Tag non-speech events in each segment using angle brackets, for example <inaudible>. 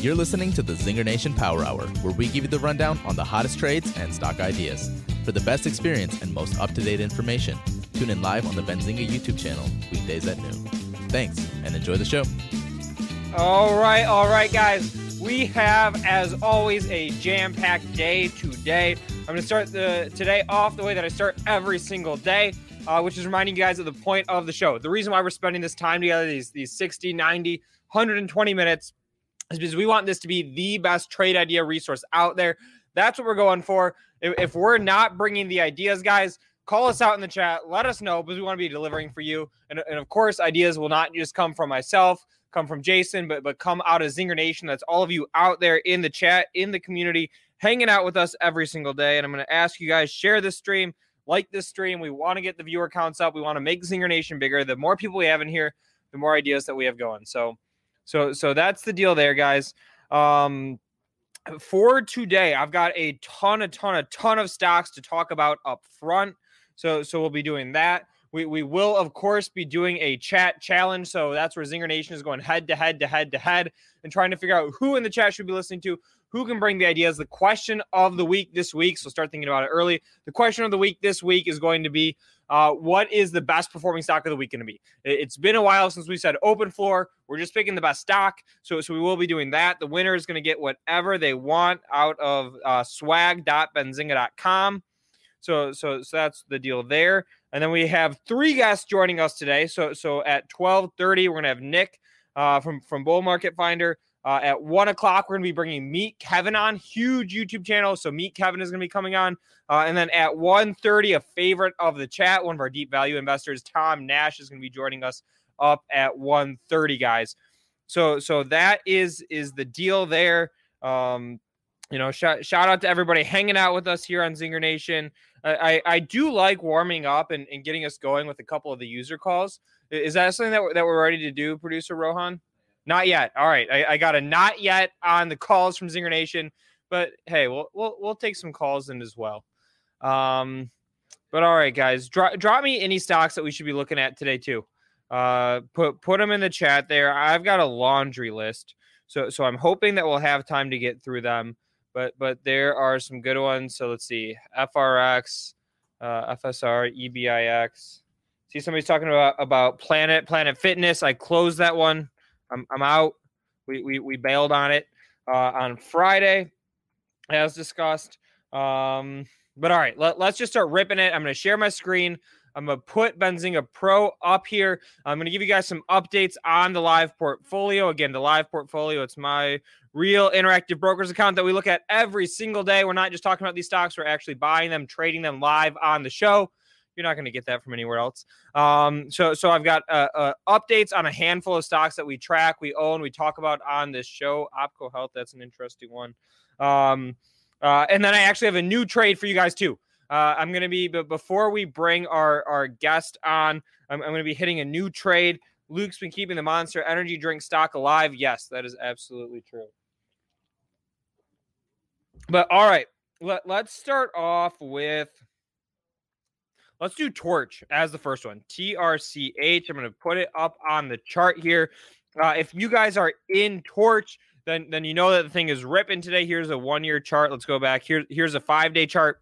You're listening to the Zinger Nation Power Hour, where we give you the rundown on the hottest trades and stock ideas. For the best experience and most up to date information, tune in live on the Benzinga YouTube channel, weekdays at noon. Thanks, and enjoy the show. All right, all right, guys. We have, as always, a jam-packed day today. I'm going to start the today off the way that I start every single day, uh, which is reminding you guys of the point of the show. The reason why we're spending this time together, these these 60, 90, 120 minutes, is because we want this to be the best trade idea resource out there. That's what we're going for. If, if we're not bringing the ideas, guys, call us out in the chat. Let us know because we want to be delivering for you. And, and of course, ideas will not just come from myself, come from Jason, but but come out of Zinger Nation. That's all of you out there in the chat, in the community, hanging out with us every single day. And I'm going to ask you guys share this stream, like this stream. We want to get the viewer counts up. We want to make Zinger Nation bigger. The more people we have in here, the more ideas that we have going. So so so that's the deal there, guys. Um, for today, I've got a ton, a ton, a ton of stocks to talk about up front. So so we'll be doing that. We, we will of course be doing a chat challenge. So that's where Zinger Nation is going head to head to head to head and trying to figure out who in the chat should be listening to, who can bring the ideas. The question of the week this week. So start thinking about it early. The question of the week this week is going to be uh, what is the best performing stock of the week going to be? It's been a while since we said open floor. We're just picking the best stock. So, so we will be doing that. The winner is going to get whatever they want out of uh, swag.benzinga.com. So, so, so that's the deal there. And then we have three guests joining us today. So, so at 1230, we're going to have Nick uh, from, from Bull Market Finder. Uh, at one o'clock, we're going to be bringing Meet Kevin on, huge YouTube channel. So Meet Kevin is going to be coming on. Uh, and then at 1.30, a favorite of the chat, one of our deep value investors, Tom Nash, is going to be joining us up at 1.30, guys. So so that is is the deal there. Um, you know, shout, shout out to everybody hanging out with us here on Zinger Nation. I, I, do like warming up and, and getting us going with a couple of the user calls. Is that something that we're, that we're ready to do, producer Rohan? Not yet. All right, I, I got a not yet on the calls from Zinger Nation, but hey, we'll we'll we'll take some calls in as well. Um, but all right, guys, drop drop me any stocks that we should be looking at today too. Uh, put put them in the chat there. I've got a laundry list, so so I'm hoping that we'll have time to get through them. But but there are some good ones. So let's see, FRX, uh, FSR, EBIX. See, somebody's talking about about Planet Planet Fitness. I closed that one. I'm, I'm out. We, we, we bailed on it uh, on Friday, as discussed. Um, but all right, let, let's just start ripping it. I'm going to share my screen. I'm going to put Benzinga Pro up here. I'm going to give you guys some updates on the live portfolio. Again, the live portfolio, it's my real interactive brokers account that we look at every single day. We're not just talking about these stocks, we're actually buying them, trading them live on the show. You're not going to get that from anywhere else. Um, so, so I've got uh, uh, updates on a handful of stocks that we track, we own, we talk about on this show. OPKO Health, that's an interesting one. Um, uh, and then I actually have a new trade for you guys too. Uh, I'm going to be, but before we bring our our guest on, I'm, I'm going to be hitting a new trade. Luke's been keeping the Monster Energy drink stock alive. Yes, that is absolutely true. But all right, let, let's start off with Let's do Torch as the first one. TRCH. I'm going to put it up on the chart here. Uh, if you guys are in Torch, then then you know that the thing is ripping today. Here's a one year chart. Let's go back. Here, here's a five day chart.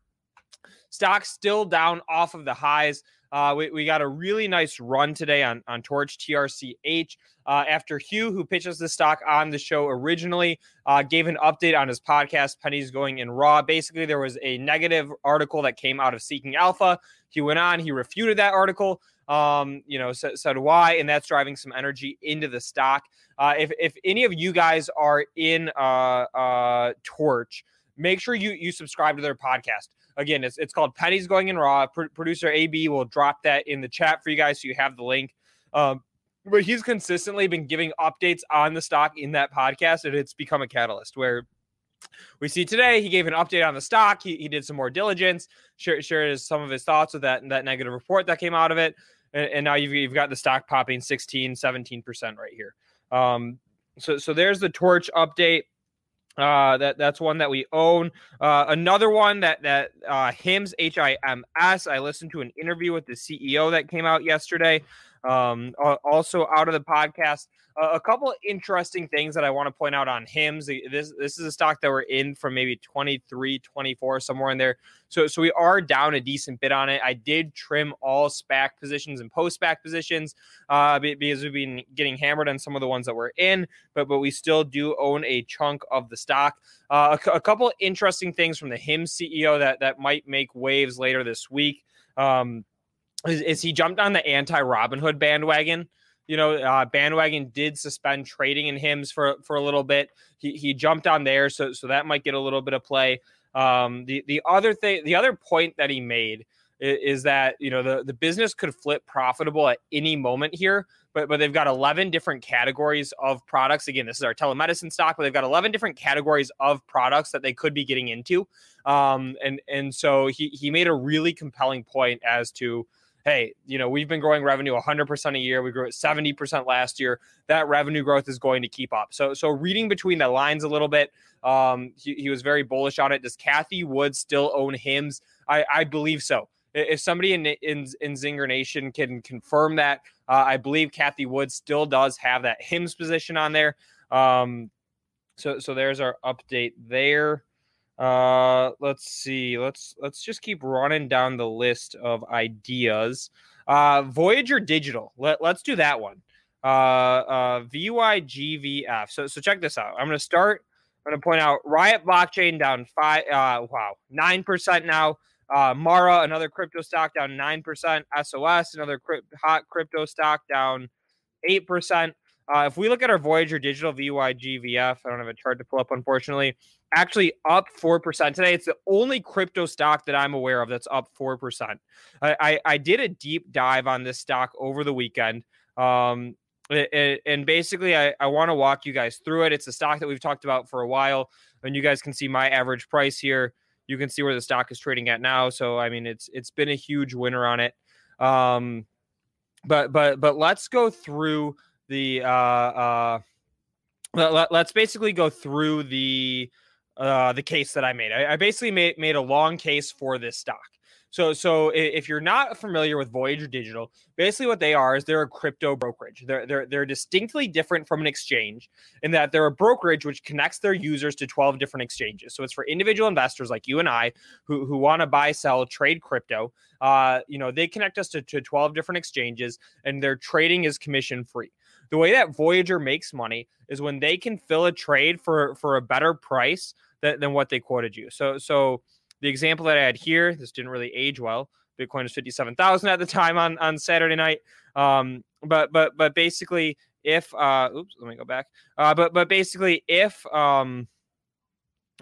Stock still down off of the highs. Uh, we, we got a really nice run today on, on Torch TRCH uh, after Hugh, who pitches the stock on the show originally, uh, gave an update on his podcast, Pennies Going in Raw. Basically, there was a negative article that came out of Seeking Alpha. He went on, he refuted that article. Um, you know, said, said why, and that's driving some energy into the stock. Uh, if if any of you guys are in uh, uh, Torch, make sure you you subscribe to their podcast. Again, it's, it's called Pennies Going in Raw. Pro- producer AB will drop that in the chat for you guys so you have the link. Um, but he's consistently been giving updates on the stock in that podcast, and it's become a catalyst where we see today he gave an update on the stock. He, he did some more diligence, shared, shared some of his thoughts with that that negative report that came out of it, and, and now you've, you've got the stock popping 16, 17 percent right here. Um, so so there's the torch update. Uh, that that's one that we own. Uh, another one that that uh, Hims H I M S. I listened to an interview with the CEO that came out yesterday. Um, also out of the podcast, uh, a couple interesting things that I want to point out on Hims. This this is a stock that we're in from maybe 23, 24, somewhere in there. So so we are down a decent bit on it. I did trim all SPAC positions and post SPAC positions uh, because we've been getting hammered on some of the ones that we're in, but but we still do own a chunk of the stock. Uh, a, a couple interesting things from the Hims CEO that that might make waves later this week. Um, is, is he jumped on the anti Robinhood bandwagon. You know, uh, bandwagon did suspend trading in Hims for for a little bit. He he jumped on there, so so that might get a little bit of play. Um, the the other thing, the other point that he made is, is that you know the the business could flip profitable at any moment here, but but they've got 11 different categories of products. Again, this is our telemedicine stock, but they've got 11 different categories of products that they could be getting into. Um, and and so he he made a really compelling point as to hey, you know, we've been growing revenue 100% a year. We grew at 70% last year. That revenue growth is going to keep up. So, so reading between the lines a little bit, um, he, he was very bullish on it. Does Cathie Wood still own Hims? I, I believe so. If somebody in, in, in Zinger Nation can confirm that, uh, I believe Cathie Wood still does have that Hims position on there. Um, so, so there's our update there. Uh, let's see. Let's let's just keep running down the list of ideas. Uh, Voyager Digital. Let, let's do that one. Uh, uh, VYGVF. So so check this out. I'm gonna start. I'm gonna point out Riot Blockchain down five. Uh, wow, nine percent now. Uh, Mara, another crypto stock down nine percent. SOS, another crypt, hot crypto stock down eight percent. Uh, if we look at our Voyager Digital VYGVF, I don't have a chart to pull up, unfortunately actually up 4% today. It's the only crypto stock that I'm aware of that's up 4%. I, I, I did a deep dive on this stock over the weekend. Um, and basically, I, I want to walk you guys through it. It's a stock that we've talked about for a while, and you guys can see my average price here. You can see where the stock is trading at now. So, I mean, it's it's been a huge winner on it. Um, but but but let's go through the uh uh. Let, let's basically go through the uh, the case that I made. I, I basically made, made a long case for this stock. So, so if you're not familiar with Voyager Digital, basically what they are is they're a crypto brokerage. They're they're they're distinctly different from an exchange in that they're a brokerage which connects their users to 12 different exchanges. So it's for individual investors like you and I who who want to buy, sell, trade crypto. Uh, you know, they connect us to, to 12 different exchanges, and their trading is commission free. The way that Voyager makes money is when they can fill a trade for for a better price than, than what they quoted you. So so the example that I had here, this didn't really age well. Bitcoin was fifty seven thousand at the time on on Saturday night. Um, but but but basically, if uh, oops, let me go back. Uh, but but basically, if um,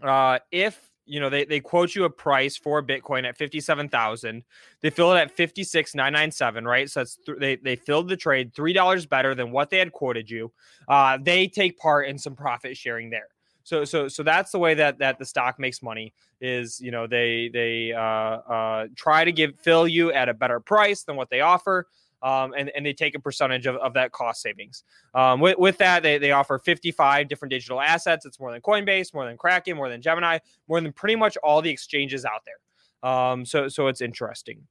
uh, if you know they, they quote you a price for bitcoin at 57000 they fill it at 56997 right? So that's th- they, they filled the trade $3 better than what they had quoted you. Uh, they take part in some profit sharing there. So so so that's the way that that the stock makes money is you know they they uh, uh, try to give fill you at a better price than what they offer um, and, and they take a percentage of, of that cost savings. Um, with, with that, they, they offer 55 different digital assets. It's more than Coinbase, more than Kraken, more than Gemini, more than pretty much all the exchanges out there. Um, so so it's interesting.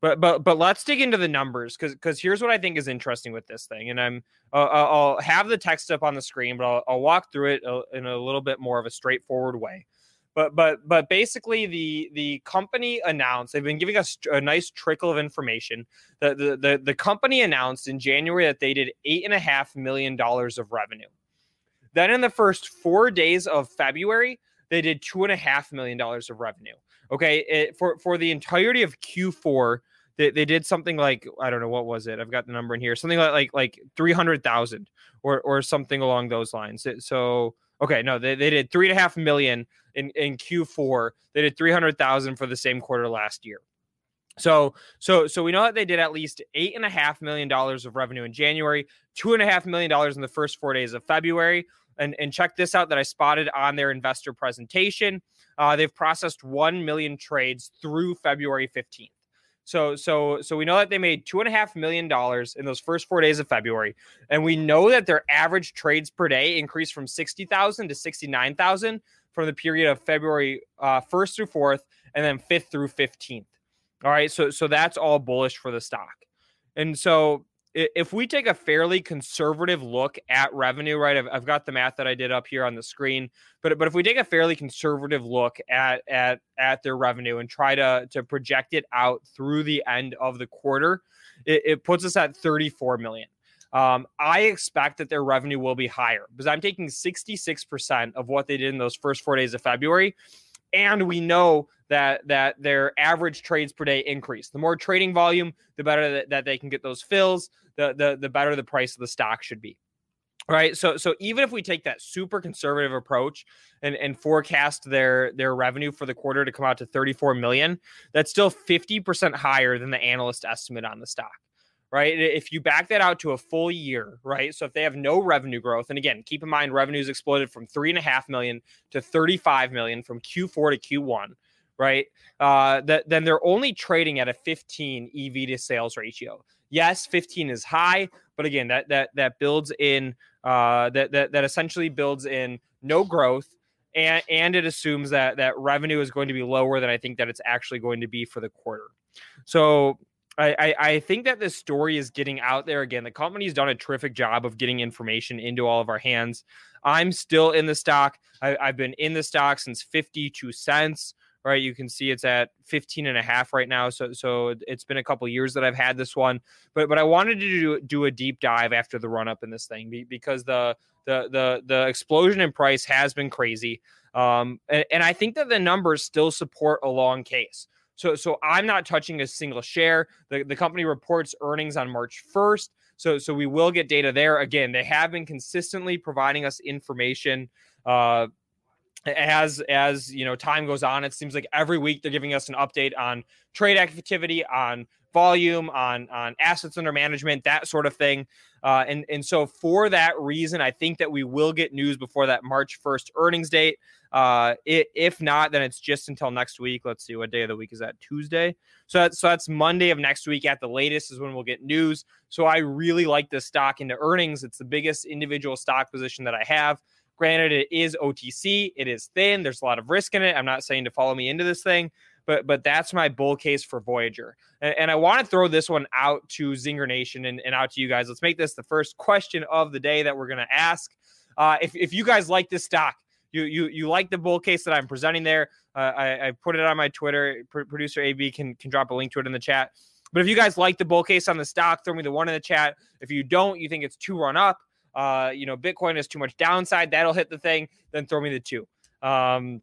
But but but let's dig into the numbers because because here's what I think is interesting with this thing, and I'm uh, uh, I'll have the text up on the screen, but I'll, I'll walk through it uh, in a little bit more of a straightforward way. But but but basically, the the company announced they've been giving us a nice trickle of information. The the the, the company announced in January that they did eight and a half million dollars of revenue. Then in the first four days of February, they did two and a half million dollars of revenue. Okay, it, for for the entirety of Q4, they, they did something like I don't know what was it. I've got the number in here. Something like like like three hundred thousand or or something along those lines. So okay, no, they, they did three and a half million in in Q4. They did three hundred thousand for the same quarter last year. So, so, so we know that they did at least eight and a half million dollars of revenue in January, two and a half million dollars in the first four days of February. And, and check this out that I spotted on their investor presentation. Uh, they've processed 1 million trades through February 15th. So, so, so we know that they made two and a half million dollars in those first four days of February, and we know that their average trades per day increased from sixty thousand to sixty nine thousand from the period of February uh, first through fourth, and then fifth through fifteenth. All right, so so that's all bullish for the stock, and so if we take a fairly conservative look at revenue, right? I've, I've, got the math that I did up here on the screen, but but if we take a fairly conservative look at at at their revenue and try to to project it out through the end of the quarter, it, it puts us at 34 million. Um, I expect that their revenue will be higher because I'm taking 66% of what they did in those first four days of February and we know that that their average trades per day increase. The more trading volume, the better that, that they can get those fills, the, the the better the price of the stock should be. Right. So so even if we take that super conservative approach and, and forecast their their revenue for the quarter to come out to 34 million, that's still 50% higher than the analyst estimate on the stock right? If you back that out to a full year, right? So if they have no revenue growth, and again, keep in mind revenues exploded from three and a half million to 35 million from Q4 to Q1, right? Uh, that then they're only trading at a 15 EV to sales ratio. Yes, 15 is high, but again, that that that builds in uh, that that that essentially builds in no growth. And, and it assumes that that revenue is going to be lower than I think that it's actually going to be for the quarter. So I, I, think that this story is getting out there again. The company's done a terrific job of getting information into all of our hands. I'm still in the stock. I, have been in the stock since 52 cents. Right, you can see it's at 15 and a half right now. So, so it's been a couple years that I've had this one, but but I wanted to do, do a deep dive after the run up in this thing because the the the the explosion in price has been crazy. Um, and, and I think that the numbers still support a long case. So, so I'm not touching a single share. The, the company reports earnings on March 1st. So, so we will get data there. Again, they have been consistently providing us information. Uh, as as you know time goes on it seems like every week they're giving us an update on trade activity on volume on on assets under management that sort of thing uh, and and so for that reason i think that we will get news before that march 1st earnings date uh, it, if not, then it's just until next week. Let's see what day of the week is that Tuesday. So that's so that's Monday of next week at the latest is when we'll get news. So I really like this stock into earnings. It's the biggest individual stock position that I have. Granted, it is OTC. It is thin. There's a lot of risk in it. I'm not saying to follow me into this thing, but but that's my bull case for Voyager. And, and I want to throw this one out to Zinger Nation and, and out to you guys. Let's make this the first question of the day that we're going to ask. Uh, if, if you guys like this stock, you you you like the bull case that I'm presenting there. Uh, I, I put it on my Twitter. P- Producer AB can can drop a link to it in the chat. But if you guys like the bull case on the stock, throw me the one in the chat. If you don't, you think it's too run up, uh, you know, Bitcoin has too much downside, that'll hit the thing, then throw me the two. Um,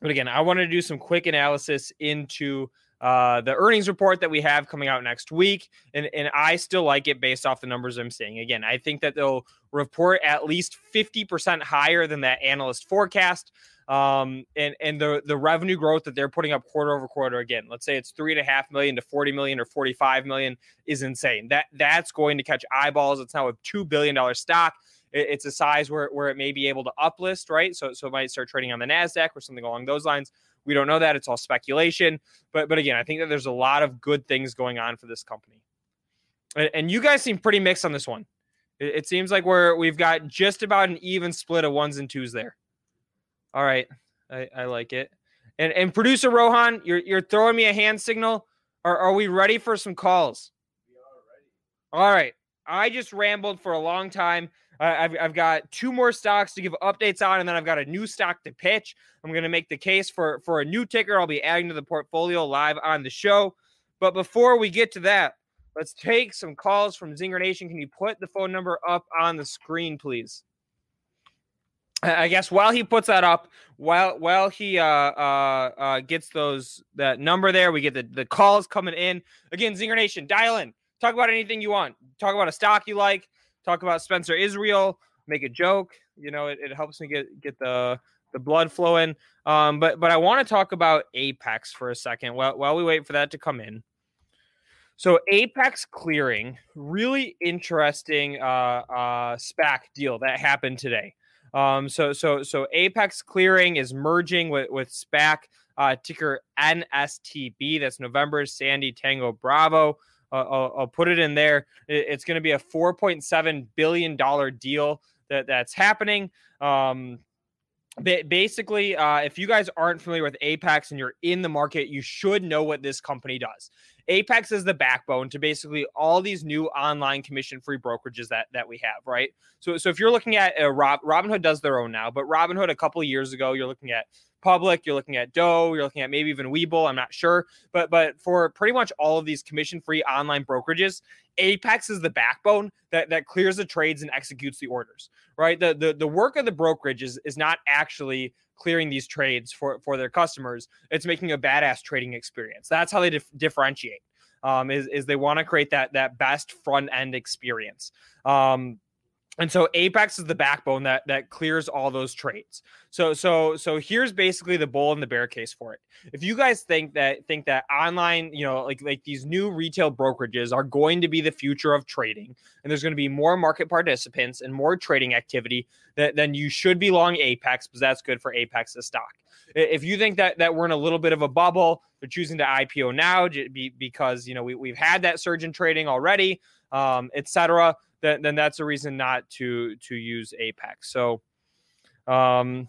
but again, I wanted to do some quick analysis into uh, the earnings report that we have coming out next week. And, and I still like it based off the numbers I'm seeing. Again, I think that they'll report at least 50% higher than that analyst forecast. Um, and, and the, the revenue growth that they're putting up quarter over quarter again, let's say it's three and a half million to 40 million or 45 million is insane. That that's going to catch eyeballs. It's now a $2 billion stock it's a size where, where it may be able to uplist, right? So, so it might start trading on the NASDAQ or something along those lines. We don't know that. It's all speculation. But but again, I think that there's a lot of good things going on for this company. And, and you guys seem pretty mixed on this one. It, it seems like we're we've got just about an even split of ones and twos there. All right. I, I like it. And and producer Rohan, you're you're throwing me a hand signal. Are, are we ready for some calls? We are ready. All right. I just rambled for a long time. I've, I've got two more stocks to give updates on, and then I've got a new stock to pitch. I'm going to make the case for, for a new ticker I'll be adding to the portfolio live on the show. But before we get to that, let's take some calls from Zinger Nation. Can you put the phone number up on the screen, please? I guess while he puts that up, while while he uh, uh, uh, gets those that number there, we get the, the calls coming in. Again, Zinger Nation, dial in. Talk about anything you want. Talk about a stock you like talk about Spencer Israel, make a joke. You know, it, it helps me get get the the blood flowing. Um, but but I want to talk about Apex for a second while while we wait for that to come in. So Apex Clearing, really interesting uh, uh, SPAC deal that happened today. Um, so so so Apex Clearing is merging with with SPAC uh, ticker NSTB. That's November Sandy Tango Bravo. Uh, I'll, I'll, put it in there. It's going to be a 4.7 billion dollar deal that that's happening. Um, basically, uh, if you guys aren't familiar with Apex and you're in the market, you should know what this company does. Apex is the backbone to basically all these new online commission-free brokerages that that we have, right? So, so if you're looking at uh, Rob, Robinhood does their own now, but Robinhood a couple years ago, you're looking at Public, you're looking at Dough, you're looking at maybe even Webull, I'm not sure, but but for pretty much all of these commission-free online brokerages, Apex is the backbone that that clears the trades and executes the orders. Right. The the the work of the brokerage is is not actually clearing these trades for for their customers. It's making a badass trading experience. That's how they dif- differentiate. Um, is is they want to create that that best front end experience. Um, and so apex is the backbone that that clears all those trades so so so here's basically the bull and the bear case for it. If you guys think that think that online you know like like these new retail brokerages are going to be the future of trading and there's going to be more market participants and more trading activity that then you should be long apex because that's good for apex's stock. If you think that that we're in a little bit of a bubble they're choosing to ipo now because you know we, we've had that surge in trading already um, etc then then that's a reason not to to use Apex. So, um,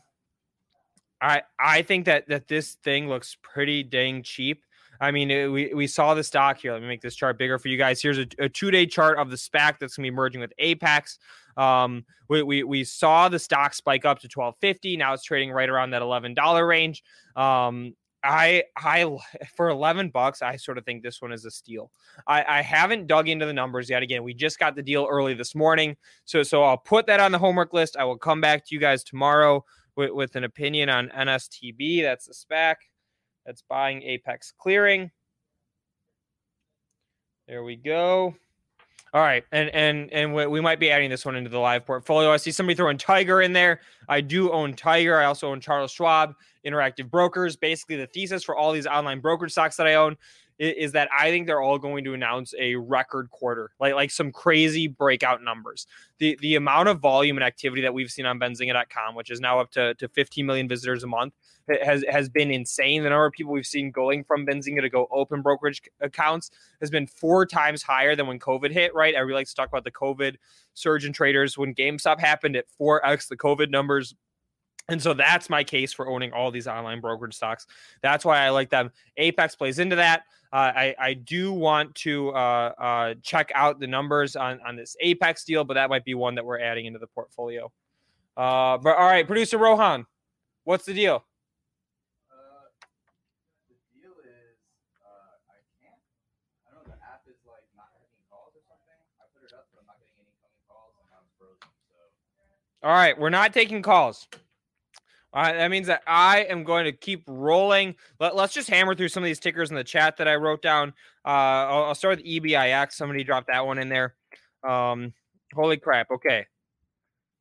I I think that that this thing looks pretty dang cheap. I mean, it, we, we saw the stock here. Let me make this chart bigger for you guys. Here's a, a two day chart of the SPAC that's going to be merging with Apex. Um, we, we, we saw the stock spike up to 1250. Now it's trading right around that $11 range. Um, I I for 11 bucks, I sort of think this one is a steal. I, I haven't dug into the numbers yet. Again, we just got the deal early this morning. So so I'll put that on the homework list. I will come back to you guys tomorrow with, with an opinion on NSTB. That's the SPAC that's buying Apex Clearing. There we go. All right, and and and we might be adding this one into the live portfolio. I see somebody throwing Tiger in there. I do own Tiger. I also own Charles Schwab, Interactive Brokers. Basically, the thesis for all these online brokerage stocks that I own is that I think they're all going to announce a record quarter, like like some crazy breakout numbers. The the amount of volume and activity that we've seen on benzinga.com, which is now up to, to 15 million visitors a month, has has been insane. The number of people we've seen going from Benzinga to go open brokerage accounts has been four times higher than when COVID hit. Right, I really like to talk about the COVID surge in traders when GameStop happened at 4x the COVID numbers and so that's my case for owning all these online brokerage stocks. That's why I like them. Apex plays into that. Uh, I, I do want to uh, uh, check out the numbers on, on this Apex deal, but that might be one that we're adding into the portfolio. Uh, but all right, producer Rohan, what's the deal? Uh, the deal is uh, I can't. I know the app is like not calls or something. I put it up, but I'm not getting any calls, and now it's frozen. So. All right, we're not taking calls. All right, that means that I am going to keep rolling. Let, us just hammer through some of these tickers in the chat that I wrote down. Uh, I'll, I'll, start with EBIX. Somebody dropped that one in there. Um, holy crap! Okay,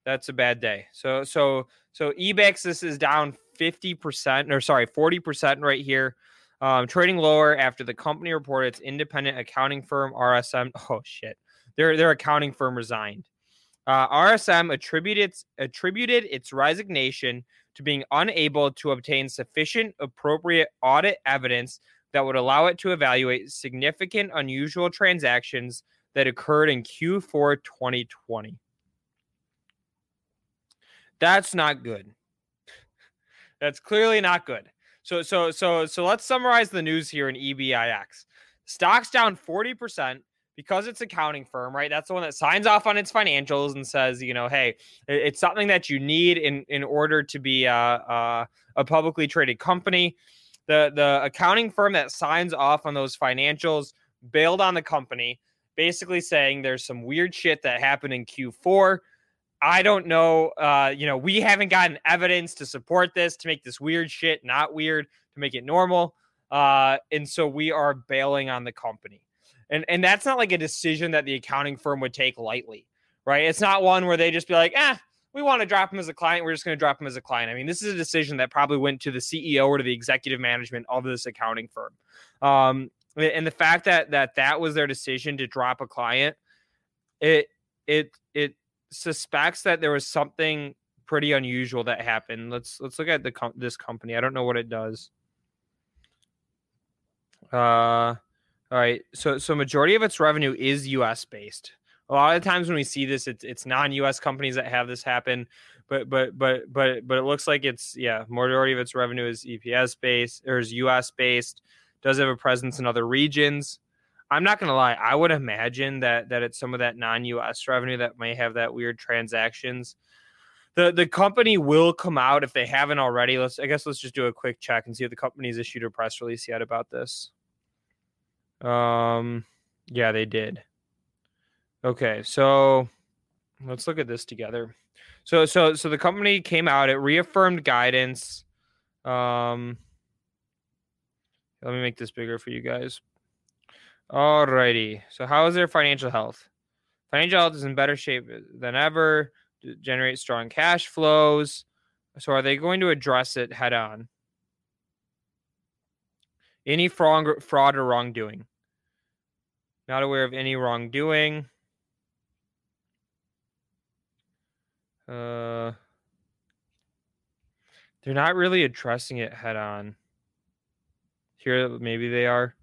that's a bad day. So, so, so EBIX. This is down fifty percent, or sorry, forty percent right here. Um, trading lower after the company reported its independent accounting firm RSM. <laughs> Oh shit, their their accounting firm resigned. Uh, RSM attributed attributed its resignation to being unable to obtain sufficient appropriate audit evidence that would allow it to evaluate significant unusual transactions that occurred in Q4 2020. That's not good. <laughs> That's clearly not good. So so so so let's summarize the news here in EBIX. Stocks down 40% because it's accounting firm, right? That's the one that signs off on its financials and says, you know, hey, it's something that you need in in order to be a, a, a publicly traded company. The the accounting firm that signs off on those financials bailed on the company, basically saying there's some weird shit that happened in Q4. I don't know. Uh, you know, we haven't gotten evidence to support this to make this weird shit not weird to make it normal. Uh, and so we are bailing on the company. And and that's not like a decision that the accounting firm would take lightly, right? It's not one where they just be like, "Ah, we want to drop him as a client. We're just going to drop him as a client." I mean, this is a decision that probably went to the CEO or to the executive management of this accounting firm. Um, and the fact that that that was their decision to drop a client, it it it suspects that there was something pretty unusual that happened. Let's let's look at the com- this company. I don't know what it does. Uh, all right. So so majority of its revenue is U.S. based. A lot of times when we see this, it's it's non-U.S. companies that have this happen. But but but but but it looks like it's yeah, majority of its revenue is EPS based or is U.S. based. Does have a presence in other regions. I'm not gonna lie. I would imagine that that it's some of that non-U.S. revenue that may have that weird transactions. The the company will come out if they haven't already. Let's I guess let's just do a quick check and see if the company's issued a press release yet about this. Um, yeah, they did. Okay, so let's look at this together. So so so the company came out. It reaffirmed guidance. Um, let me make this bigger for you guys. Alrighty. So how is their financial health? Financial health is in better shape than ever. Generate strong cash flows. So are they going to address it head on? Any fraud, fraud or wrongdoing? Not aware of any wrongdoing. Uh, they're not really addressing it head on. Here, maybe they are.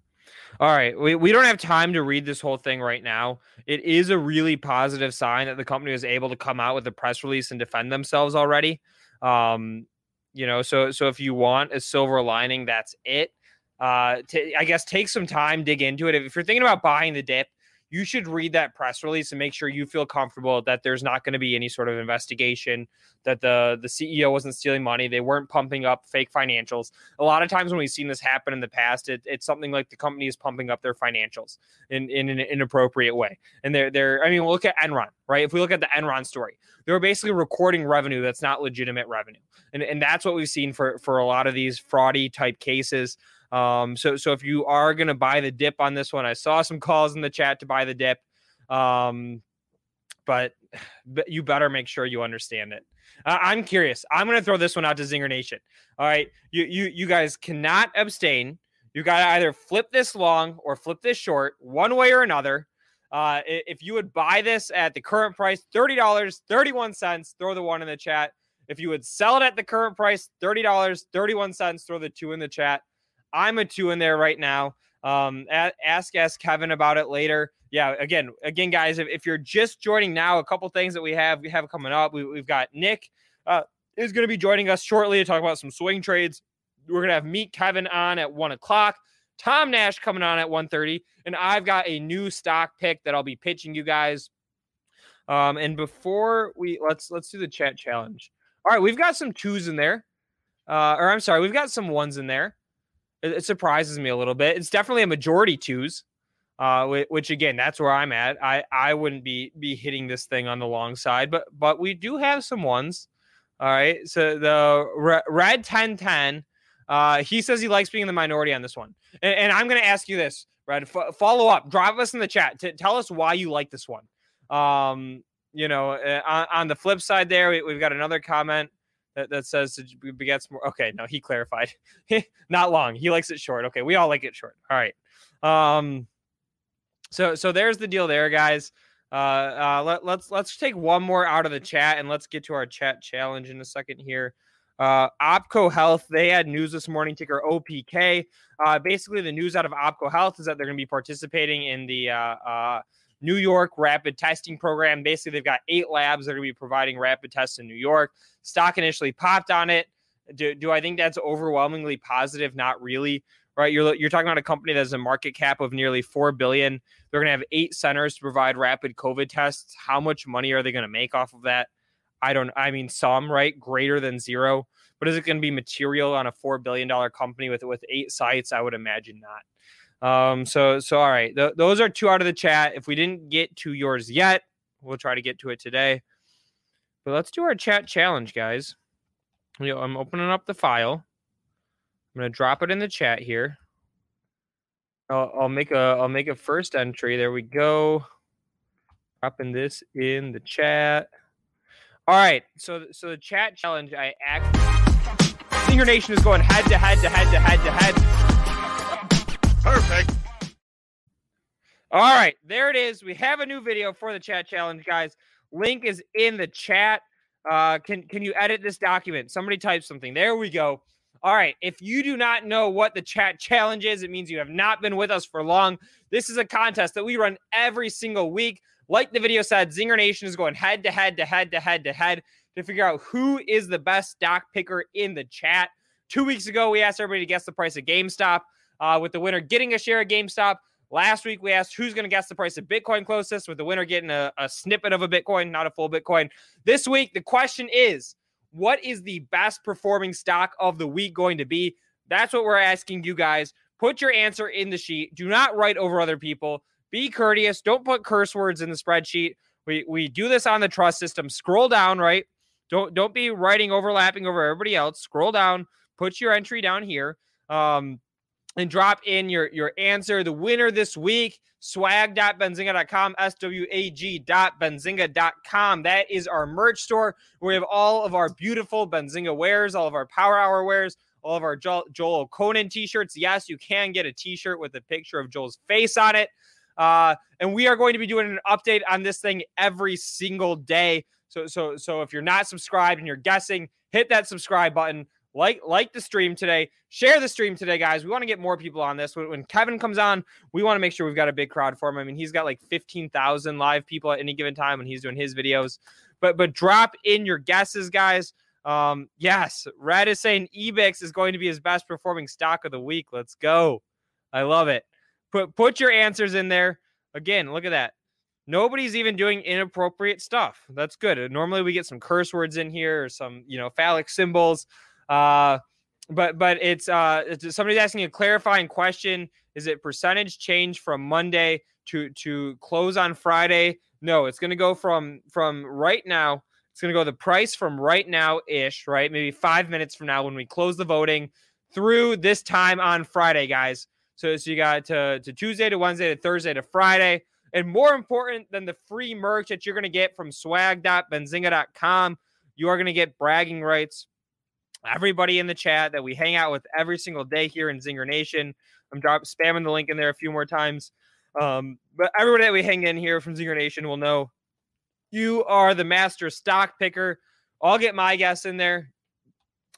All right, we, we don't have time to read this whole thing right now. It is a really positive sign that the company was able to come out with a press release and defend themselves already. Um, you know, so so if you want a silver lining, that's it. Uh, t- I guess take some time, dig into it. If you're thinking about buying the dip, you should read that press release and make sure you feel comfortable that there's not going to be any sort of investigation that the the CEO wasn't stealing money they weren't pumping up fake financials. A lot of times when we've seen this happen in the past it, it's something like the company is pumping up their financials in, in an inappropriate way. And they're they're I mean look at Enron right? If we look at the Enron story they were basically recording revenue that's not legitimate revenue. And, and that's what we've seen for for a lot of these fraudy type cases um, so so if you are gonna buy the dip on this one, I saw some calls in the chat to buy the dip. Um, but, but you better make sure you understand it. Uh, I'm curious. I'm gonna throw this one out to Zinger Nation. All right, you you you guys cannot abstain. You got to either flip this long or flip this short, one way or another. Uh, if you would buy this at the current price, thirty dollars, thirty-one cents, throw the one in the chat. If you would sell it at the current price, thirty dollars, thirty-one cents, throw the two in the chat. I'm a two in there right now. Um, ask ask Kevin about it later. Yeah, again, again, guys, if, if you're just joining now, a couple things that we have we have coming up. We, have got Nick uh, is going to be joining us shortly to talk about some swing trades. We're gonna have meet Kevin on at one o'clock. Tom Nash coming on at 1:30, and I've got a new stock pick that I'll be pitching you guys. Um, and before we let's let's do the chat challenge. All right, we've got some twos in there. Uh, or I'm sorry, we've got some ones in there it, it surprises me a little bit. It's definitely a majority twos, uh, which again, that's where I'm at. I I wouldn't be be hitting this thing on the long side, but but we do have some ones. All right, so the red ten ten. Uh, he says he likes being in the minority on this one, and, and I'm going to ask you this, Red. F- follow up, drop us in the chat. to tell us why you like this one. Um, you know, uh, on, on, the flip side, there we, have got another comment that, that says it begets more. Okay, no, he clarified. <laughs> Not long. He likes it short. Okay, we all like it short. All right. Um. So so there's the deal there, guys. Uh, uh, let, let's let's take one more out of the chat and let's get to our chat challenge in a second here. Uh, OPKO Health, they had news this morning, ticker OPK. Uh, basically, the news out of OPKO Health is that they're going to be participating in the uh, uh, New York rapid testing program. Basically, they've got eight labs that are going to be providing rapid tests in New York. Stock initially popped on it. Do, do I think that's overwhelmingly positive? Not really. Right, you're you're talking about a company that has a market cap of nearly four billion. They're going to have eight centers to provide rapid COVID tests. How much money are they going to make off of that? I don't. I mean, some right, greater than zero. But is it going to be material on a four billion dollar company with with eight sites? I would imagine not. Um, so so all right, Th- those are two out of the chat. If we didn't get to yours yet, we'll try to get to it today. But let's do our chat challenge, guys. You know, I'm opening up the file. I'm gonna drop it in the chat here. I'll, I'll make a I'll make a first entry. There we go. Dropping this in the chat. All right, so so the chat challenge I act. Zinger Nation is going head to head to head to head to head. Perfect. All right, there it is. We have a new video for the chat challenge, guys. Link is in the chat. Uh, can can you edit this document? Somebody type something. There we go. All right. If you do not know what the chat challenge is, it means you have not been with us for long. This is a contest that we run every single week. Like the video said, Zinger Nation is going head to head to head to head to head to figure out who is the best stock picker in the chat. Two weeks ago, we asked everybody to guess the price of GameStop, uh, with the winner getting a share of GameStop. Last week, we asked who's going to guess the price of Bitcoin closest, with the winner getting a, a snippet of a Bitcoin, not a full Bitcoin. This week, the question is what is the best performing stock of the week going to be? That's what we're asking you guys. Put your answer in the sheet. Do not write over other people. Be courteous. Don't put curse words in the spreadsheet. We we do this on the trust system. Scroll down, right? Don't don't be writing overlapping over everybody else. Scroll down. Put your entry down here. Um, and drop in your your answer. The winner this week, swag.benzinga.com, S-W-A-G.benzinga.com. That is our merch store. We have all of our beautiful Benzinga wares, all of our Power Hour wares, all of our Joel Elconin t-shirts. Yes, you can get a t-shirt with a picture of Joel's face on it. Uh, and we are going to be doing an update on this thing every single day. So, so, so if you're not subscribed and you're guessing, hit that subscribe button like like the stream today. Share the stream today guys. We want to get more people on this. When, kevin comes on we want to make sure we've got a big crowd for him. I mean he's got like 15000 live people at any given time when he's doing his videos. But but drop in your guesses guys. Um yes red is saying ebix is going to be his best performing stock of the week. Let's go. I love it. Put put your answers in there. Again look at that. Nobody's even doing inappropriate stuff. That's good. Normally we get some curse words in here or some you know phallic symbols uh, but but it's uh somebody's asking a clarifying question. Is it percentage change from Monday to to close on Friday? No, it's going to go from from right now. It's going to go the price from right now ish, right? Maybe five minutes from now when we close the voting through this time on Friday, guys. So, so you got to, to Tuesday to Wednesday to Thursday to Friday. And more important than the free merch that you're going to get from swag.benzinga.com, you are going to get bragging rights everybody in the chat that we hang out with every single day here in Zinger Nation. I'm drop, spamming the link in there a few more times. Um, but everybody that we hang in here from Zinger Nation will know you are the master stock picker. I'll get my guess in there.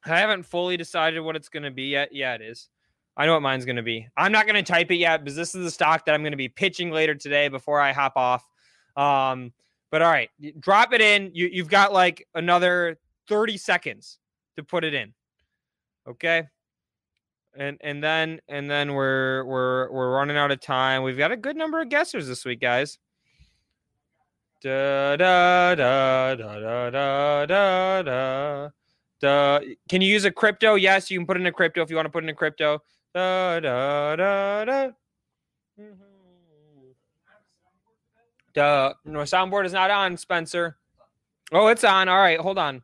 I haven't fully decided what it's going to be yet. Yeah, it is. I know what mine's going to be. I'm not going to type it yet because this is the stock that I'm going to be pitching later today before I hop off. Um, but all right, drop it in. You, you've got like another 30 seconds to put it in. Okay. And and then and then we're we're we're running out of time. We've got a good number of guessers this week, guys. Da da da da da da da da. da. Can you use a crypto? Yes, you can put in a crypto if you want to put in a crypto. Da da da da. Duh. No, soundboard is not on, Spencer. Oh, it's on. All right, hold on.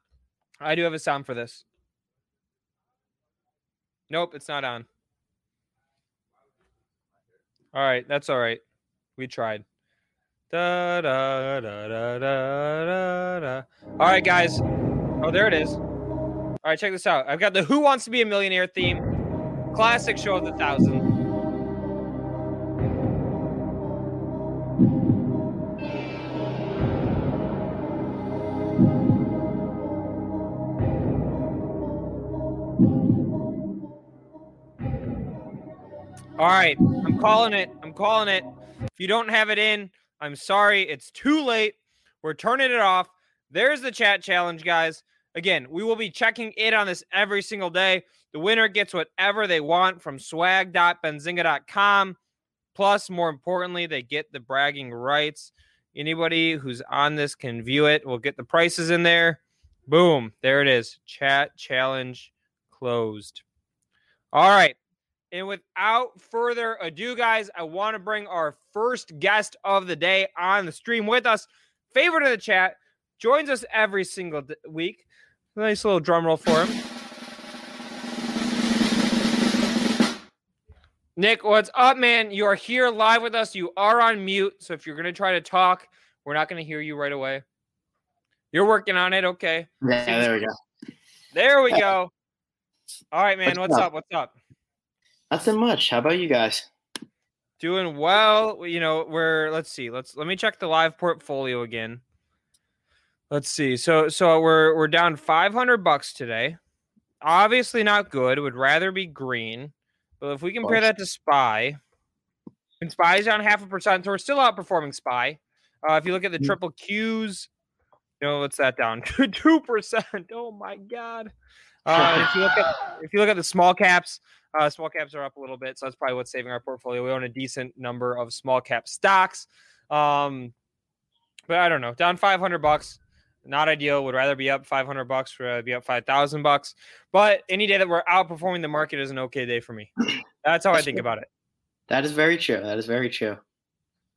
I do have a sound for this. Nope, it's not on. All right, that's all right. We tried. Da, da, da, da, da, da. All right, guys. Oh, there it is. All right, check this out. I've got the Who Wants to Be a Millionaire theme. Classic show of the thousand. All right, I'm calling it. I'm calling it. If you don't have it in, I'm sorry. It's too late. We're turning it off. There's the chat challenge, guys. Again, we will be checking in on this every single day. The winner gets whatever they want from swag.benzinga.com. Plus, more importantly, they get the bragging rights. Anybody who's on this can view it. We'll get the prices in there. Boom. There it is. Chat challenge closed. All right. And without further ado, guys, I want to bring our first guest of the day on the stream with us. Favorite of the chat, joins us every single week. Nice little drum roll for him. Nick, what's up, man? You are here live with us. You are on mute. So if you're going to try to talk, we're not going to hear you right away. You're working on it. Okay. Yeah, there we go. There we go. All right, man. What's, what's up? up? What's up? Nothing much. How about you guys? Doing well. You know, we're let's see. Let's let me check the live portfolio again. Let's see. So so we're we're down 500 bucks today. Obviously not good. Would rather be green. But if we compare that to SPY, and SPY is down half a percent, so we're still outperforming SPY. Uh, if you look at the Mm. triple Qs, you know, what's that down? <laughs> Two percent. Oh my god. Uh, <laughs> if you look at if you look at the small caps, uh, small caps are up a little bit, so that's probably what's saving our portfolio. We own a decent number of small cap stocks, um, but I don't know. Down five hundred bucks, not ideal. Would rather be up five hundred bucks, rather be up five thousand bucks. But any day that we're outperforming the market is an okay day for me. <clears throat> That's how I think good. about it. That is very true. That is very true.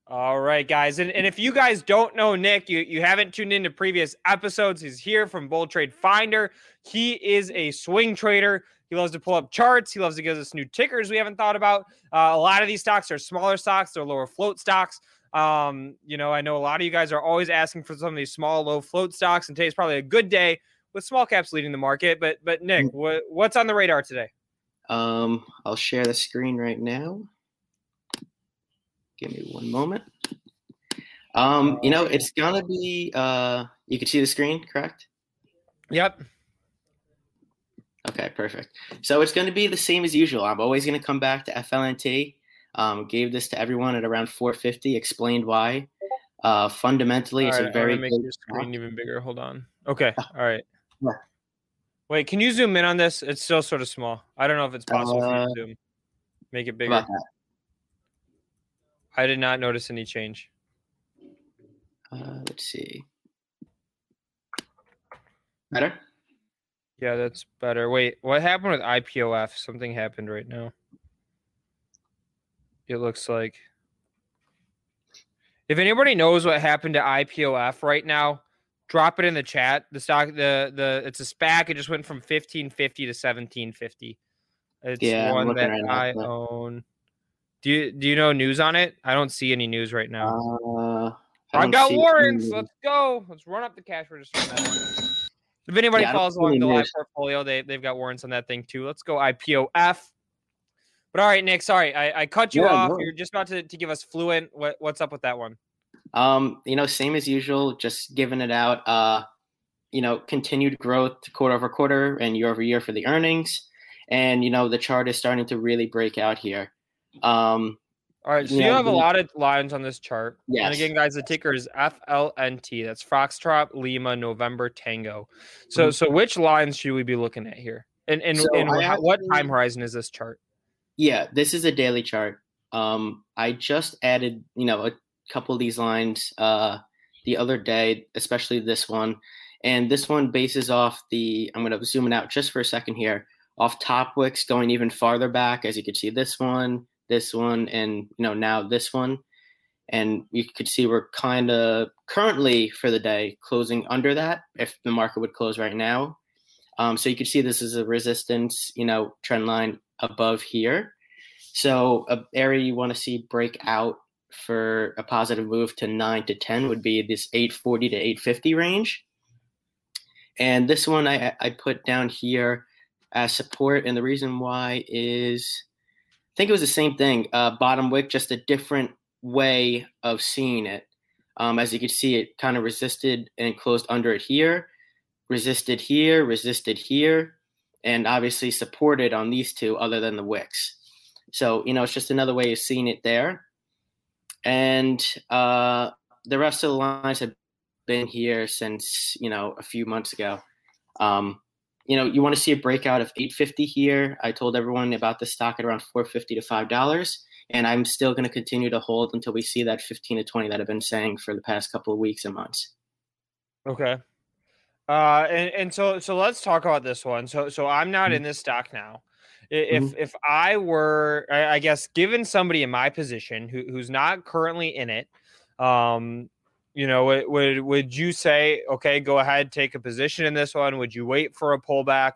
All right, guys. And, and if you guys don't know Nick, you, you haven't tuned into previous episodes, he's here from Bull Trade Finder. He is a swing trader. He loves to pull up charts. He loves to give us new tickers we haven't thought about. Uh, a lot of these stocks are smaller stocks, they're lower float stocks. Um, you know, I know a lot of you guys are always asking for some of these small, low float stocks, and today's probably a good day with small caps leading the market. But but Nick, what, what's on the radar today? Um, I'll share the screen right now. Give me one moment. Um, you know, it's gonna be uh you can see the screen, correct? Yep. Okay, perfect. So it's gonna be the same as usual. I'm always gonna come back to FLNT. Um, gave this to everyone at around 450, explained why. Uh fundamentally it's a very I'm make your screen even bigger. Hold on. Okay. All right. Yeah. Wait, can you zoom in on this? It's still sort of small. I don't know if it's possible Uh, to zoom. Make it bigger. I did not notice any change. Uh, let's see. Better? Yeah, that's better. Wait, what happened with IPOF? Something happened right now. It looks like. If anybody knows what happened to IPOF right now, drop it in the chat. The stock, the the it's a SPAC. It just went from fifteen fifty to seventeen fifty. It's Yeah, one that right now, I but- own. Do you do you know news on it? I don't see any news right now. Uh, I I don't got warrants. Let's go. Let's run up the cash register. on that one. If anybody Yeah, follows along the live portfolio, they they've got warrants on that thing too. Let's go IPOF. But all right, Nick. Sorry, I, I cut you Yeah, off. no. You're just about to, to give us fluent. What what's up with that one? Um, you know, same as usual, just giving it out. Uh, you know, continued growth quarter over quarter and year over year for the earnings, and you know the chart is starting to really break out here. Um, All right, so you have a lot of lines on this chart. And again, guys, the ticker is FLNT. That's Foxtrot Lima November Tango. So Mhm. so which lines should we be looking at here? And and, So and how- what time horizon is this chart? yeah, this is a daily chart. Um, I just added, you know, a couple of these lines uh, the other day, especially this one, and this one bases off the. I'm going to zoom it out just for a second here. Off top wicks going even farther back, as you can see, this one, this one, and you know now this one, and you could see we're kind of currently for the day closing under that. If the market would close right now, um, so you could see this is a resistance, you know, trend line above here. So a area you want to see break out for a positive move to 9 to 10 would be this 840 to 850 range. And this one I, I put down here as support. And the reason why is think it was the same thing, uh, bottom wick, just a different way of seeing it. Um, as you can see, it kind of resisted and closed under it here, resisted here, resisted here, and obviously supported on these two other than the wicks. So, you know, it's just another way of seeing it there. And uh, the rest of the lines have been here since, you know, a few months ago. Um, you know, you want to see a breakout of 850 here. I told everyone about the stock at around 450 to $5. And I'm still going to continue to hold until we see that 15 to 20 that I've been saying for the past couple of weeks and months. Okay. Uh, and, and so so let's talk about this one. So so I'm not Mhm. in this stock now. If if I were, I, I guess, given somebody in my position who, who's not currently in it, um, you know, would, would would you say, okay, go ahead, take a position in this one? Would you wait for a pullback?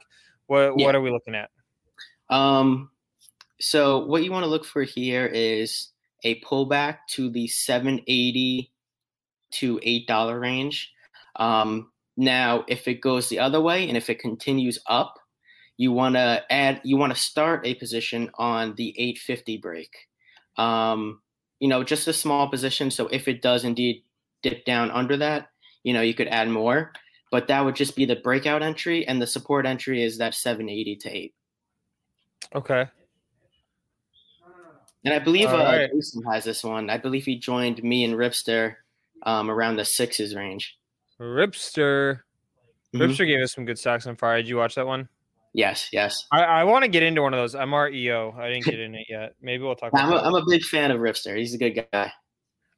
What Yeah. what are we looking at? Um, so what you want to look for here is a pullback to the 780 to $8 range. Um, now, if it goes the other way and if it continues up, you want to add, you want to start a position on the 850 break. Um, you know, just a small position. So if it does indeed dip down under that, you know, you could add more. But that would just be the breakout entry, and the support entry is that 780 to 8. Okay. And I believe All uh, right. Jason has this one. I believe he joined me and Ripster um, around the sixes range. Ripster. Mhm. Ripster gave us some good stocks on fire. Did you watch that one? Yes, yes. I, I want to get into one of those MREO. I didn't get in it yet. Maybe we'll talk about I'm a. I'm a big fan of Ripster. He's a good guy.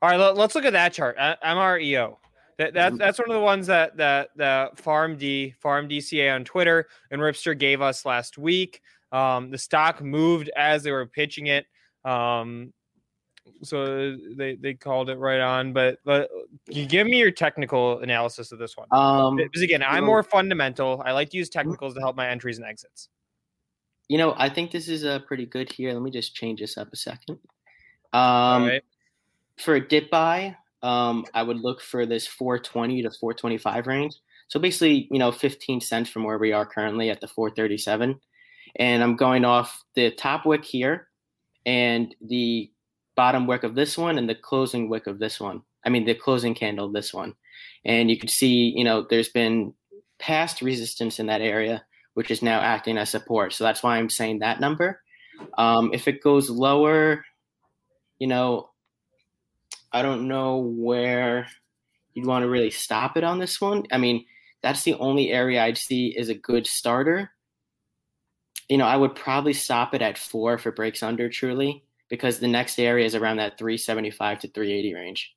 All right, let, us look at that chart. Uh, MREO. That, that Mhm. that's one of the ones that that that Farm D Farm DCA on Twitter and Ripster gave us last week. Um, the stock moved as they were pitching it. Um, so they they called it right on. But but give me your technical analysis of this one. Um, Because again, I'm more fundamental. I like to use technicals to help my entries and exits. you know, I think this is uh, pretty good here. Let me just change this up a second. Um, All right. For a dip buy, um, I would look for this 420 to 425 range. So basically, you know, 15 cents from where we are currently at the 437. And I'm going off the top wick here and the bottom wick of this one and the closing wick of this one. I mean, the closing candle of this one. And you can see, you know, there's been past resistance in that area, which is now acting as support. So that's why I'm saying that number. Um, if it goes lower, you know, I don't know where you'd want to really stop it on this one. I mean, that's the only area I'd see is a good starter. You know, I would probably stop it at four if it breaks under truly, because the next area is around that 375 to 380 range.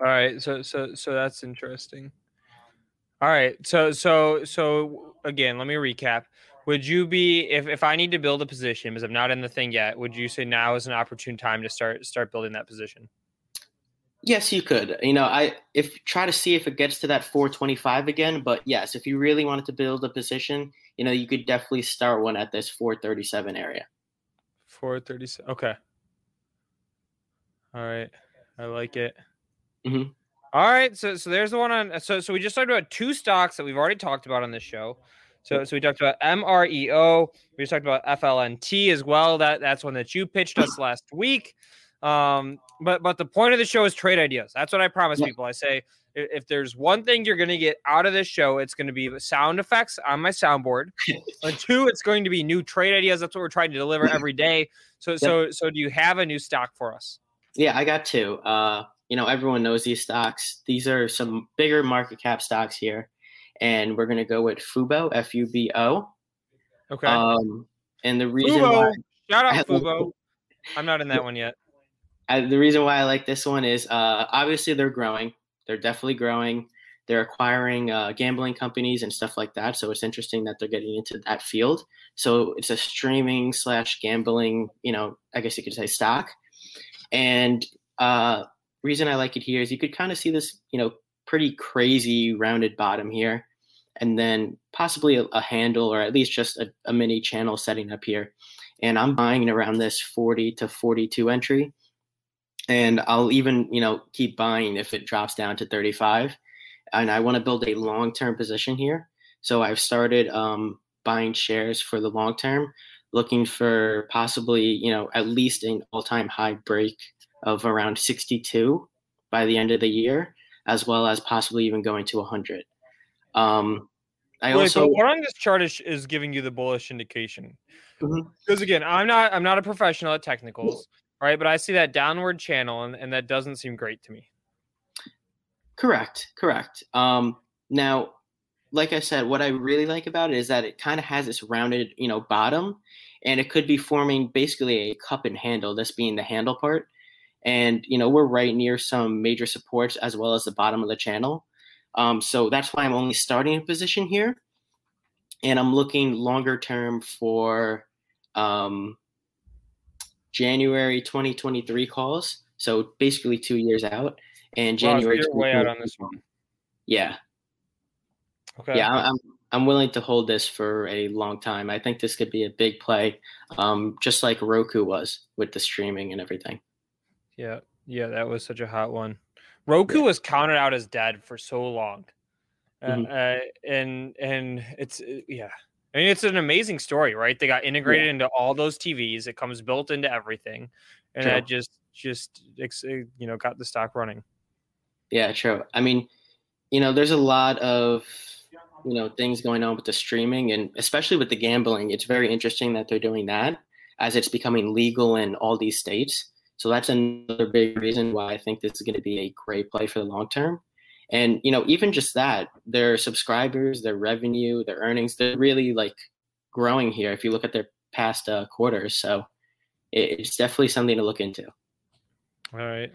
All right, so so so that's interesting. All right, so so so again, let me recap. Would you be if if I need to build a position because I'm not in the thing yet? Would you say now is an opportune time to start start building that position? Yes, you could. You know, I if try to see if it gets to that 425 again, but yes, if you really wanted to build a position, you know, you could definitely start one at this 437 area. 437. Okay. All right, I like it. Mhm. All right, so so there's the one on. So so we just talked about two stocks that we've already talked about on this show. So so we talked about MREO. We just talked about FLNT as well. That that's one that you pitched us <clears throat> last week. Um, but but the point of the show is trade ideas. That's what I promise Yeah. people. I say if there's one thing you're going to get out of this show, it's going to be sound effects on my soundboard. <laughs> and two, it's going to be new trade ideas. That's what we're trying to deliver <clears throat> every day. So so so do you have a new stock for us? Yeah, I got two. Uh, you know, everyone knows these stocks. These are some bigger market cap stocks here, and we're gonna go with Fubo, F U B O. Okay. Um, and the reason Fubo. why Shout I out Fubo. I'm not in that one yet. I, the reason why I like this one is uh, obviously they're growing. They're definitely growing. They're acquiring uh, gambling companies and stuff like that. So it's interesting that they're getting into that field. So it's a streaming slash gambling, you know, I guess you could say stock. And uh, reason I like it here is you could kind of see this, you know, pretty crazy rounded bottom here, and then possibly a, a handle or at least just a, a mini channel setting up here. And I'm buying around this 40 to 42 entry. And I'll even you know keep buying if it drops down to 35 and I want to build a long-term position here. So I've started um, buying shares for the long term looking for possibly you know at least an all-time high break of around 62 by the end of the year as well as possibly even going to 100 um, I Wait, also what on this chart is, is giving you the bullish indication? Because again, I'm not I'm not a professional at technicals, right? But I see that downward channel, and, and that doesn't seem great to me. Correct, correct. Um, now, like I said, what I really like about it is that it kind of has this rounded, you know, bottom, and it could be forming basically a cup and handle. This being the handle part, and you know, we're right near some major supports as well as the bottom of the channel. Um, so that's why I'm only starting a position here, and I'm looking longer term for um, January 2023 calls. So basically two years out, and January. way out on this one. Yeah, Okay. yeah, I'm I'm willing to hold this for a long time. I think this could be a big play, um, just like Roku was with the streaming and everything. Yeah. Yeah. That was such a hot one. Roku was counted out as dead for so long. Mhm. uh, and and it's uh, yeah I mean, it's an amazing story, right? They got integrated into all those TVs. It comes built into everything, and True. that just just uh, you know got the stock running. Yeah, true. I mean, you know, there's a lot of you know things going on with the streaming and especially with the gambling. It's very interesting that they're doing that as it's becoming legal in all these states. So that's another big reason why I think this is going to be a great play for the long term. And you know, even just that, their subscribers, their revenue, their earnings, they're really like growing here. If you look at their past uh, quarters, so it, it's definitely something to look into. All right.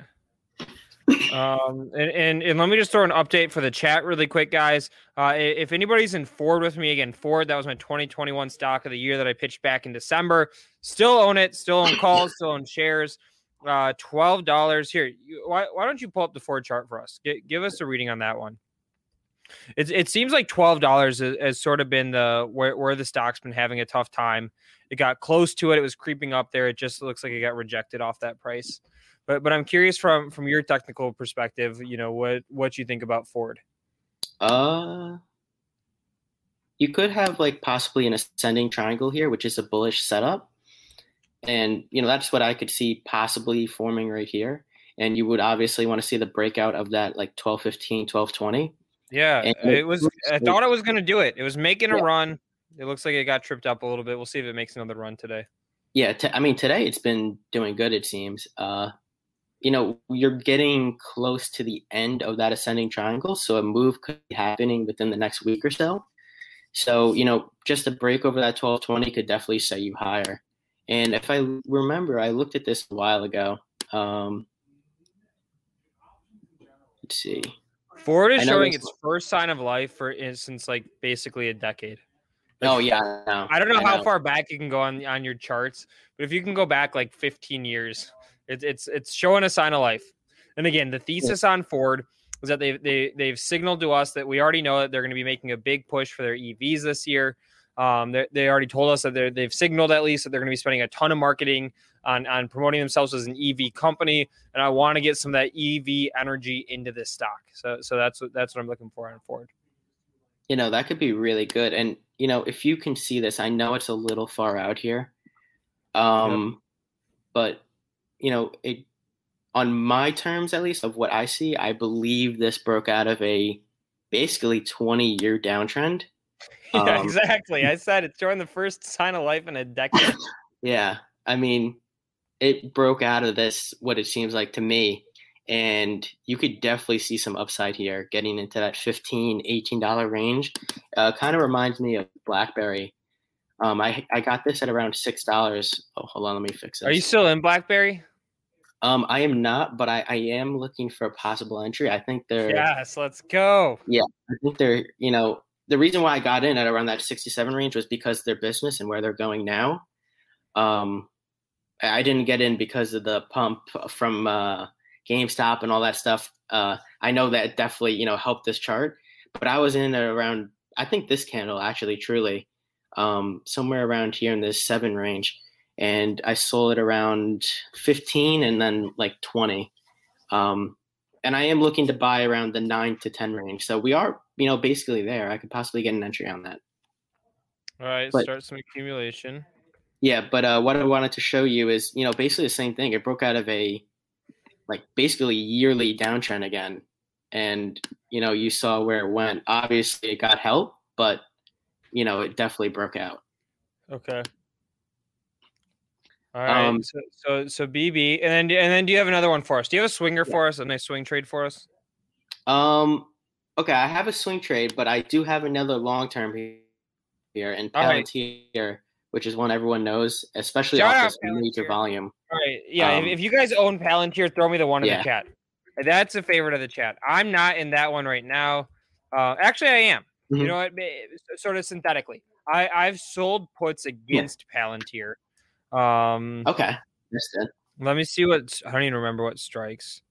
Um, and, and and let me just throw an update for the chat really quick, guys. Uh, if anybody's in Ford with me again, Ford that was my 2021 stock of the year that I pitched back in December. Still own it, still own calls, still own shares. Uh, twelve dollars here. You, why why don't you pull up the Ford chart for us? G- give us a reading on that one. It it seems like twelve dollars has, sort of been the where where the stock's been having a tough time. It got close to it. It was creeping up there. It just looks like it got rejected off that price. But but I'm curious from from your technical perspective, you know what what you think about Ford. Uh, you could have like possibly an ascending triangle here, which is a bullish setup. And, you know, that's what I could see possibly forming right here. And you would obviously want to see the breakout of that like 1215, 1220. Yeah, And it it was. I thought it was going to do it. It was making a Yeah. run. It looks like it got tripped up a little bit. We'll see if it makes another run today. Yeah, t- I mean, today it's been doing good, it seems. Uh, you know, you're getting close to the end of that ascending triangle, so a move could be happening within the next week or so. So, you know, just a break over that 1220 could definitely set you higher. And if I remember, I looked at this a while ago. Um, let's see. Ford is showing its first sign of life for since like basically a decade. Oh, yeah. I. I don't know how know. far back you can go on on your charts, but if you can go back like 15 years, it's it's it's showing a sign of life. And again, the thesis on Ford is that they they they've signaled to us that we already know that they're going to be making a big push for their EVs this year. Um, they, they already told us that they're, they've signaled at least that they're going to be spending a ton of marketing on on promoting themselves as an EV company, and I want to get some of that EV energy into this stock. So so that's what that's what I'm looking for on Ford. you know that could be really good and you know if you can see this i know it's a little far out here um but you know it on my terms at least of what i see i believe this broke out of a basically 20 year downtrend <laughs> Yeah, Um, exactly. I said it's showing the first sign of life in a decade. <laughs> yeah i mean it broke out of this what it seems like to me and you could definitely see some upside here getting into that 15 18 dollar range uh, kind of reminds me of blackberry um, I, I got this at around six dollars oh hold on let me fix it. Are you still in BlackBerry? um i am not but I, I am looking for a possible entry i think they're Yes, let's go. Yeah, I think they're, you know, the reason why I got in at around that 67 range was because their business and where they're going now. Um, I didn't get in because of the pump from uh, GameStop and all that stuff. Uh, I know that definitely, you know, helped this chart, but I was in at around, I think this candle actually truly, um, somewhere around here in this seven range. And I sold it around 15 and then like 20. Um, and I am looking to buy around the nine to 10 range. So we are, you know, basically there. I could possibly get an entry on that. All right, But- start some accumulation. Yeah, but uh, what I wanted to show you is, you know, basically the same thing. It broke out of a like basically yearly downtrend again, and you know, you saw where it went. Obviously, it got help, but you know, it definitely broke out. Okay. All right. Um, so, so so BB, and then and then do you have another one for us? Do you have a swinger for us? A nice swing trade for us? Um, okay, I have a swing trade, but I do have another long term here, and All right. Palantir, which is one everyone knows, especially Shout off this major volume. All right. Yeah. Um, if, if you guys own Palantir, throw me the one in yeah. the chat. That's a favorite of the chat. I'm not in that one right now. Uh, actually, I am. You Mhm. know what? Sort of synthetically, I I've sold puts against Palantir. Um, Okay. Let me see what I don't even remember what strikes.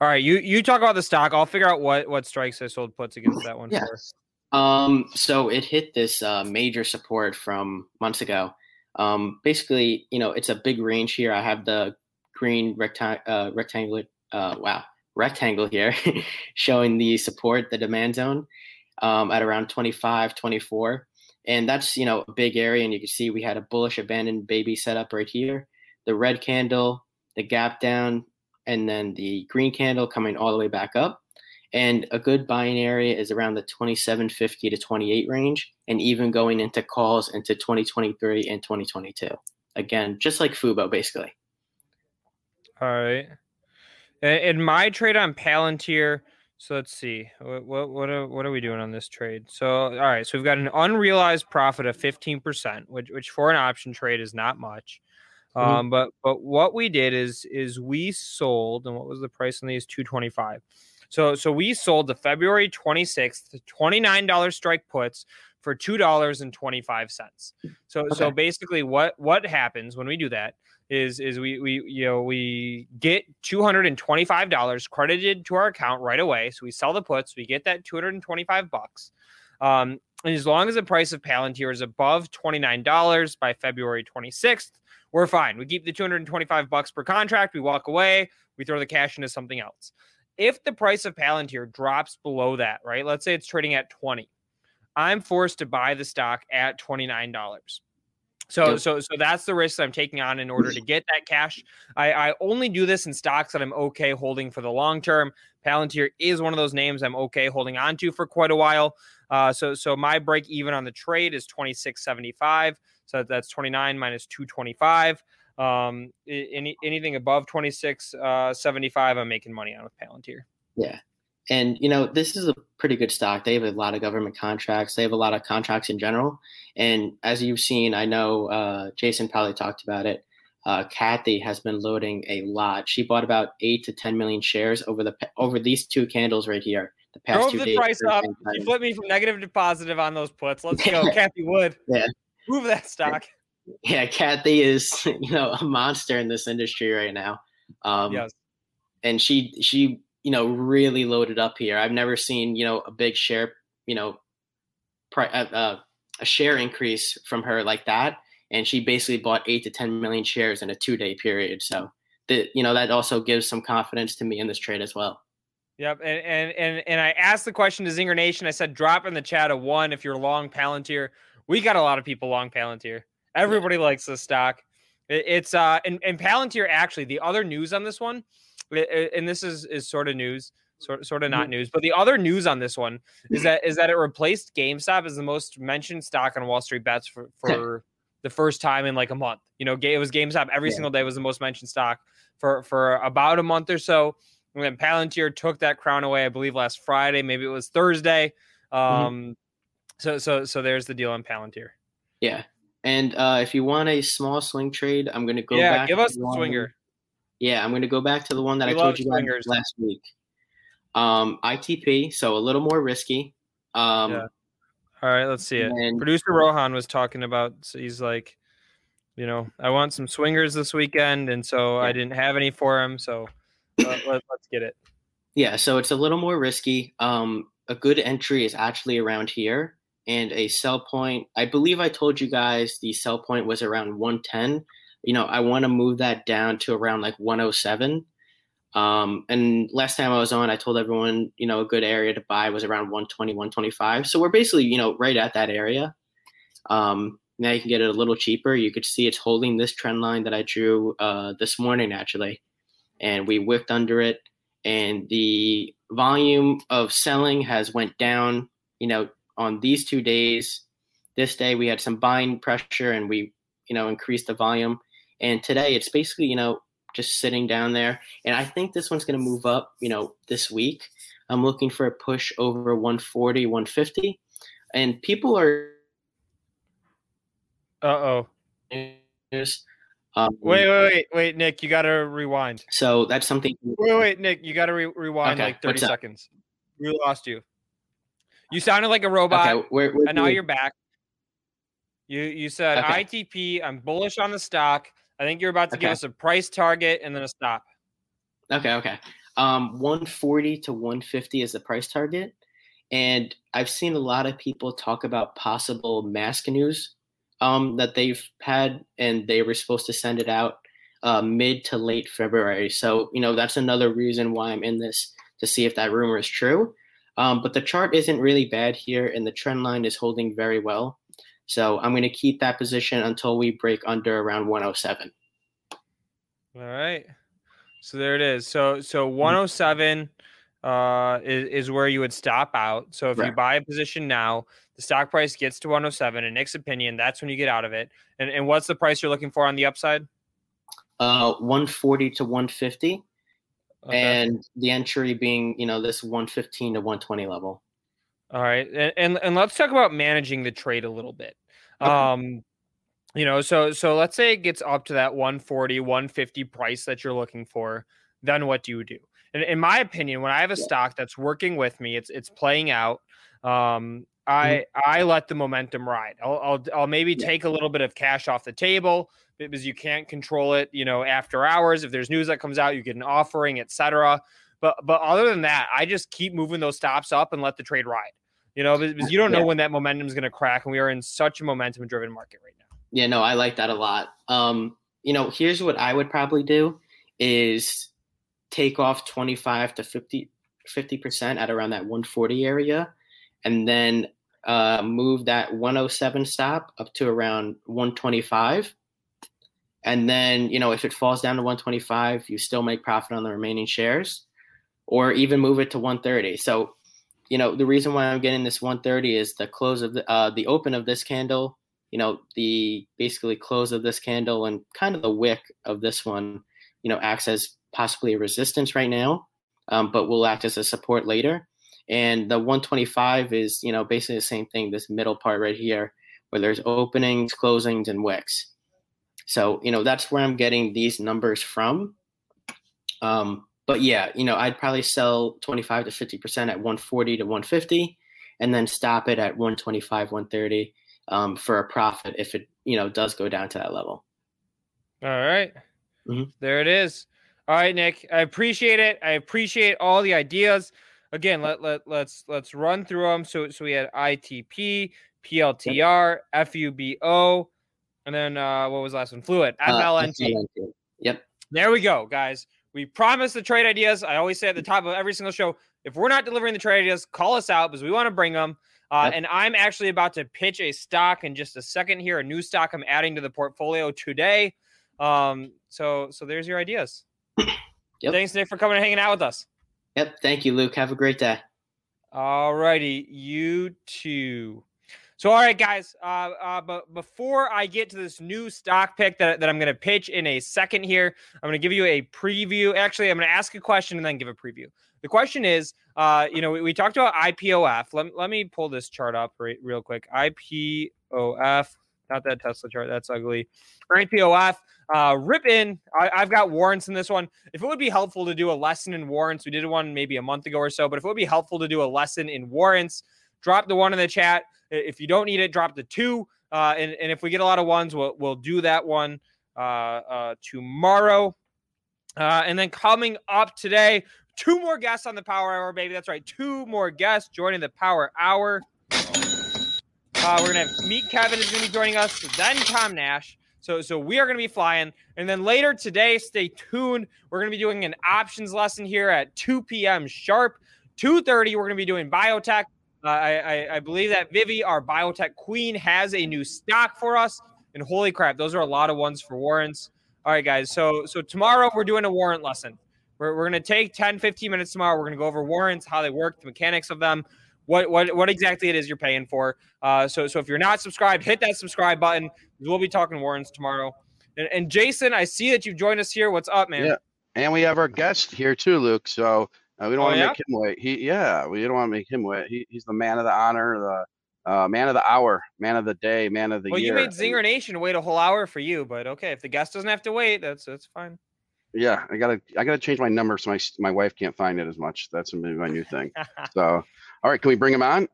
All right, you you talk about the stock. I'll figure out what what strikes I sold puts against that one Yeah. for. Um, so it hit this uh, major support from months ago. Um, basically, you know, it's a big range here. I have the green recta- uh, rectangular, uh, wow, rectangle here <laughs> showing the support, the demand zone um, at around 25, 24. And that's you know a big area. And you can see we had a bullish abandoned baby setup right here. The red candle, the gap down, and then the green candle coming all the way back up. And a good buying area is around the 2750 to 28 range, and even going into calls into 2023 and 2022. Again, just like Fubo, basically. All right. In my trade on Palantir, so let's see what what what are, what are we doing on this trade? So all right, so we've got an unrealized profit of 15%, which which for an option trade is not much. Mm-hmm. Um, but but what we did is is we sold, and what was the price on these? 225. So so we sold the February 26th $29 strike puts for two dollars and twenty five cents. So okay. so basically, what what happens when we do that is is we we you know we get two hundred and twenty five dollars credited to our account right away. So we sell the puts, we get that two hundred and twenty five bucks. Um, and as long as the price of Palantir is above twenty nine dollars by February twenty sixth, we're fine. We keep the two hundred and twenty five bucks per contract. We walk away. We throw the cash into something else if the price of Palantir drops below that, right? Let's say it's trading at 20. I'm forced to buy the stock at $29. So, so, so that's the risk I'm taking on in order to <clears throat> get that cash. I, I only do this in stocks that I'm okay holding for the long term. Palantir is one of those names I'm okay holding on to for quite a while. Uh, so, so my break even on the trade is 26.75. So that's 29 minus 225. Um, any anything above 26 uh, 75, I'm making money on with Palantir. Yeah. And you know, this is a pretty good stock. They have a lot of government contracts. They have a lot of contracts in general. And as you've seen, I know uh, Jason probably talked about it. Uh, Cathie has been loading a lot. She bought about eight to ten million shares over the over these two candles right here. The past Drove two the days. price up. She flipped me from negative to positive on those puts. Let's go, <laughs> Cathie Wood. Yeah, move that stock. Yeah, Cathie is <laughs> you know a monster in this industry right now. Um, yes, and she she you know really loaded up here. I've never seen you know a big share you know pri- uh, uh, a share increase from her like that, and she basically bought eight to ten million shares in a two day period. So that you know that also gives some confidence to me in this trade as well. Yep, and and and and I asked the question to Zinger Nation. I said, drop in the chat a one if you're long Palantir. We got a lot of people long Palantir. Everybody yeah. likes this stock. It, it's uh and, and Palantir actually the other news on this one, and this is is sort of news, sort sort of not mm-hmm. news, but the other news on this one is that is that it replaced GameStop as the most mentioned stock on WallStreetBets for <laughs> for the first time in like a month. You know, it was GameStop every yeah. single day was the most mentioned stock for for about a month or so. And then Palantir took that crown away, I believe last Friday, maybe it was Thursday. Mm-hmm. Um, mm-hmm. so so so there's the deal on Palantir. Yeah, and uh, if you want a small swing trade, I'm going to go yeah, give us the swinger. Yeah, I'm going to go back to the one that we I told you swingers. last week. Um, ITP, so a little more risky. Um, yeah. All right, let's see it. And, Producer Rohan was talking about. So he's like, you know, I want some swingers this weekend, and so yeah. I didn't have any for him. So uh, let, us get it. Yeah, so it's a little more risky. Um, a good entry is actually around here and a sell point. I believe I told you guys the sell point was around 110. You know, I want to move that down to around like 107. Um, and last time I was on, I told everyone, you know, a good area to buy was around 120, 125. So we're basically, you know, right at that area. Um, now you can get it a little cheaper. You could see it's holding this trend line that I drew uh, this morning, actually. And we whipped under it. And the volume of selling has went down, you know, on these two days. This day we had some buying pressure and we, you know, increased the volume. And today it's basically, you know, just sitting down there. And I think this one's going to move up, you know, this week. I'm looking for a push over 140, 150. And people are. Uh oh. Um, wait, wait, wait, wait, Nick, you got to rewind. So that's something. Wait, wait, Nick, you got to re- rewind okay, like 30 seconds. We lost you. You sounded like a robot, okay, where, where, and now you're back. You you said okay. ITP. I'm bullish on the stock. I think you're about to okay. give us a price target and then a stop. Okay, okay. Um, 140 to 150 is the price target, and I've seen a lot of people talk about possible mask news um, that they've had, and they were supposed to send it out uh, mid to late February. So you know that's another reason why I'm in this to see if that rumor is true. Um, but the chart isn't really bad here, and the trend line is holding very well. So I'm going to keep that position until we break under around 107. All right. So there it is. So so 107 uh is, is where you would stop out. So if you buy a position now, the stock price gets to 107 in Nick's opinion, that's when you get out of it. And and what's the price you're looking for on the upside? Uh, 140 to 150, Okay. and the entry being, you know, this 115 to 120 level. All right, and, and and let's talk about managing the trade a little bit. Okay. Um, you know, so so let's say it gets up to that 140, 150 price that you're looking for. Then what do you do? And in my opinion, when I have a stock that's working with me, it's it's playing out. Um, Mm-hmm. I I let the momentum ride. I'll I'll, I'll maybe take a little bit of cash off the table because you can't control it. You know, after hours, if there's news that comes out, you get an offering, etc. But but other than that, I just keep moving those stops up and let the trade ride. You know, because you don't know Yeah. when that momentum is going to crack, and we are in such a momentum driven market right now. Yeah, no, I like that a lot. Um, you know, here's what I would probably do is take off 25 to 50 percent at around that 140 area, and then uh, move that 107 stop up to around 125. And then, you know, if it falls down to 125, you still make profit on the remaining shares, or even move it to 130. So, you know, the reason why I'm getting this 130 is the close of the uh, the open of this candle you know the basically close of this candle and kind of the wick of this one you know acts as possibly a resistance right now um, but will act as a support later. And the 125 is you know basically the same thing this middle part right here where there's openings closings and wicks. So you know that's where i'm getting these numbers from. Um, but yeah you know i'd probably sell 25 to 50 percent at 140 to 150 and then stop it at 125 130 um, for a profit if it you know does go down to that level. All right. Mhm. There it is. All right, Nick. I appreciate it. I appreciate all the ideas. Again, let, let let's let's run through them. So so we had ITP, PLTR, FUBO, and then uh what was the last one? Fluid, Uh, FLNT. Yep. There we go, guys. We promise the trade ideas. I always say at the top of every single show, if we're not delivering the trade ideas, call us out because we want to bring them. Uh, Yep. And I'm actually about to pitch a stock in just a second here, a new stock I'm adding to the portfolio today. Um, so so there's your ideas. Yep. Thanks, Nick, for coming and hanging out with us. Yep. Thank you, Luke. Have a great day. All righty, you too. So, all right, guys. Uh, uh, but before I get to this new stock pick that, that I'm going to pitch in a second here, I'm going to give you a preview. Actually, I'm going to ask a question and then give a preview. The question is, uh, you know, we, we talked about IPOF. Let, let me pull this chart up re- real quick. IPOF, not that Tesla chart. That's ugly. IPOF. Uh, rip in. I, I've got warrants in this one. If it would be helpful to do a lesson in warrants, we did one maybe a month ago or so. But if it would be helpful to do a lesson in warrants, drop the one in the chat. If you don't need it, drop the two. Uh, and, and if we get a lot of ones, we'll we'll do that one uh, uh, tomorrow. Uh, and then coming up today, two more guests on the Power Hour, baby. That's right, two more guests joining the Power Hour. Uh, we're gonna Meet Kevin is gonna be joining us, then Tom Nash. So so we are gonna be flying, and then later today, stay tuned. We're gonna be doing an options lesson here at 2 p.m. sharp. 2:30, we're gonna be doing biotech. I, I I believe that Vivi, our biotech queen, has a new stock for us. And holy crap, those are a lot of ones for warrants. All right, guys. So so tomorrow we're doing a warrant lesson. We're, we're going to take 10, 15 minutes tomorrow. We're going to go over warrants, how they work, the mechanics of them, what what what exactly it is you're paying for. Uh, so so if you're not subscribed, hit that subscribe button. We'll be talking warrants tomorrow. And, and Jason, I see that you've joined us here. What's up, man? Yeah. And we have our guest here too, Luke. So uh, we don't Oh, want to yeah? make him wait. He, yeah, we don't want to make him wait. He, he's the man of the honor, the uh, man of the hour, man of the day, man of the year Well, you made Zinger Nation wait a whole hour for you, but okay, if the guest doesn't have to wait, that's that's fine. Yeah, I gotta, I gotta change my number so my my wife can't find it as much. That's gonna my new thing. <laughs> So, all right, can we bring him on?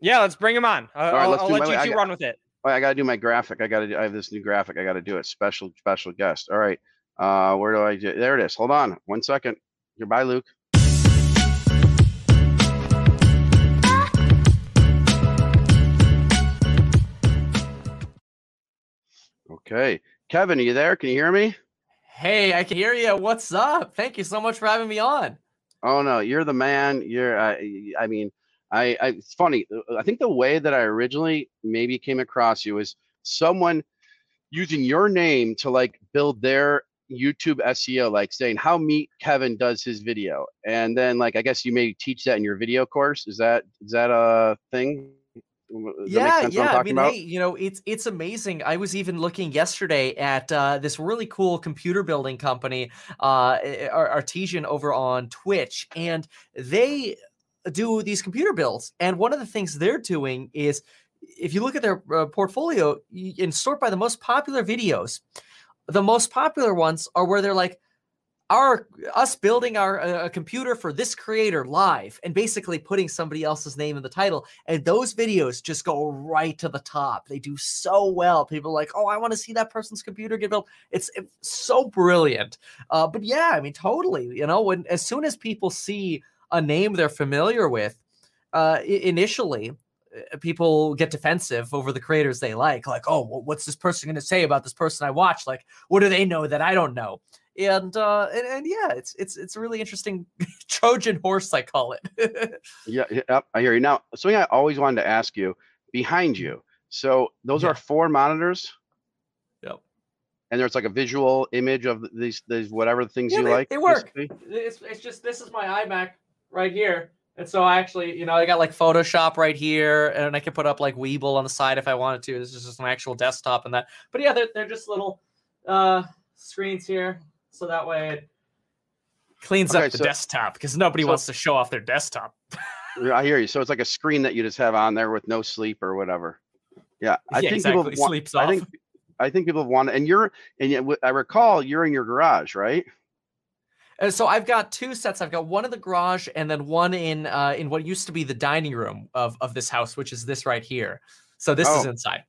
yeah, let's bring him on. Uh, right, I'll, let's I'll do- let you two got- run with it. Oh, I gotta do my graphic. I gotta, do, I have this new graphic. I gotta do it. Special, special guest. All right, uh, where do I do? There it is. Hold on, one second. Goodbye, Luke. Okay, Kevin, are you there? Can you hear me? Hey, I can hear you. What's up? Thank you so much for having me on. Oh no, you're the man. You're. Uh, I mean, I, I it's funny. I think the way that I originally maybe came across you is someone using your name to like build their YouTube SEO, like saying how Meet Kevin does his video, and then like I guess you maybe teach that in your video course. Is that is that a thing? Yeah, sense what I'm yeah. I mean, about? hey, you know, it's it's amazing. I was even looking yesterday at uh, this really cool computer building company, uh, eh, Artesian over on Twitch, and they do these computer builds. And one of the things they're doing is, if you look at their uh, portfolio and sort by the most popular videos, the most popular ones are where they're like, our us building our uh, a computer for this creator live and basically putting somebody else's name in the title and those videos just go right to the top. They do so well. People like oh i want to see that person's computer get built. It's, it's so brilliant. Uh, but yeah i mean totally you know when as soon as people see a name they're familiar with uh, initially uh, people get defensive over the creators they like like oh what's this person going to say about this person i watch? Like what do they know that i don't know and uh and, and yeah it's it's it's a really interesting <laughs> trojan horse i call it <laughs> Yeah, yeah, I hear you. Now, something I always wanted to ask you behind you. So those Yeah. are four monitors, yep and there's like a visual image of these these whatever things Yeah, you they- like. they work. basically? it's, it's just this is my imac right here and so i actually you know i got like photoshop right here and i can put up like Webull on the side if i wanted to this is just my actual desktop and that but yeah they're, they're just little uh screens here so that way it cleans Okay, up the so- desktop because nobody so- wants to show off their desktop I hear you. So it's like a screen that you just have on there with no sleep or whatever. Yeah, I yeah, think exactly people want, sleeps I off think I think people have wanted, and you're and yet I recall you're in your garage, right? Uh, so I've got two sets. I've got one in the garage and then one in uh, in what used to be the dining room of of this house, which is this right here. So this is Oh. inside.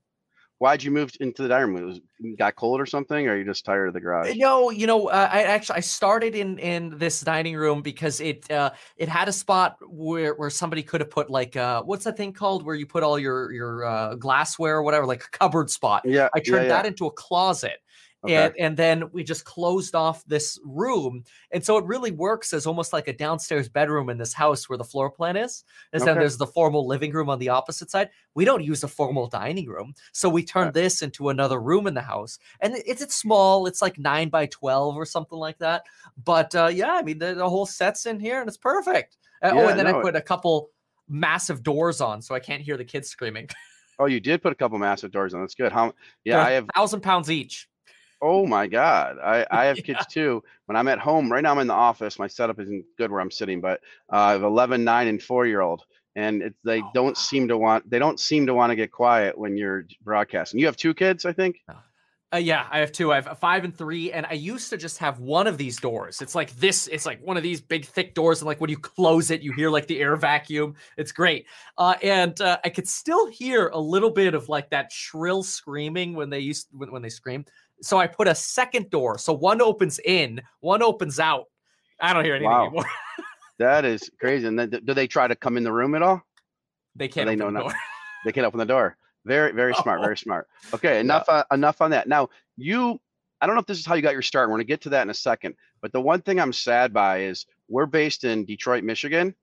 Why'd you move into the dining room? It was, got cold or something, or are you just tired of the garage? No, you know, uh, I actually I started in in this dining room because it uh, it had a spot where where somebody could have put like uh, what's that thing called where you put all your your uh, glassware or whatever, like a cupboard spot. Yeah, I yeah, turned yeah. that into a closet. Okay. And, and then we just closed off this room. And so it really works as almost like a downstairs bedroom in this house where the floor plan is. And then there's the formal living room on the opposite side. We don't use a formal dining room. So we turned this into another room in the house. And it- it's, it's small, it's like nine by 12 or something like that. But uh, yeah, I mean, the, the whole set's in here and it's perfect. Uh, oh, and then no, I put a couple massive doors on so I can't hear the kids screaming. Oh, you did put a couple massive doors on. That's good. How? Yeah, I have. thousand pounds each. Oh my God, I I have <laughs> Yeah. kids too. When I'm at home, right now I'm in the office. My setup isn't good where I'm sitting, but uh, I have 11, 9, and four year old, and it's they Oh, don't wow. seem to want. They don't seem to want to get quiet when you're broadcasting. You have two kids, I think. Uh, yeah, I have two. I have a five and three, and I used to just have one of these doors. It's like this. It's like one of these big, thick doors, and like when you close it, you hear like the air vacuum. It's great, uh, and uh, I could still hear a little bit of like that shrill screaming when they used when, when they scream. So I put a second door. So one opens in, one opens out. I don't hear anything Wow. anymore. <laughs> That is crazy. And then do they try to come in the room at all? they can't they open know the not-. <laughs> They can't open the door. Very, very <laughs> smart. Oh. Very smart. Okay, enough. Uh, enough on that. Now, you. I don't know if this is how you got your start. We're gonna get to that in a second. But the one thing I'm sad by is we're based in Detroit, Michigan,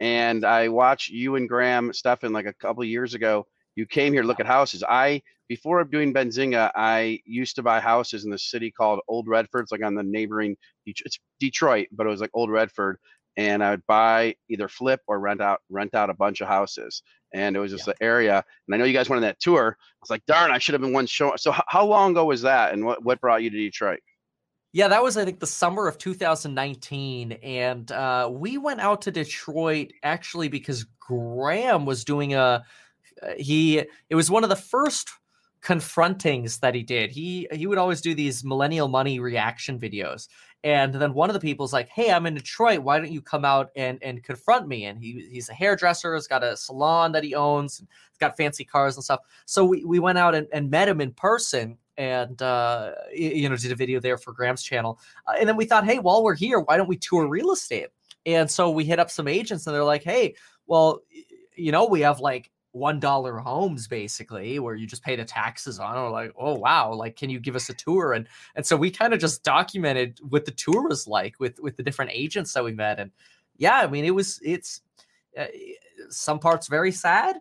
and I watched you and Graham Stephan like a couple of years ago. You came here to look at houses. I before doing Benzinga, I used to buy houses in the city called Old Redford. It's like on the neighboring. It's Detroit, but it was like Old Redford, and I would buy either flip or rent out rent out a bunch of houses. And it was just Yeah. the area. And I know you guys went on that tour. I was like, darn, I should have been one show. So h- how long ago was that, and what what brought you to Detroit? Yeah, that was I think the summer of 2019, and uh, we went out to Detroit actually because Graham was doing a he. It was one of the first confrontings that he did. He he would always do these millennial money reaction videos, and then one of the people's like, "Hey, I'm in Detroit. Why don't you come out and and confront me?" And he he's a hairdresser. He's got a salon that he owns. He's got fancy cars and stuff. So we we went out and, and met him in person and uh, you know did a video there for Graham's channel. Uh, and then we thought, hey, while we're here, why don't we tour real estate? And so we hit up some agents, and they're like, hey, well, you know, we have like one dollar homes basically where you just pay the taxes on. or like, oh wow, like can you give us a tour? And and so we kind of just documented what the tour was like with with the different agents that we met. And yeah, I mean, it was it's uh, some parts very sad,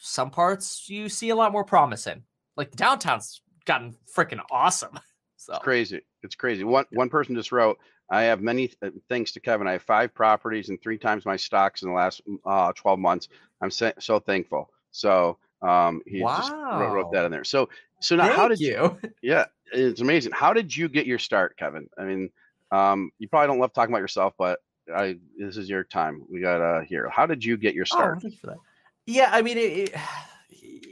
some parts you see a lot more promising. Like the downtown's gotten freaking awesome. <laughs> So It's crazy. It's crazy. One one person just wrote, "I have many th- thanks to Kevin. I have five properties and three times my stocks in the last uh, 12 months. I'm so, so thankful." So um, he just wrote, wrote that in there. So so now, how did you? Yeah, it's amazing. How did you get your start, Kevin? I mean, um, you probably don't love talking about yourself, but I this is your time. We got uh here. How did you get your Oh, start? thank you for that. Yeah, I mean it, it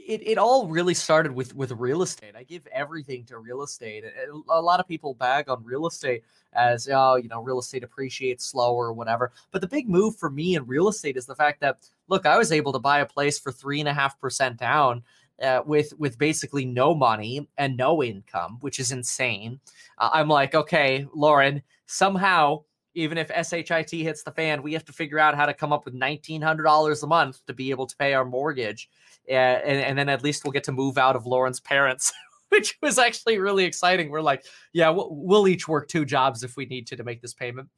it it all really started with with real estate. I give everything to real estate. A lot of people bag on real estate as oh, you know, real estate appreciates slower or whatever. But the big move for me in real estate is the fact that look, I was able to buy a place for three and a half percent down. Uh, with with basically no money and no income, which is insane. Uh, I'm like, okay, Lauren, somehow even if SHIT hits the fan, we have to figure out how to come up with $1,900 a month to be able to pay our mortgage. Uh, and, and then at least we'll get to move out of Lauren's parents, <laughs> <laughs> which was actually really exciting. We're like, yeah, we'll, we'll each work two jobs if we need to to make this payment.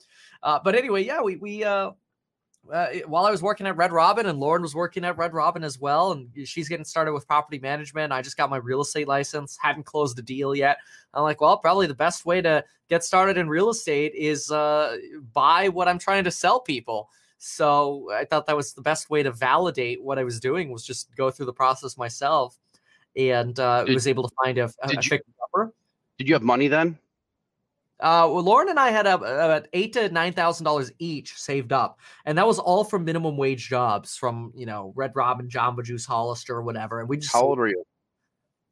Uh, but anyway, yeah, we, we, uh, uh, while I was working at Red Robin and Lauren was working at Red Robin as well, and she's getting started with property management. I just got my real estate license, hadn't closed the deal yet. I'm like, well, probably the best way to get started in real estate is uh, buy what I'm trying to sell people. So I thought that was the best way to validate what I was doing was just go through the process myself, and uh, Did- was able to find a, a, did you-. Did you have money then? Uh, well, Lauren and I had a- about eight to nine thousand dollars each saved up, and that was all from minimum wage jobs from you know Red Robin, Jamba Juice, Hollister, or whatever. And we just How old were you?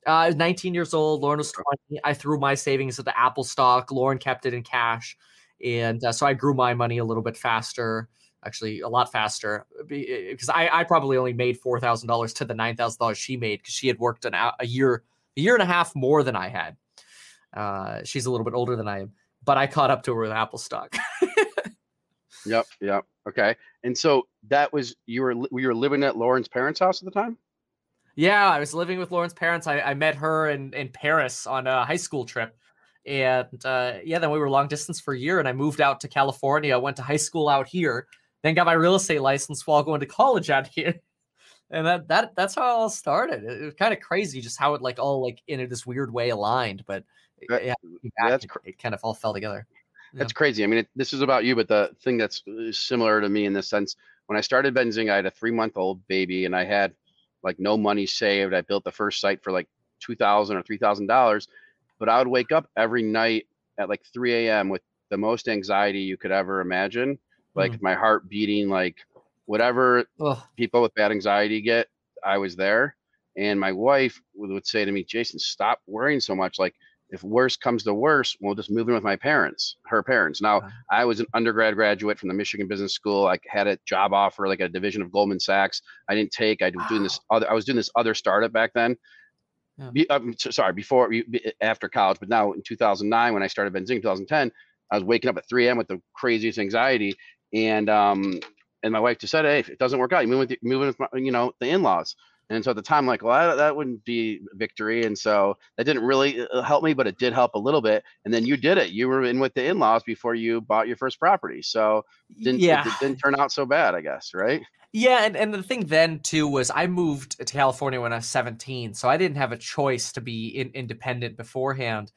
uh, I was 19 years old. Lauren was 20. I threw my savings at the Apple stock. Lauren kept it in cash, and uh, so I grew my money a little bit faster. Actually, a lot faster because I, I probably only made four thousand dollars to the nine thousand dollars she made because she had worked an, a year, a year and a half more than I had. Uh, she's a little bit older than I am, but I caught up to her with Apple stock. <laughs> Yep, yep. Okay. And so that was you were you were living at Lauren's parents' house at the time? Yeah, I was living with Lauren's parents. I, I met her in, in Paris on a high school trip. And uh, yeah, then we were long distance for a year and I moved out to California, went to high school out here, then got my real estate license while going to college out here. <laughs> And that that that's how it all started. It, it was kind of crazy just how it like all like in this weird way aligned, but That- yeah, that's it, it kind of all fell together. That's crazy. I mean, it, this is about you, but the thing that's uh, similar to me in this sense, when I started Benzinga, I had a three month old baby and I had like no money saved. I built the first site for like two thousand or three thousand dollars, but I would wake up every night at like three a.m. with the most anxiety you could ever imagine, like my heart beating, like whatever Ugh. people with bad anxiety get. I was there, and my wife would, would say to me, "Jason, stop worrying so much. Like, if worse comes to worse, we'll just move in with my parents, her parents." Now. I was an undergrad graduate from the Michigan Business School. I had a job offer, like a division of Goldman Sachs. I didn't take. I was doing this other. I was doing this other startup back then. Yeah. Be, um, so- sorry, before after college, but now in 2009 when I started Benzinga, 2010, I was waking up at 3 a.m. with the craziest anxiety, and um, and my wife just said, "Hey, if it doesn't work out, you move with the, move in with my, you know the in-laws." And so at the time, like, well, that, that wouldn't be victory, and so that didn't really uh, help me, but it did help a little bit. And then you did it; you were in with the in-laws before you bought your first property, so didn't yeah. it didn't turn out so bad, I guess, right? Yeah, and, and the thing then too was I moved to California when I was 17, so I didn't have a choice to be in, independent beforehand.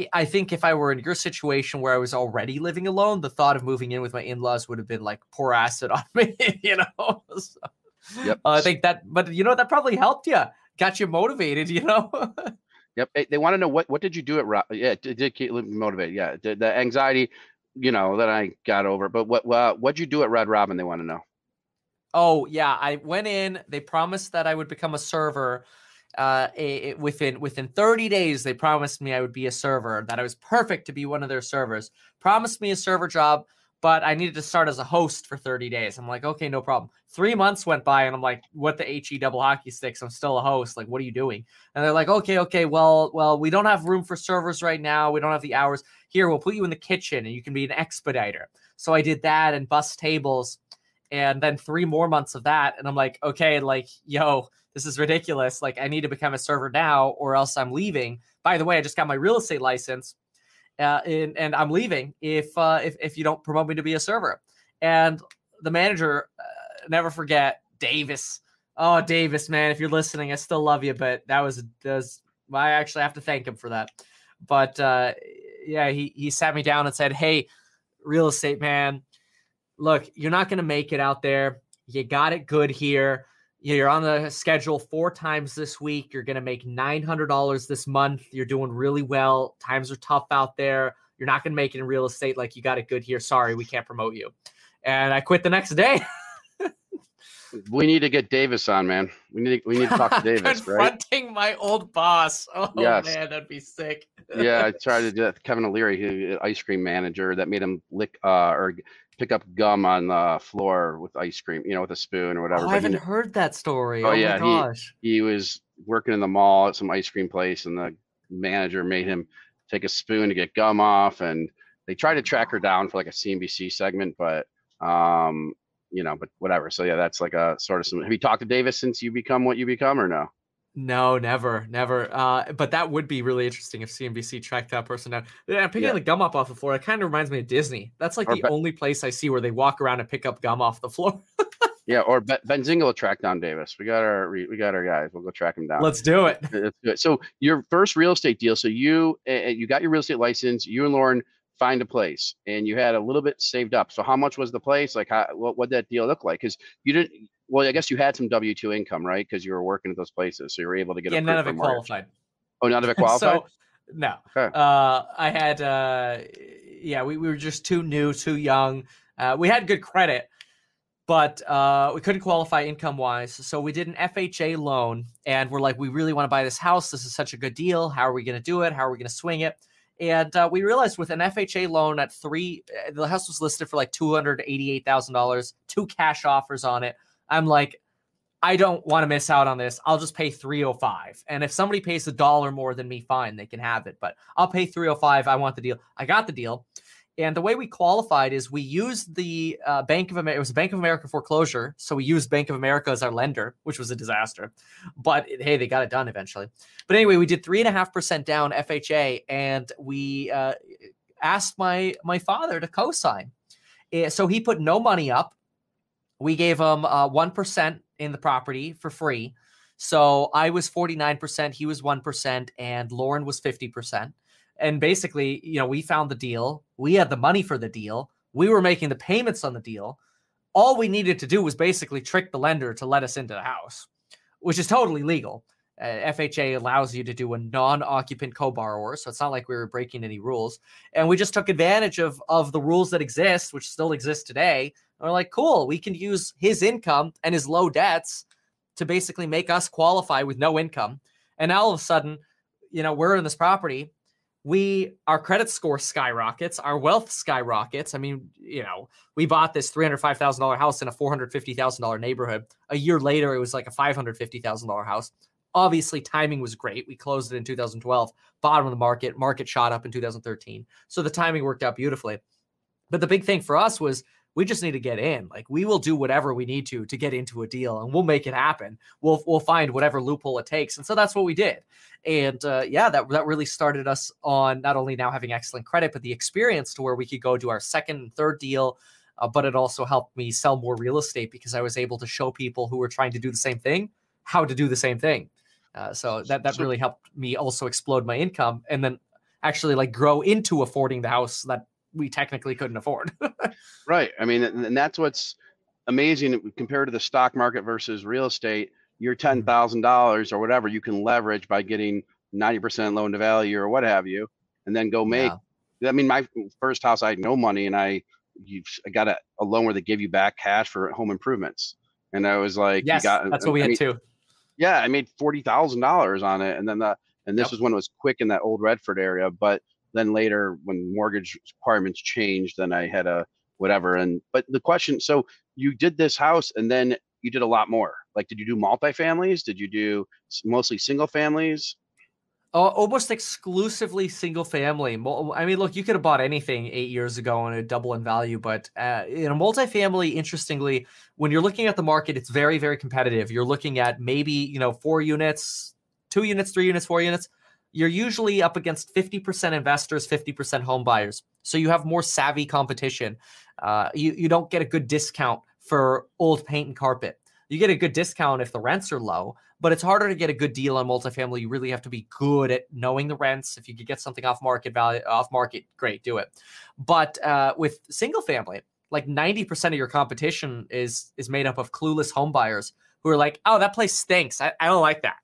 I- I think if I were in your situation where I was already living alone, the thought of moving in with my in-laws would have been like pour acid on <laughs> me, you know. <laughs> So, Yep. uh, I think that, but you know that probably helped you, got you motivated, <laughs> you know. Yep. They, they want to know what what did you do at Ro- yeah it did keep motivated yeah the, the anxiety you know that I got over but what uh, what'd you do at Red Robin they want to know Oh yeah, I went in. They promised that I would become a server. Uh, within within 30 days, they promised me I would be a server. That I was perfect to be one of their servers. Promised me a server job, but I needed to start as a host for 30 days. I'm like, okay, no problem. Three months went by, and I'm like, what the he double hockey sticks? I'm still a host. Like, what are you doing? And they're like, okay, okay, well, well, we don't have room for servers right now. We don't have the hours. Here, we'll put you in the kitchen, and you can be an expediter. So I did that and bus tables and then three more months of that and i'm like okay like yo this is ridiculous like i need to become a server now or else i'm leaving by the way i just got my real estate license uh, and, and i'm leaving if uh if, if you don't promote me to be a server and the manager uh, never forget Davis. Oh, Davis, man, if you're listening, I still love you, but that was was I actually have to thank him for that. But uh, yeah, he he sat me down and said, "Hey, real estate man, look, you're not going to make it out there. You got it good here. You're on the schedule four times this week. You're going to make $900 this month. You're doing really well. Times are tough out there. You're not going to make it in real estate like you got it good here. Sorry, we can't promote you. And I quit the next day. <laughs> We need to get Davis on, man. We need to, we need to talk to <laughs> Davis, right? Confronting my old boss. Oh Yes. man, that'd be sick. yeah, I <laughs> tried to do that. Kevin O'Leary, who ice cream manager, that made him lick uh, or pick up gum on the floor with ice cream, you know, with a spoon or whatever. Oh, I haven't he, heard that story. Oh, Oh, yeah, he- my gosh. he was working in the mall at some ice cream place, and the manager made him take a spoon to get gum off, and they tried to track her down for like a CNBC segment, but um, you know, but whatever. So yeah, that's like a sort of some. Have you talked to Davis since you become what you become, or no? No, never, never. Uh, but that would be really interesting if CNBC tracked that person down. Yeah, picking Yeah. the gum up off the floor. It kind of reminds me of Disney. That's like Or the only place I see where they walk around and pick up gum off the floor. <laughs> Yeah, or Benzinga will track down Davis. We got our we got our guys. We'll go track him down. Let's do it. That's good. So your first real estate deal. So you uh, you got your real estate license. You and Lauren find a place, and you had a little bit saved up. So how much was the place? Like how what what that deal look like? Because you didn't. Well, I guess you had some W two income, right? Because you were working at those places, so you were able to get. Yeah, none of it qualified. Oh, none of it <laughs> qualified. So no. Okay. Uh, I had uh, yeah, we, we were just too new, too young. Uh, we had good credit, but uh, we couldn't qualify income wise. So we did an FHA loan, and we're like, we really want to buy this house. This is such a good deal. How are we going to do it? How are we going to swing it? And uh, we realized with an FHA loan at three, uh, the house was listed for like two hundred eighty-eight thousand dollars, two cash offers on it. I'm like, I don't want to miss out on this. I'll just pay 305. And if somebody pays a dollar more than me, fine, they can have it. But I'll pay 305. I want the deal. I got the deal. And the way we qualified is we used the uh, Bank of America. It was Bank of America foreclosure, so we used Bank of America as our lender, which was a disaster. But hey, they got it done eventually. But anyway, we did three and a half percent down FHA, and we uh, asked my my father to co-sign. Eh, So he put no money up. We gave him uh, one in the property for free. So I was 49%, he was 1%, and Lauren was 50%. And basically, you know, we found the deal. We had the money for the deal. We were making the payments on the deal. All we needed to do was basically trick the lender to let us into the house, which is totally legal. Uh, FHA allows you to do a non-occupant co-borrower, so it's not like we were breaking any rules. And we just took advantage of of the rules that exist, which still exist today. And we're like, cool, we can use his income and his low debts to basically make us qualify with no income. And now all of a sudden, you know, we're in this property. We our credit score skyrockets, our wealth skyrockets. I mean, you know, we bought this three hundred five thousand dollar house in a four hundred fifty thousand dollar neighborhood. A year later, it was like a five hundred fifty thousand dollar house. Obviously, timing was great. We closed it in 2012, bottom of the market. Market shot up in 2013, so the timing worked out beautifully. But the big thing for us was we just need to get in. Like we will do whatever we need to to get into a deal, and we'll make it happen. We'll we'll find whatever loophole it takes, and so that's what we did. And uh, yeah, that that really started us on not only now having excellent credit, but the experience to where we could go do our second and third deal. Uh, but it also helped me sell more real estate because I was able to show people who were trying to do the same thing how to do the same thing. Uh, so that that really helped me also explode my income and then actually like grow into affording the house that we technically couldn't afford. <laughs> Right. I mean, and that's what's amazing compared to the stock market versus real estate. Your mm-hmm. ten thousand dollars or whatever you can leverage by getting ninety percent loan to value or what have you, and then go make. I mean, my first house, I had no money, and I you I got a, a loan where they give you back cash for home improvements, and I was like, you yes, got, that's uh, what we I had too. yeah, I made forty thousand dollars on it, and then the and this Yep. was when it was quick in that old Redford area. But then later, when mortgage requirements changed, then I had a whatever. And but the question, so you did this house, and then you did a lot more. Like, did you do multifamilies? Did you do mostly single families? Oh, almost exclusively single family. I mean, look, you could have bought anything eight years ago and it double in value, but uh, in a multifamily, interestingly, when you're looking at the market, it's very, very competitive. You're looking at maybe you know four units, two units, three units, four units. You're usually up against 50% investors, 50% home buyers. So you have more savvy competition. Uh, you you don't get a good discount for old paint and carpet. You get a good discount if the rents are low, but it's harder to get a good deal on multifamily. You really have to be good at knowing the rents. If you could get something off market value, off market, great, do it. But uh, with single family, like 90% of your competition is is made up of clueless home buyers who are like, oh, that place stinks. I, I don't like that.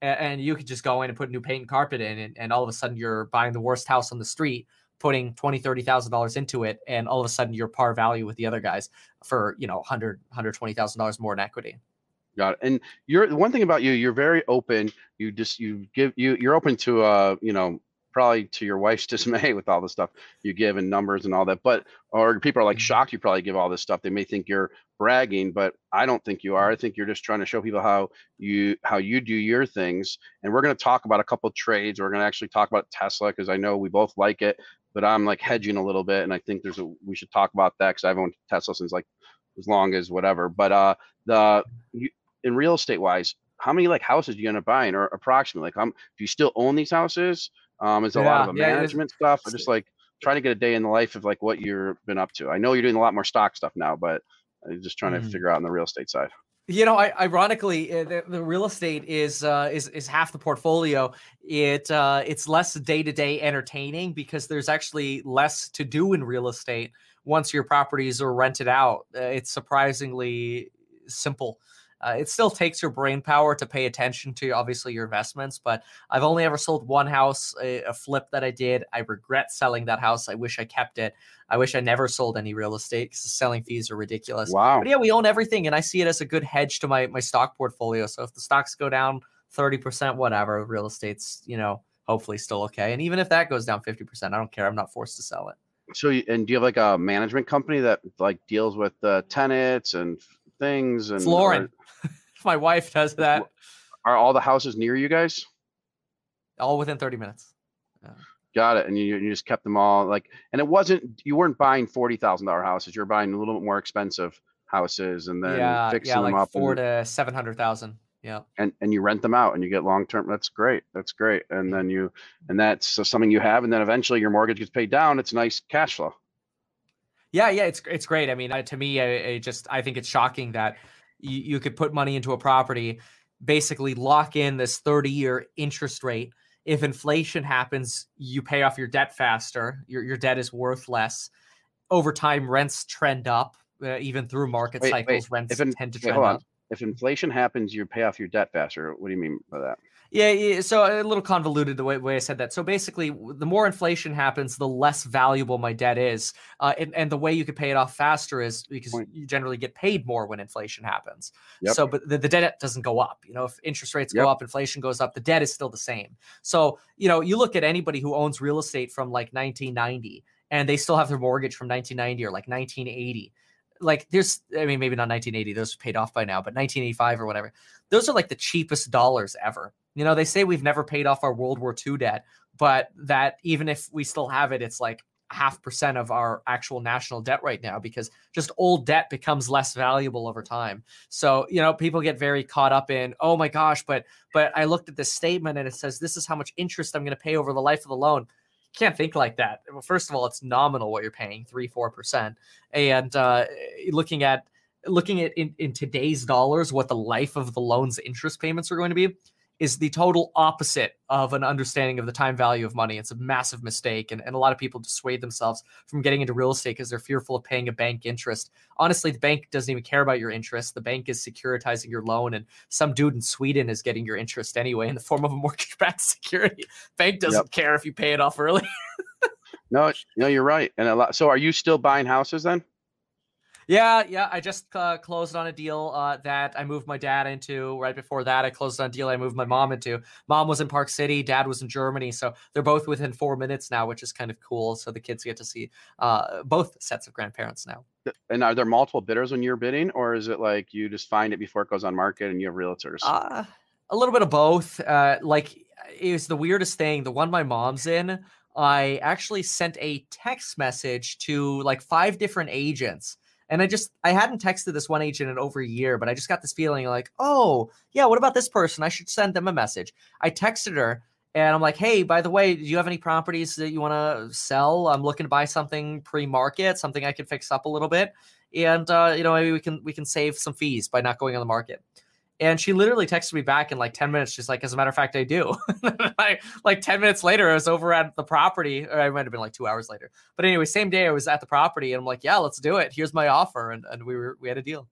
And, you could just go in and put new paint and carpet in, and, and all of a sudden you're buying the worst house on the street, putting twenty, thirty thousand dollars into it, and all of a sudden you're par value with the other guys for you know hundred, hundred twenty thousand dollars more in equity. Got it. And you're one thing about you, you're very open. You just you give you you're open to uh you know probably to your wife's <laughs> dismay with all the stuff you give and numbers and all that. But or people are like shocked you probably give all this stuff. They may think you're bragging, but I don't think you are. I think you're just trying to show people how you how you do your things. And we're going to talk about a couple trades. We're going to actually talk about Tesla because I know we both like it, but I'm like hedging a little bit, and I think there's a we should talk about that because I've owned Tesla since like as long as whatever. But uh the you, in real estate wise, how many like houses are you gonna buy, or approximately like um do you still own these houses? Um, is a lot Yeah, of yeah, it is. management stuff, or just like trying to get a day in the life of like what you've been up to. I know you're doing a lot more stock stuff now, but I'm just trying Mhm. to figure out on the real estate side. You know, I, ironically, uh, the, the real estate is uh, is is half the portfolio. It uh, it's less day to day entertaining because there's actually less to do in real estate once your properties are rented out. Uh, it's surprisingly simple. Uh, it still takes your brain power to pay attention to obviously your investments, but I've only ever sold one house, a, a flip that I did. I regret selling that house. I wish I kept it. I wish I never sold any real estate because the selling fees are ridiculous. Wow. But yeah, we own everything, and I see it as a good hedge to my my stock portfolio. So if the stocks go down thirty percent, whatever, real estate's you know hopefully still okay. And even if that goes down fifty percent, I don't care. I'm not forced to sell it. So, you, and do you have like a management company that like deals with uh, tenants and things? And It's Lauren. <laughs> my wife does that Are, all the houses near you guys? all within thirty minutes. Got it. And you, you just kept them all like, and it wasn't, you weren't buying $40,000 houses. You're buying a little bit more expensive houses and then yeah, fixing yeah, them like up four and, to seven hundred thousand. Yeah. and, and you rent them out and you get long-term. That's great. That's great. And then you, and that's uh, something you have. And then eventually your mortgage gets paid down. It's nice cash flow. Yeah, yeah, it's it's great. I mean, uh, to me, I, I just I think it's shocking that you, you could put money into a property, basically lock in this thirty year interest rate. If inflation happens, you pay off your debt faster. Your your debt is worth less. Over time, rents trend up. Uh, even through market Wait, wait, cycles, rents in- tend to wait, trend up. If inflation happens, you pay off your debt faster. What do you mean by that? Yeah, yeah. So a little convoluted the way, way I said that. So basically, the more inflation happens, the less valuable my debt is. Uh, and, and the way you could pay it off faster is because Point. you generally get paid more when inflation happens. Yep. So, but the, the debt doesn't go up. You know, if interest rates Yep. go up, inflation goes up, the debt is still the same. So, you know, you look at anybody who owns real estate from like 1990 and they still have their mortgage from 1990 or like 1980 like there's i mean maybe not 1980 those paid off by now but 1985 or whatever those are like the cheapest dollars ever. You know they say we've never paid off our world war ii debt but that even if we still have it it's like half percent of our actual national debt right now because just old debt becomes less valuable over time. So you know people get very caught up in oh my gosh but but i looked at this statement and it says this is how much interest i'm going to pay over the life of the loan can't think like that. Well, first of all, it's nominal what you're paying, three, four percent. And uh, looking at looking at in, in today's dollars, what the life of the loan's interest payments are going to be is the total opposite of an understanding of the time value of money. It's a massive mistake. And, and a lot of people dissuade themselves from getting into real estate because they're fearful of paying a bank interest. Honestly, the bank doesn't even care about your interest. The bank is securitizing your loan, and some dude in Sweden is getting your interest anyway in the form of a <laughs> mortgage backed security. Bank doesn't care if you pay it off early. <laughs> No, no, you're right. And a lot. So are you still buying houses then? Yeah, yeah. I just uh, closed on a deal uh, that I moved my dad into. Right before that, I closed on a deal I moved my mom into. Mom was in Park City, dad was in Germany. So they're both within four minutes now, which is kind of cool. So the kids get to see uh, both sets of grandparents now. And are there multiple bidders when you're bidding, or is it like you just find it before it goes on market and you have realtors? Uh, a little bit of both. Uh, like it was the weirdest thing. The one my mom's in, I actually sent a text message to like five different agents. And I just I hadn't texted this one agent in over a year, but I just got this feeling like, oh yeah, what about this person? I should send them a message. I texted her and I'm like, hey, by the way, do you have any properties that you want to sell? I'm looking to buy something pre-market, something I could fix up a little bit. and uh, you know maybe we can we can save some fees by not going on the market. And she literally texted me back in like 10 minutes. She's like, as a matter of fact, I do. <laughs> like, like 10 minutes later, I was over at the property, or I might have been like two hours later. But anyway, same day I was at the property and I'm like, yeah, let's do it. Here's my offer. And, and we were, we had a deal.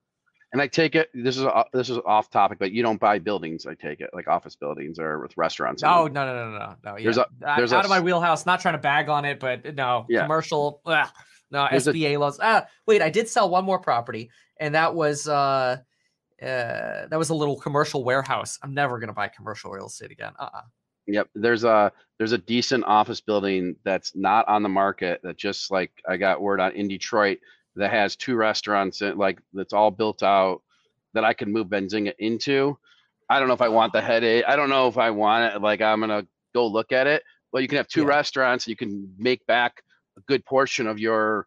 And I take it this is this is off topic, but you don't buy buildings. I take it like office buildings or with restaurants. No, no, no, no, no, no. Yeah. There's a- there's out a of my wheelhouse. Not trying to bag on it, but no Yeah. commercial. ugh, no There's a- SBA loans. Ah, wait, I did sell one more property, and that was uh, uh, that was a little commercial warehouse. I'm never gonna buy commercial real estate again. Uh, uh Yep. There's a there's a decent office building that's not on the market that just like I got word on in Detroit that has two restaurants in, like that's all built out that I could move Benzinga into. I don't know if I want the headache. I don't know if I want it. Like I'm gonna go look at it. But you can have two Yeah. restaurants. You can make back a good portion of your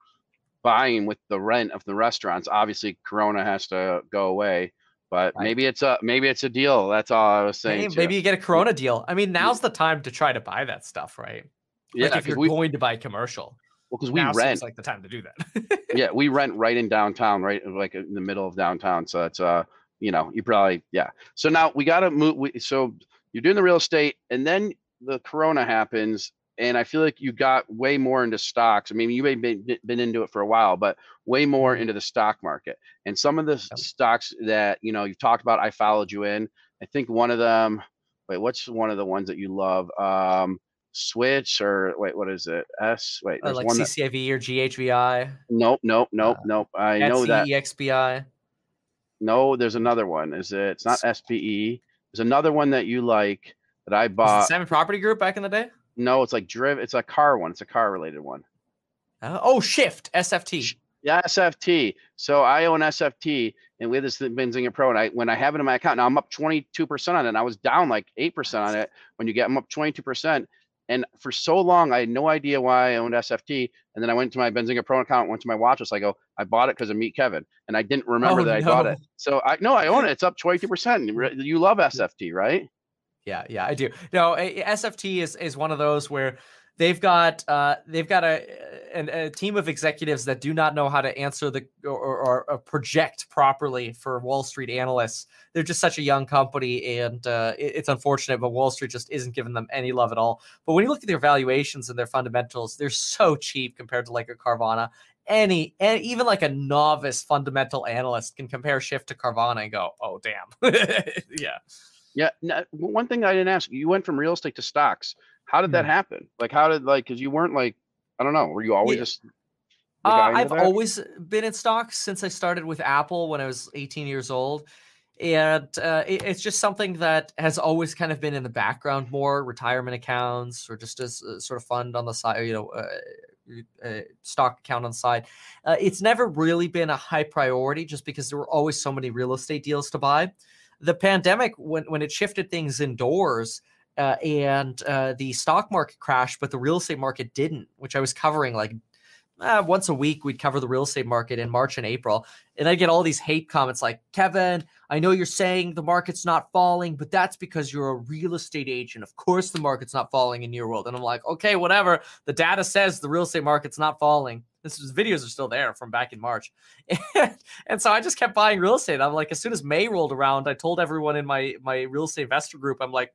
buying with the rent of the restaurants. Obviously, Corona has to go away. But Right. maybe it's a maybe it's a deal. That's all I was saying. maybe, maybe you get a Corona deal. I mean, now's the time to try to buy that stuff, right? yeah, like if 'cause you're we, going to buy commercial, well, because we rent. like the time to do that. <laughs> yeah, we rent right in downtown, right like in the middle of downtown. So it's uh, you know, you probably yeah. So now we got to move. We, so you're doing the real estate, and then the Corona happens, and I feel like you got way more into stocks. I mean, you may been been into it for a while, but way more Mhm. into the stock market. And some of the stocks that you know you've talked about, I followed you in. I think one of them. Wait, what's one of the ones that you love? Um, Switch or wait, what is it? S. Wait, Uh, there's like one that. CCIV or GHVI, Nope, nope, nope, uh, nope. I know that. EXPI. No, there's another one. Is it? It's not SPE. There's another one that you like that I bought. Simon Property Group back in the day? No, it's like driv. It's a car one. It's a car related one. Uh, oh, Shift SFT. Yeah, SFT. So I own SFT, and we have this Benzinga Pro, and I when I have it in my account now, I'm up 22 percent on it. And I was down like eight percent on it when you get them up 22 percent. And for so long, I had no idea why I owned SFT. And then I went to my Benzinga Pro account, went to my watch list. I go, I bought it because of Meet Kevin, and I didn't remember Oh, that I bought it. So I no, I own it. It's up 22 percent. You love SFT, right? Yeah, yeah, I do. No, SFT is is one of those where they've got uh they've got a an, a team of executives that do not know how to answer the or, or, or project properly for Wall Street analysts. They're just such a young company, and uh, it- it's unfortunate, but Wall Street just isn't giving them any love at all. But when you look at their valuations and their fundamentals, they're so cheap compared to like a Carvana. Any and even like a novice fundamental analyst can compare Shift to Carvana and go, "Oh, damn, <laughs> yeah." Yeah. No, one thing I didn't ask you went from real estate to stocks. How did that Hmm. happen? Like, how did like because you weren't like I don't know. Were you always Yeah. just Uh, I've that? always been in stocks since I started with Apple when I was 18 years old. And uh, it- it's just something that has always kind of been in the background more retirement accounts or just as a sort of fund on the side, you know, uh, uh, stock account on the side. Uh, it's never really been a high priority just because there were always so many real estate deals to buy. The pandemic, when, when it shifted things indoors, uh, and uh, the stock market crashed, but the real estate market didn't, which I was covering like uh, once a week. We'd cover the real estate market in March and April, and I get all these hate comments like, "Kevin, I know you're saying the market's not falling, but that's because you're a real estate agent. Of course, the market's not falling in your world." And I'm like, "Okay, whatever. The data says the real estate market's not falling." This is, videos are still there from back in March, <laughs> and, and so I just kept buying real estate. I'm like, as soon as May rolled around, I told everyone in my my real estate investor group, I'm like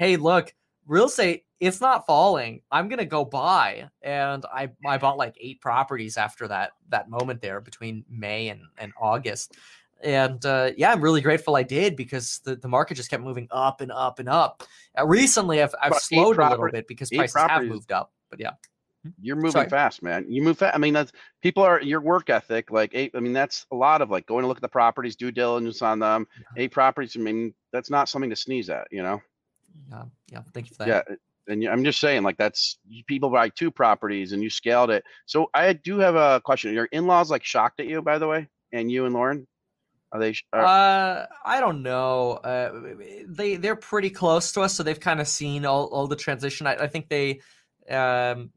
hey, look, real estate, it's not falling. I'm gonna go buy. And I I bought like eight properties after that that moment there between May and, and August. And uh, yeah, I'm really grateful I did because the, the market just kept moving up and up and up. Uh, recently, I've I've About slowed a little bit because prices have moved up. But yeah, You're moving Sorry. fast, man. You move fast. I mean, that's people are your work ethic. Like eight. I mean, that's a lot of like going to look at the properties, due diligence on them. Eight properties. I mean, that's not something to sneeze at. You know. yeah, yeah. Thank you for that. Yeah. And I'm just saying, like that's people buy two properties and you scaled it. So I do have a question. Your in-laws like shocked at you, by the way, and you and Lauren. Are they? Are, Uh, I don't know. Uh, they they're pretty close to us, so they've kind of seen all, all the transition. I, I think they um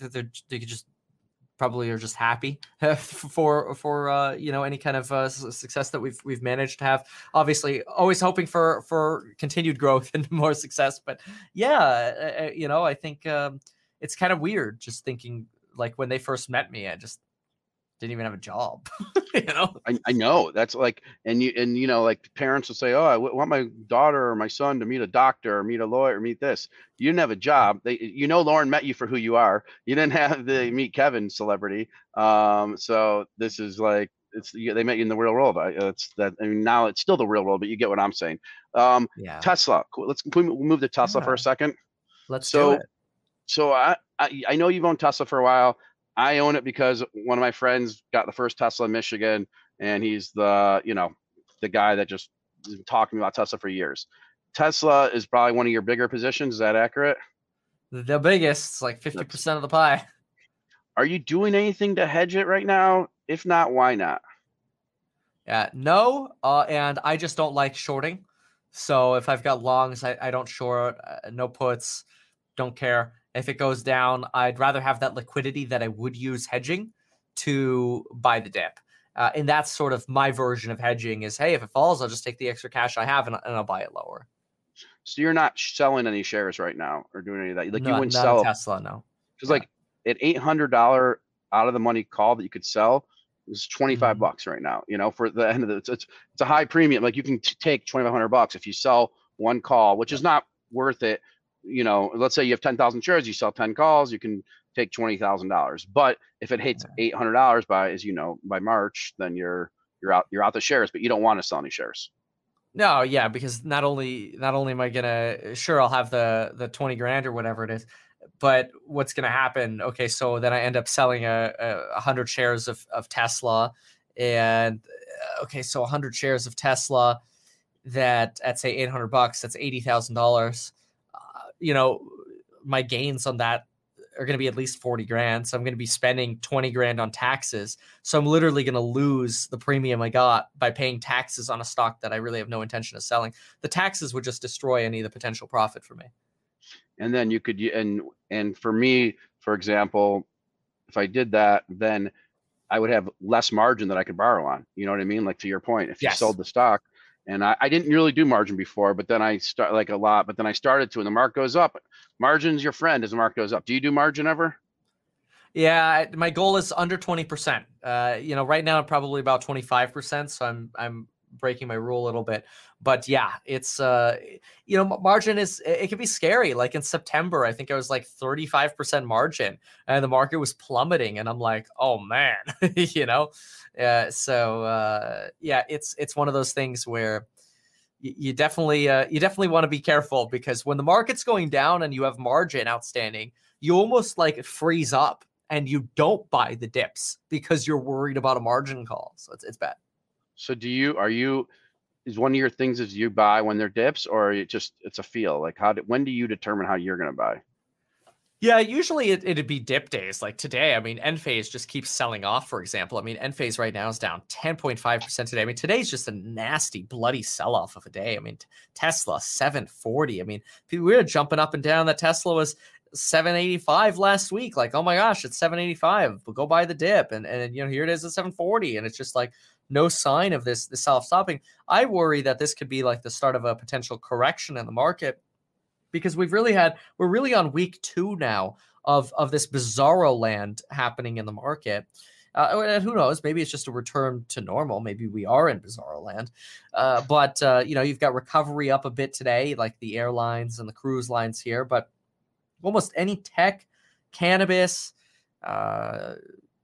they could just probably are just happy <laughs> for for uh, you know any kind of uh, success that we've we've managed to have. Obviously, always hoping for for continued growth <laughs> and more success. But yeah, uh, uh, you know, I think um, it's kind of weird just thinking like when they first met me, I just didn't even have a job. <laughs> you know, I, I know that's like, and you and you know, like parents will say, "Oh, I w- want my daughter or my son to meet a doctor or meet a lawyer, or meet this." You didn't have a job. They, you know, Lauren met you for who you are. You didn't <laughs> have the meet Kevin celebrity. Um, so this is like it's you- they met you in the real world. I, it's that. I mean, now it's still the real world, but you get what I'm saying. Um, yeah. Tesla. Let's we move to Tesla for a second. Let's so- do it. so I, I I know you've owned Tesla for a while. I own it because one of my friends got the first Tesla in Michigan, and he's the you know the guy that just talking about Tesla for years. Tesla is probably one of your bigger positions. Is that accurate? The biggest, it's like fifty percent of the pie. <laughs> Are you doing anything to hedge it right now? If not, why not? Yeah, no, uh, and I just don't like shorting. So if I've got longs, I, I don't short. Uh, no puts, don't care. If it goes down, I'd rather have that liquidity that I would use hedging to buy the dip. Uh, and that's sort of my version of hedging is, hey, if it falls, I'll just take the extra cash I have and, and I'll buy it lower. So you're not selling any shares right now or doing any of that. Like you wouldn't sell Tesla, no. because like an eight hundred dollar out of the money call that you could sell is 25 Mhm. bucks right now. You know, for the end of the it's it's, it's a high premium. Like you can t- take 2500 bucks if you sell one call, which is not worth it. You know, let's say you have 10,000 shares, you sell 10 calls, you can take twenty thousand dollars. But if it hits eight hundred dollars by, as you know, by March, then you're you're out you're out the shares. But you don't want to sell any shares. No, yeah, because not only not only am I gonna sure I'll have the the twenty grand or whatever it is, but what's gonna happen? Okay, so then I end up selling a a hundred shares of of Tesla, and uh, okay, so a hundred shares of Tesla that at say eight hundred bucks, that's eighty thousand dollars. You know, my gains on that are going to be at least 40 grand. So I'm going to be spending 20 grand on taxes. So I'm literally going to lose the premium I got by paying taxes on a stock that I really have no intention of selling. The taxes would just destroy any of the potential profit for me. and then you could and and for me for example if i did that then i would have less margin that i could borrow on you know what i mean like to your point if you sold the stock and I, I didn't really do margin before but then i start like a lot but then i started to and the mark goes up. Margin's your friend as the mark goes up. Do you do margin ever? Yeah, my goal is under 20%. Uh, you know, right now I'm probably about 25%, so I'm I'm breaking my rule a little bit. But yeah, it's uh you know, margin is it, can be scary. Like in September, I think I was like 35% margin and the market was plummeting and I'm like, "Oh man." <laughs> you know? Uh so uh yeah, it's it's one of those things where y- you definitely uh, you definitely want to be careful because when the market's going down and you have margin outstanding, you almost like freeze up and you don't buy the dips because you're worried about a margin call. So it's it's bad. So do you are you is one of your things is you buy when they're dips or it just it's a feel like how do, when do you determine how you're going to buy Yeah, usually it, it'd be dip days. Like today, I mean, Enphase just keeps selling off, for example. I mean, Enphase right now is down 10.5% today. I mean, today's just a nasty, bloody sell off of a day. I mean, Tesla 740. I mean, we were jumping up and down. That Tesla was 785 last week. Like, oh my gosh, it's 785. We'll go buy the dip. And, and you know, here it is at 740. And it's just like no sign of this, this self stopping. I worry that this could be like the start of a potential correction in the market because we've really had we're really on week two now of of this bizarro land happening in the market. Uh, and who knows? Maybe it's just a return to normal. Maybe we are in bizarro land. Uh, but uh, you know, you've got recovery up a bit today, like the airlines and the cruise lines here. But almost any tech, cannabis, uh,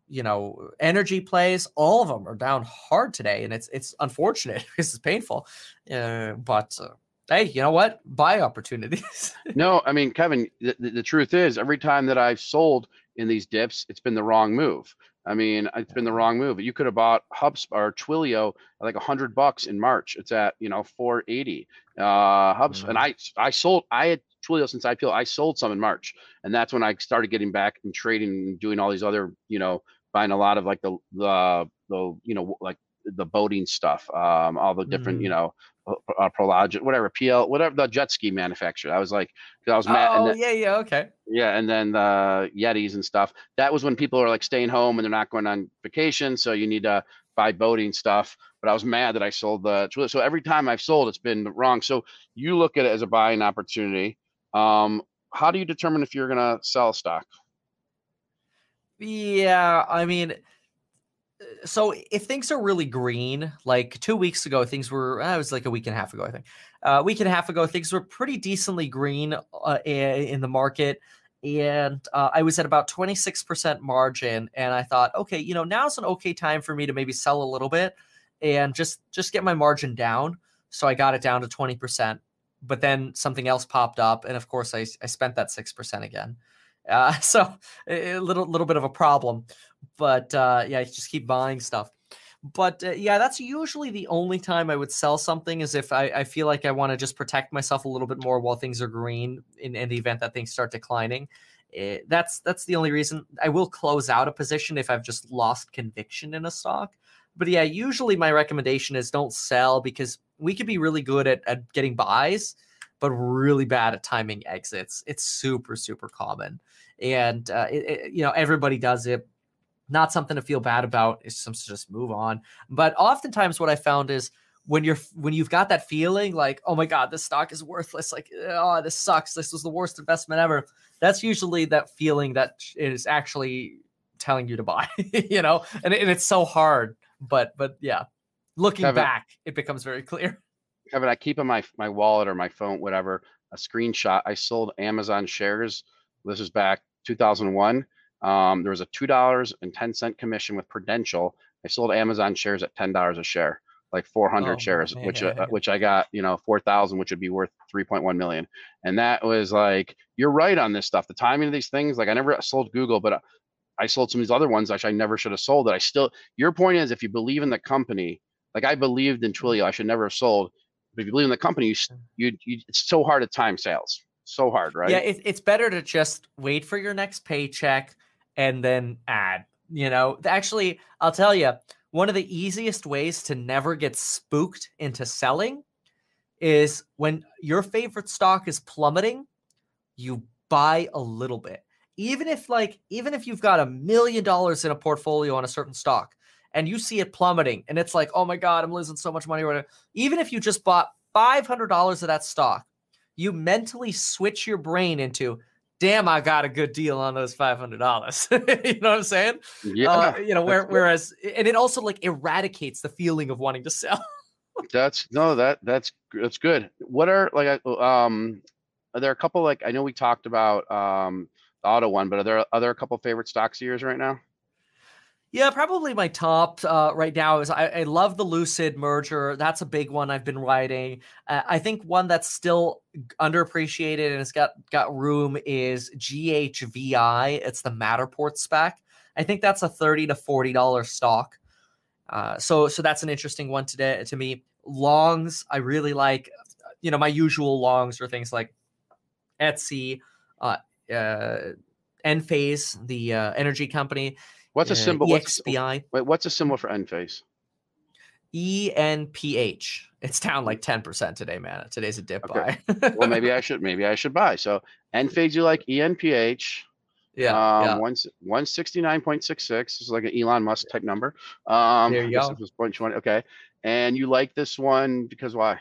you know, energy plays, all of them are down hard today, and it's it's unfortunate <laughs> because it's painful. Uh, but uh, hey, you know what? Buy opportunities. <laughs> No, I mean, Kevin, the, the, truth is every time that I've sold in these dips, it's been the wrong move. I mean, it's been the wrong move. You could have bought HubSpot or Twilio at like a hundred bucks in March. It's at, you know, 480. Uh, HubSpot, and I, I sold, I had Twilio since IPO. I sold some in March and that's when I started getting back and trading and doing all these other, you know, buying a lot of like the, the, the, you know, like the boating stuff, um, all the different, you Mm. know, uh, Prologis, whatever, PL, whatever the jet ski manufacturer. I was like, I was mad. and oh then- yeah, yeah, okay. yeah, and then the Yetis and stuff. That was when people are like staying home and they're not going on vacation, so you need to buy boating stuff. But I was mad that I sold the. So every time I've sold, it's been wrong. So you look at it as a buying opportunity. Um, how do you determine if you're gonna sell stock? Yeah, I mean, so if things are really green, like two weeks ago, things were, uh, it was like a week and a half ago, I think. Uh, a week and a half ago, things were pretty decently green uh, in the market. And uh, I was at about 26% margin. And I thought, okay, you know, now's an okay time for me to maybe sell a little bit and just just get my margin down. So I got it down to 20%. But then something else popped up. And of course, I, I spent that 6% again. Uh, <laughs> so a little little bit of a problem, but uh, yeah, just keep buying stuff. But uh, yeah, that's usually the only time I would sell something is if I, I feel like I want to just protect myself a little bit more while things are green in, in the event that things start declining. It, eh, that's that's the only reason I will close out a position if I've just lost conviction in a stock. But yeah, usually my recommendation is don't sell because we could be really good at, at getting buys, but really bad at timing exits. It's super super common. And uh, it, it, you know everybody does it. Not something to feel bad about. It's to just move on. But oftentimes what i found is when you're when you've got that feeling like oh my god this stock is worthless. Like oh this sucks. This was the worst investment ever. That's usually that feeling that is actually telling you to buy <laughs> you know? And, and it's so hard. But but yeah looking Kevin, back it becomes very clear <laughs> Kevin, I keep in my my wallet or my phone, whatever, a screenshot. I sold Amazon shares this is back 2001. Um, there was a two dollars and ten cent commission with Prudential. I sold Amazon shares at ten dollars a share, like 400 oh, shares, man. which uh, which I got, you know, 4,000, which would be worth 3.1 million. And that was like, you're right on this stuff. The timing of these things, like I never sold Google, but I sold some of these other ones which I never should have sold. That I still. Your point is, if you believe in the company, like I believed in mm-hmm. Twilio, I should never have sold. But if you believe in the company, you, mm. you, you it's so hard to time sales so hard, right? Yeah, it, it's better to just wait for your next paycheck and then add. You know, actually, I'll tell you, one of the easiest ways to never get spooked into selling is when your favorite stock is plummeting, you buy a little bit. Even if like even if you've got a million dollars in a portfolio on a certain stock and you see it plummeting and it's like, "Oh my god, I'm losing so much money or whatever." Even if you just bought $500 of that stock you mentally switch your brain into damn i got a good deal on those $500 <laughs> you know what i'm saying? Yeah uh, you know where, whereas and it also like eradicates the feeling of wanting to sell. <laughs> That's no that that's that's good. What are like um are there a couple like i know we talked about um the auto one but are there other a couple favorite stocks of yours right now yeah, probably my top uh, right now is I, I, love the Lucid merger. That's a big one I've been writing. Uh, I think one that's still underappreciated and it's got got room is GHVI. It's the Matterport SPAC. I think that's a thirty to forty dollar stock. Uh, so so that's an interesting one today to me. Longs, I really like. You know, my usual longs are things like Etsy, uh, uh, Enphase, the uh, energy company. What's a symbol? What's, EXPI. Wait, what's a symbol for Enphase? ENPH. It's down like 10% today, man. Today's a dip okay. buy. well, maybe <laughs> I should maybe I should buy. So Enphase you like ENPH. Yeah. Um yeah. one one sixty nine point six six. This is like an Elon Musk type number. Um there you go. Point okay. And you like this one because why?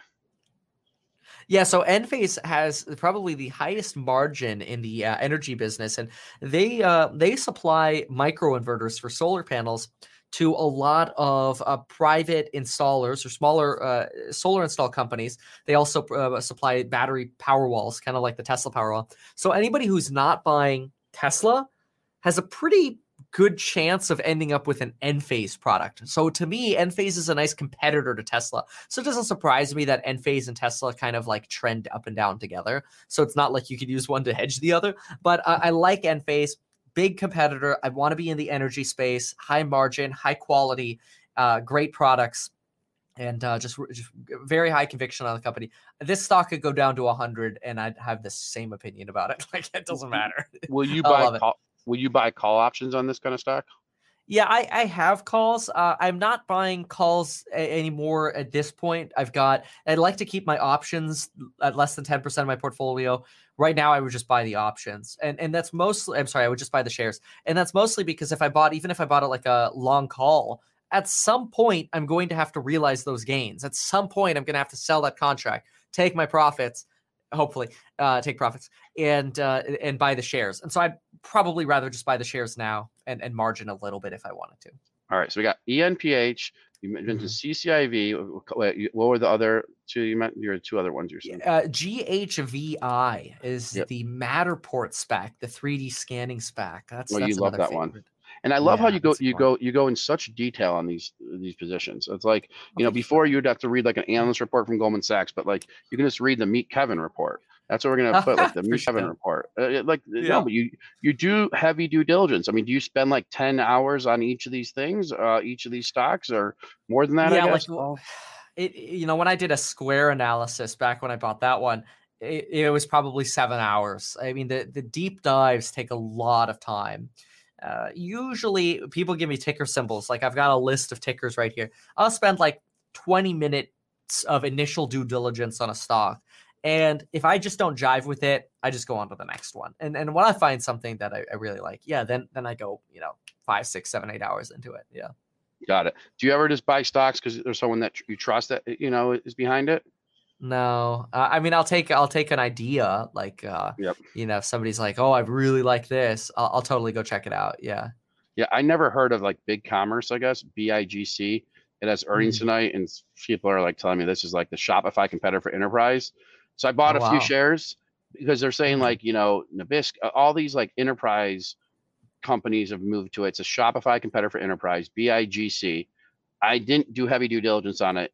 Yeah, so Enphase has probably the highest margin in the uh, energy business, and they uh, they supply microinverters for solar panels to a lot of uh, private installers or smaller uh, solar install companies. They also uh, supply battery power walls, kind of like the Tesla Powerwall. So anybody who's not buying Tesla has a pretty good chance of ending up with an Enphase product. So to me, Enphase is a nice competitor to Tesla. So it doesn't surprise me that Enphase and Tesla kind of like trend up and down together. So it's not like you could use one to hedge the other. But uh, I like Enphase, big competitor. I want to be in the energy space, high margin, high quality, uh, great products. And uh, just, just very high conviction on the company. This stock could go down to 100, and I'd have the same opinion about it. <laughs> Like it doesn't matter. Will you buy? Will you buy call options on this kind of stock? Yeah, I, I have calls. Uh, I'm not buying calls a- anymore at this point. I've got, I'd like to keep my options at less than 10% of my portfolio. Right now, I would just buy the options. And and that's mostly, I'm sorry, I would just buy the shares. And that's mostly because if I bought, even if I bought it like a long call, at some point, I'm going to have to realize those gains. At some point, I'm going to have to sell that contract, take my profits, hopefully uh, take profits and uh, and buy the shares. And so I'd probably rather just buy the shares now and, and margin a little bit if I wanted to. All right, so we got ENPH. You mentioned Mhm. CCIV. What were the other two? You meant your two other ones. You're saying. Uh, GHVI is Yep. the Matterport SPAC, the 3D scanning SPAC. That's, Well, you that's love another that one. And I love how you go you go you go in such detail on these these positions. It's like, you know, before you'd have to read like an analyst report from Goldman Sachs, but like you can just read the Meet Kevin report. That's what we're gonna put, like <laughs> the Meet Kevin report. Uh, like Yeah. no, but you you do heavy due diligence. I mean, do you spend like 10 hours on each of these things, uh, each of these stocks or more than that? I yeah, like guess? w- it. You know, when I did a Square analysis back when I bought that one, it, it was probably seven hours. I mean, the the deep dives take a lot of time. Uh, usually, people give me ticker symbols. Like I've got a list of tickers right here. I'll spend like twenty minutes of initial due diligence on a stock. And if I just don't jive with it, I just go on to the next one. And and when I find something that I, I really like, yeah, then then I go, you know, five, six, seven, eight hours into it. Yeah. Got it. Do you ever just buy stocks because there's someone that you trust that you know is behind it? No, uh, I mean I'll take I'll take an idea like uh Yep. you know if somebody's like oh I really like this I'll, I'll totally go check it out yeah Yeah, I never heard of like Big Commerce, I guess, BIGC. It has earnings Mm. tonight, and people are like telling me this is like the Shopify competitor for enterprise. So I bought Oh, a few shares because they're saying Mhm. like, you know, Nabisco, uh, all these like enterprise companies have moved to it. It's a Shopify competitor for enterprise, BIGC. I didn't do heavy due diligence on it,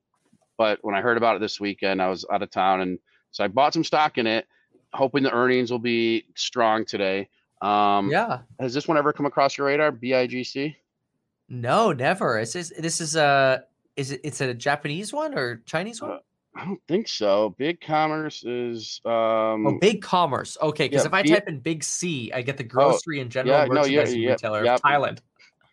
but when I heard about it this weekend, I was out of town and so I bought some stock in it, hoping the earnings will be strong today. Um, yeah has this one ever come across your radar? BIGC? no never is this this is a is it it's a Japanese one or Chinese one Uh, I don't think so. Big Commerce is um oh big commerce okay because yeah, if I B- Oh, type in big C I get the grocery and general yeah, no, yeah, yeah, retailer yep. Thailand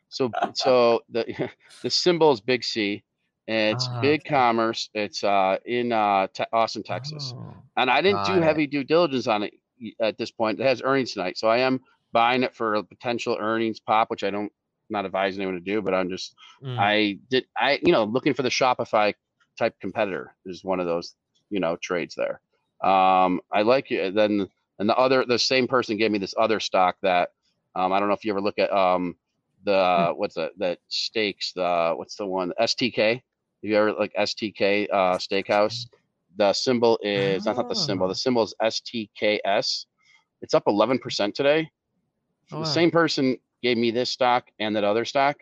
so so the <laughs> the symbol is Big C. It's Ah, Big okay. Commerce. It's uh in uh te- Austin, Texas. Oh, And I didn't do it. heavy due diligence on it at this point. It has earnings tonight, so I am buying it for a potential earnings pop, which I don't not advise anyone to do, but I'm just mm. I did I you know looking for the Shopify type competitor is one of those you know trades there. Um, I like it. Then and the other the same person gave me this other stock that um, I don't know if you ever look at um, the what's that that steaks the what's the one STK. You ever like STK uh, Steakhouse? The symbol is that's not the symbol. Oh. The symbol is STKS. It's up 11% today. Oh, The same person gave me this stock and that other stock.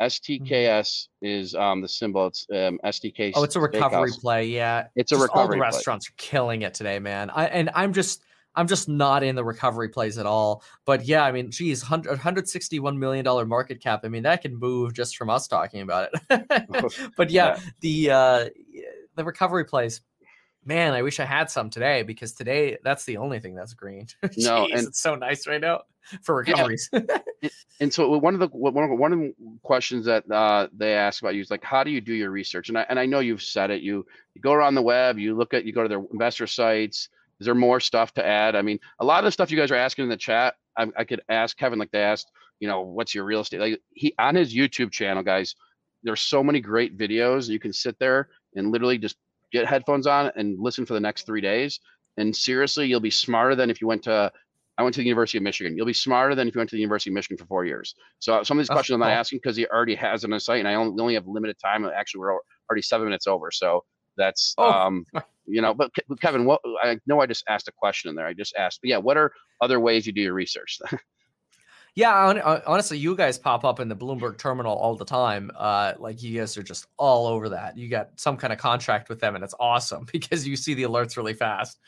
STKS is um, the symbol. It's um, STK. Oh, it's a recovery Steakhouse. play. Yeah, It's a Just All recovery the play. restaurants are killing it today, man. I and I'm just I'm just not in the recovery plays at all. But yeah, I mean, geez, 100, 161 million dollar market cap. I mean, that can move just from us talking about it. <laughs> <laughs> but yeah, the uh the recovery plays. Man, I wish I had some today because today that's the only thing that's green. <laughs> No, Jeez, and- it's so nice right now for Yeah. recoveries. And so one of the one of, one of the questions that uh, they ask about you is like, how do you do your research? And I and I know you've said it. You you go around the web, you look at you go to their investor sites. Is there more stuff to add? I mean, a lot of the stuff you guys are asking in the chat, I, I could ask Kevin like they asked, you know, what's your real estate? Like he on his YouTube channel, guys. There's so many great videos. You can sit there and literally just get headphones on and listen for the next three days. And seriously, you'll be smarter than if you went to I went to the University of Michigan. You'll be smarter than if you went to the University of Michigan for four years. So some of these Oh, questions I'm not asking because he already has it on his site, and I only, only have limited time. Actually, we're already seven minutes over, so that's Oh. um, <laughs> you know. But Ke- Kevin, what I know, I just asked a question in there. I just asked, but yeah, what are other ways you do your research? <laughs> Yeah, hon- hon- honestly, you guys pop up in the Bloomberg terminal all the time. Uh, like you guys are just all over that. You got some kind of contract with them, and it's awesome <laughs> because you see the alerts really fast.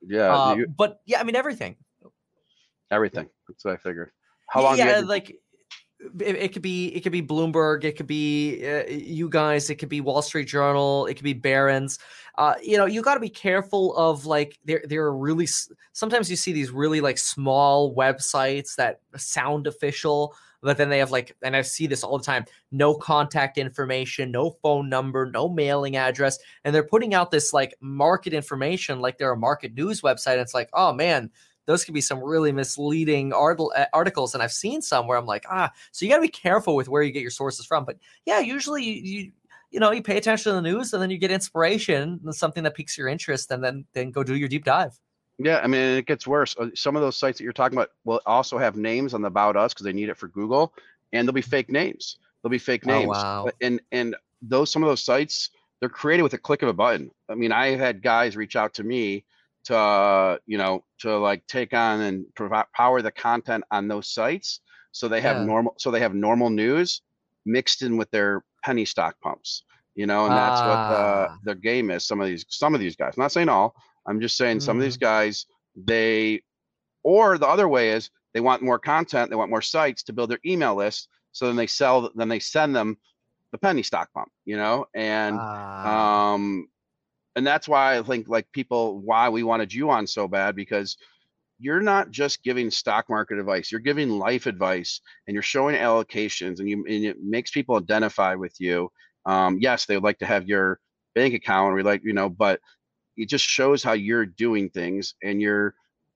yeah, Uh, you, but yeah, I mean everything. everything. That's what I figured. How long? Yeah, like it, it could be it could be Bloomberg, it could be uh, you guys, it could be Wall Street Journal, it could be Barron's. Uh, you know, you got to be careful of like there there are really sometimes you see these really like small websites that sound official, but then they have like and I see this all the time, no contact information, no phone number, no mailing address, and they're putting out this like market information like they're a market news website. And it's like, oh man, those could be some really misleading article, articles and i've seen some where i'm like ah so you got to be careful with where you get your sources from but yeah usually you, you you know you pay attention to the news and then you get inspiration and something that piques your interest and then then go do your deep dive Yeah, I mean, it gets worse. Uh, Some of those sites that you're talking about will also have names on the about us because they need it for Google, and they'll be fake names. They'll be fake Oh, names. wow. And and those some of those sites they're created with a click of a button. I mean, I've had guys reach out to me to uh, you know to like take on and provide power the content on those sites so they have Yeah. normal so they have normal news mixed in with their penny stock pumps you know and that's what the Ah. their game is some of these some of these guys I'm not saying all i'm just saying some of these Mm-hmm. guys they or the other way is they want more content they want more sites to build their email list so then they sell then they send them the penny stock pump you know and Ah. um and that's why i think like people why we wanted you on so bad because you're not just giving stock market advice you're giving life advice and you're showing allocations and you and it makes people identify with you. Um yes they would like to have your bank account we like you know but it just shows how you're doing things and you're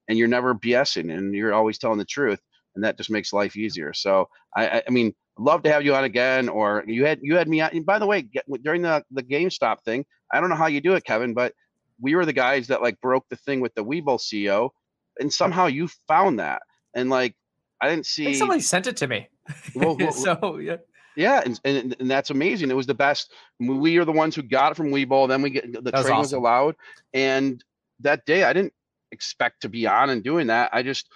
and you're never bsing and you're always telling the truth and that just makes life easier. So i i, mean love to have you on again or you had you had me on and by the way during the the gamestop thing i don't know how you do it kevin but we were the guys that like broke the thing with the webull ceo and somehow you found that and like i didn't I see think somebody sent it to me. Well, <laughs> well, so yeah. yeah, and, and and that's amazing. It was the best. We are the ones who got it from Webull. Then we get the That was training was allowed, and that day I didn't expect to be on and doing that. I just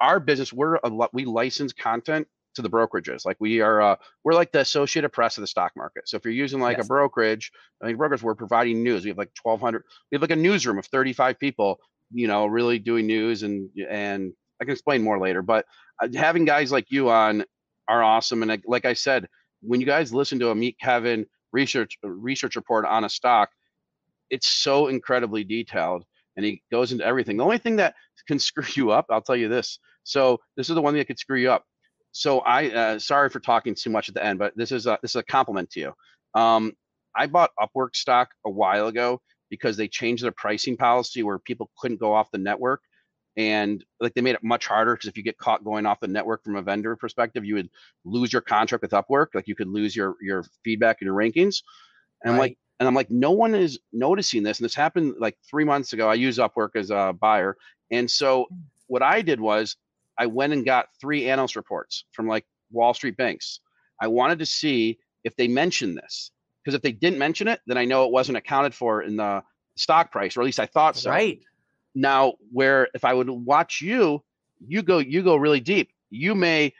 our business we're a lot we license content to the brokerages. Like we are uh we're like the Associated Press of the stock market. So if you're using like Yes. a brokerage, I mean brokers we're providing news. We have like 1200 we have like a newsroom of 35 people, you know, really doing news and and I can explain more later, but uh, having guys like you on are awesome. And like, like I said, when you guys listen to a Meet Kevin research research report on a stock, it's so incredibly detailed and he goes into everything. The only thing that can screw <laughs> you up, I'll tell you this. So this is the one thing that could screw you up. So I uh, sorry for talking too much at the end, but this is a this is a compliment to you. Um, I bought Upwork stock a while ago because they changed their pricing policy where people couldn't go off the network and like they made it much harder because if you get caught going off the network from a vendor perspective you would lose your contract with upwork like you could lose your your feedback and your rankings and i'm like and i'm like no one is noticing this and this happened like three months ago i use upwork as a buyer and so what i did was i went and got three analyst reports from like wall street banks. I wanted to see if they mentioned this because if they didn't mention it then i know it wasn't accounted for in the stock price or at least i thought so. Right. now where if i would watch you you go you go really deep. You may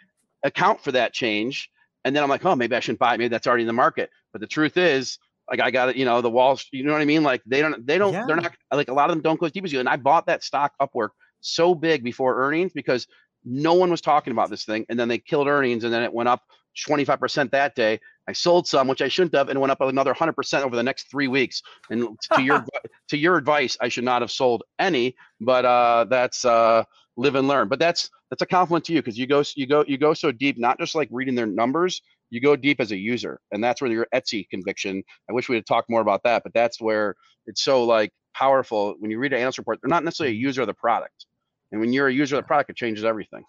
account for that change and then i'm like oh maybe i shouldn't buy it. Maybe that's already in the market. But the truth is like i got it you know the walls you know what i mean? Like they don't they don't they're not like a lot of them don't go as deep as you and i bought that stock upwork so big before earnings because no one was talking about this thing and then they killed earnings and then it went up 25% that day i sold some which i shouldn't have and went up another 100% over the next three weeks and <laughs> to your to your advice, I should not have sold any, but uh, that's uh, live and learn. But that's that's a compliment to you because you go you go you go so deep, not just like reading their numbers. You go deep as a user, and that's where your Etsy conviction. I wish we had talked more about that, but that's where it's so like powerful when you read an analyst report. They're not necessarily a user of the product, and when you're a user of the product, it changes everything.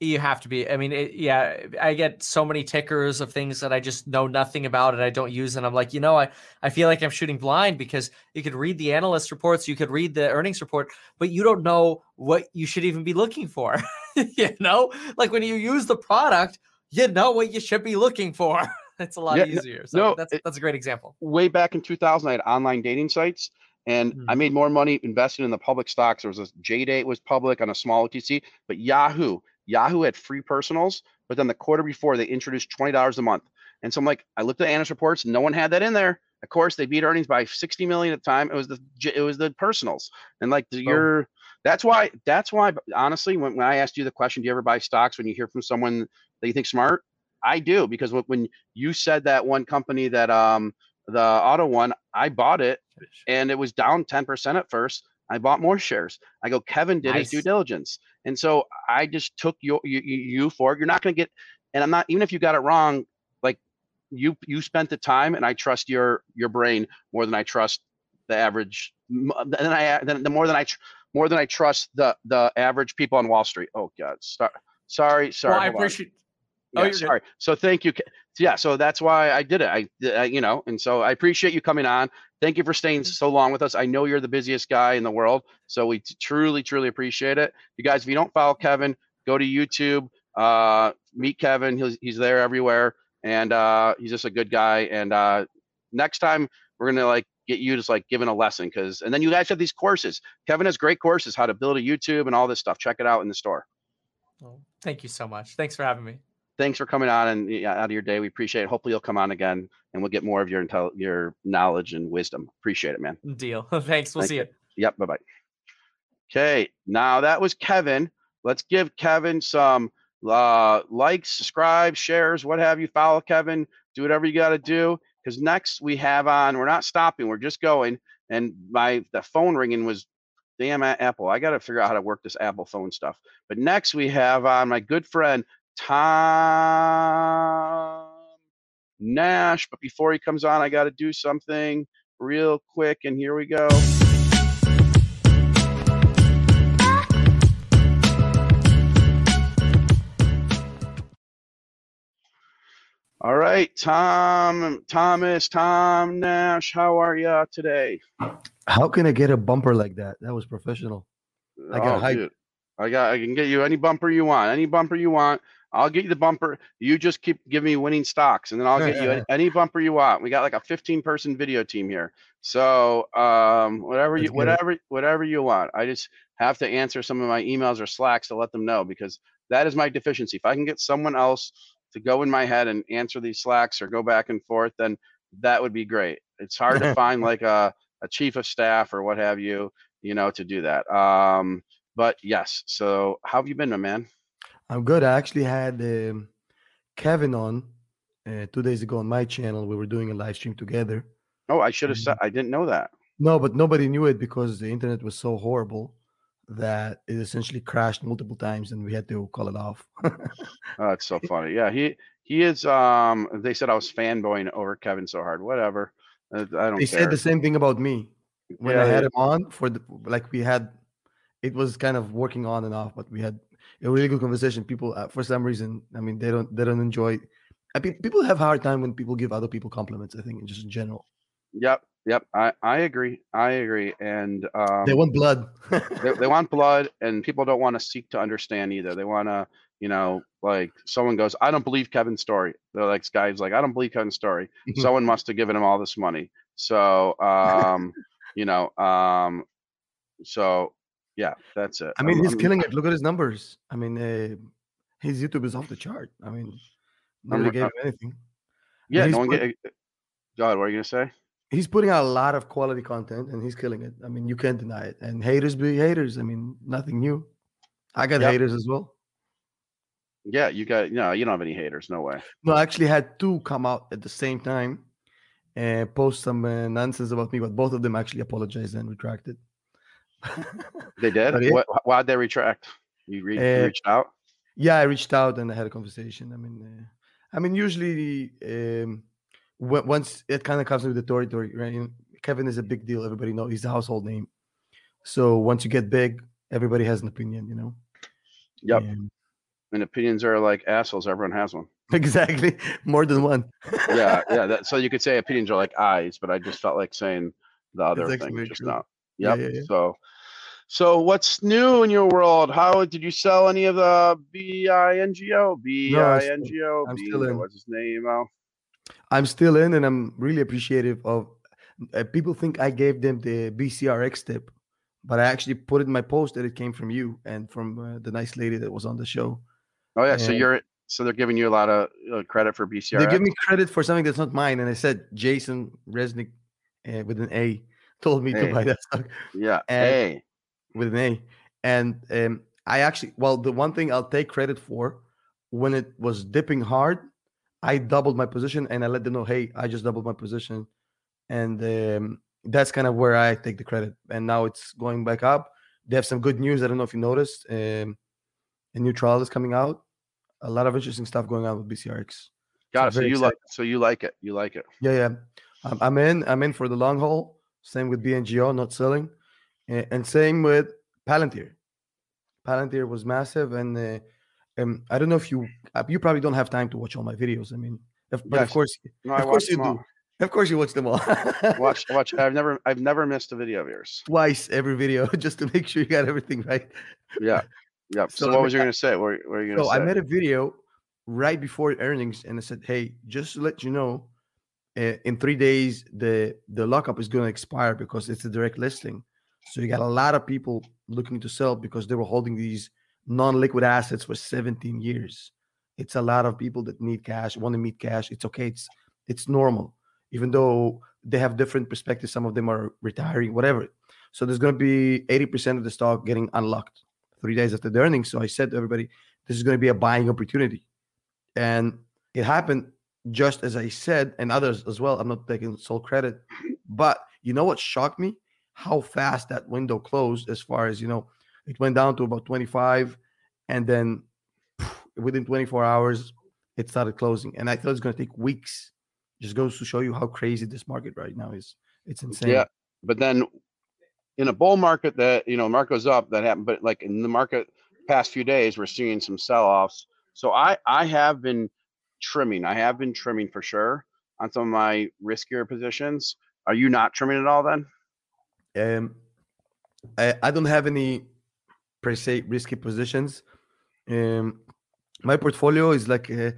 You have to be. I mean, it, yeah, I get so many tickers of things that I just know nothing about and I don't use. And I'm like, you know, I, I feel like I'm shooting blind because you could read the analyst reports, you could read the earnings report, but you don't know what you should even be looking for. <laughs> you know, like when you use the product, you know what you should be looking for. <laughs> it's a lot Yeah, easier. So no, that's it- that's a great example. way back in 2000, I had online dating sites, and I Mhm. made more money investing in the public stocks. There was a J JDate was public on a small OTC, but Yahoo, Yahoo had free personals, but then the quarter before they introduced twenty dollars a month. And so I'm like, I looked at analyst reports, no one had that in there. Of course, they beat earnings by 60 million at the time. It was the it was the personals, and like the, your that's why that's why honestly, when, when I asked you the question, do you ever buy stocks when you hear from someone that you think smart? I do because when you said that one company that um the auto one, I bought it and it was down 10% at first. I bought more shares. I go, Kevin did his due diligence. And so I just took your, you, you, for it. You're not going to get, and I'm not, even if you got it wrong, like you, you spent the time and I trust your, your brain more than I trust the average, then I, then the more than I, tr- more than I trust the, the average people on Wall Street. Oh God. Sorry. Sorry. Sorry. well, I on. Appreciate Oh, you're good. sorry. So thank you. Yeah, so that's why I did it. I, I, you know, and so I appreciate you coming on. Thank you for staying Mm-hmm. so long with us. I know you're the busiest guy in the world, so we truly, truly appreciate it. You guys, if you don't follow Kevin, go to YouTube, uh, meet Kevin. He's he's there everywhere, and uh, he's just a good guy. And uh, next time we're gonna like get you just like giving a lesson because, and then you guys have these courses. Kevin has great courses, how to build a YouTube and all this stuff. Check it out in the store. Well, thank you so much. Thanks for having me. Thanks for coming on and yeah, out of your day. We appreciate it. Hopefully you'll come on again and we'll get more of your intel, your knowledge and wisdom. Appreciate it, man. Deal. <laughs> Thanks. We'll Thank see you. you. Yep. Bye bye. Okay. Now that was Kevin. Let's give Kevin some uh, likes, subscribe, shares, what have you. Follow Kevin. Do whatever you got to do. Because next we have on, we're not stopping. We're just going. And my the phone ringing was damn Apple. I got to figure out how to work this Apple phone stuff. But next we have on my good friend Tom Nash. But before he comes on, I got to do something real quick. And here we go. All right, Tom, Thomas, Tom Nash, how are you today? How can I get a bumper like that? That was professional. I got. Oh, I got. I can get you any bumper you want. Any bumper you want. I'll get you the bumper. You just keep giving me winning stocks, and then I'll get you <laughs> any, any bumper you want. We got like a 15 person video team here, so um, whatever you, Let's get it. whatever, whatever you want. I just have to answer some of my emails or slacks to let them know because that is my deficiency. If I can get someone else to go in my head and answer these slacks or go back and forth, then that would be great. It's hard to <laughs> find like a, a chief of staff or what have you, you know, to do that. Um, but yes. So how have you been, my man? I'm good. I actually had um, Kevin on uh, two days ago on my channel. We were doing a live stream together. Oh, I should have said. I didn't know that. No, but nobody knew it because the internet was so horrible that it essentially crashed multiple times and we had to call it off. Oh, it's so <laughs> funny. Yeah, he he is. Um, they said I was fanboying over Kevin so hard. Whatever. Uh, I don't they care. said the same thing about me when I had yeah. him on for the like we had it was kind of working on and off, but we had a really good conversation. People, uh, for some reason, I mean, they don't they don't enjoy. I mean, people have a hard time when people give other people compliments. I think, just in general, Yep, yep. I I agree. I agree. And um, they want blood. they, they want blood and people don't want to seek to understand either they want to you know like someone goes i don't believe kevin's story they're like guy's like i don't believe kevin's story someone must have given him all this money so um <laughs> you know um so yeah that's it I mean, I'm- he's I'm- killing it. Look at his numbers. I mean, uh, his YouTube is off the chart. I mean, nobody gave uh, him anything. yeah no one put- get god what are you gonna say He's putting out a lot of quality content, and he's killing it. I mean, you can't deny it. And haters be haters. I mean, nothing new. I got Yep. haters as well. yeah you got no you don't have any haters no way No, I actually had two come out at the same time and post some uh, nonsense about me, but both of them actually apologized and retracted. They did what why'd they retract you, re- you Uh, reached out yeah, I reached out and I had a conversation. I mean, uh, I mean, usually um, w- once it kind of comes with the territory, right? you know, Kevin is a big deal. Everybody knows he's a household name. So once you get big, everybody has an opinion, you know. yep And- and opinions are like assholes everyone has one <laughs> exactly, more than one. yeah, yeah. That, <laughs> so you could say opinions are like eyes, but I just felt like saying the other thing just true. now. Yeah, Yep. yeah, yeah. So, so what's new in your world? How did you sell any of the B I N G O? B I N G O. I'm B- still in. What's his name? Oh, I'm still in, and I'm really appreciative of. Uh, people think I gave them the BCRX tip, but I actually put it in my post that it came from you and from uh, the nice lady that was on the show. oh yeah. So you're so they're giving you a lot of uh, credit for BCR. They give me credit for something that's not mine, and I said Jason Raznick uh, with an A told me Hey. to buy that stock yeah. and- hey. with an A, and um, I actually, well, the one thing I'll take credit for when it was dipping hard, I doubled my position and I let them know, hey, I just doubled my position, and um, that's kind of where I take the credit. And now it's going back up. They have some good news. I don't know if you noticed. Um, a new trial is coming out. A lot of interesting stuff going on with BCRX. Got it. So you like so you like it. You like it. Yeah, yeah. I'm, I'm in. I'm in for the long haul. Same with BNGO, not selling, and, and same with Palantir. Palantir was massive, and uh, um, I don't know if you uh, you probably don't have time to watch all my videos. I mean, if, but of course, No, I of course you do. all. Of course, you watch them all. Watch, watch. <laughs> I've never, I've never missed a video of yours. twice every video <laughs> just to make sure you got everything right. Yeah. Yep. <laughs> So, So I what mean, was you gonna say? What, what are you gonna So say? I made a video right before earnings, and I said, "Hey, just to let you know, Uh, in three days the the lockup is going to expire because it's a direct listing. So you got a lot of people looking to sell because they were holding these non-liquid assets for 17 years. It's a lot of people that need cash, want to meet cash. It's okay. It's it's normal, even though they have different perspectives. Some of them are retiring, whatever. So there's going to be 80% of the stock getting unlocked three days after the earnings. So I said to everybody, this is going to be a buying opportunity. And it happened just as I said, and others as well. I'm not taking sole credit. But you know what shocked me? How fast that window closed as far as, you know, it went down to about 25 and then within 24 hours it started closing. And I thought it's going to take weeks. Just goes to show you how crazy this market right now is. It's insane. Yeah, but then in a bull market that you know market goes up, that happened. But like in the market past few days, we're seeing some sell-offs. So I I have been trimming. I have been trimming for sure on some of my riskier positions. Are you not trimming at all then? Um, I, I don't have any per se risky positions. Um, my portfolio is like uh,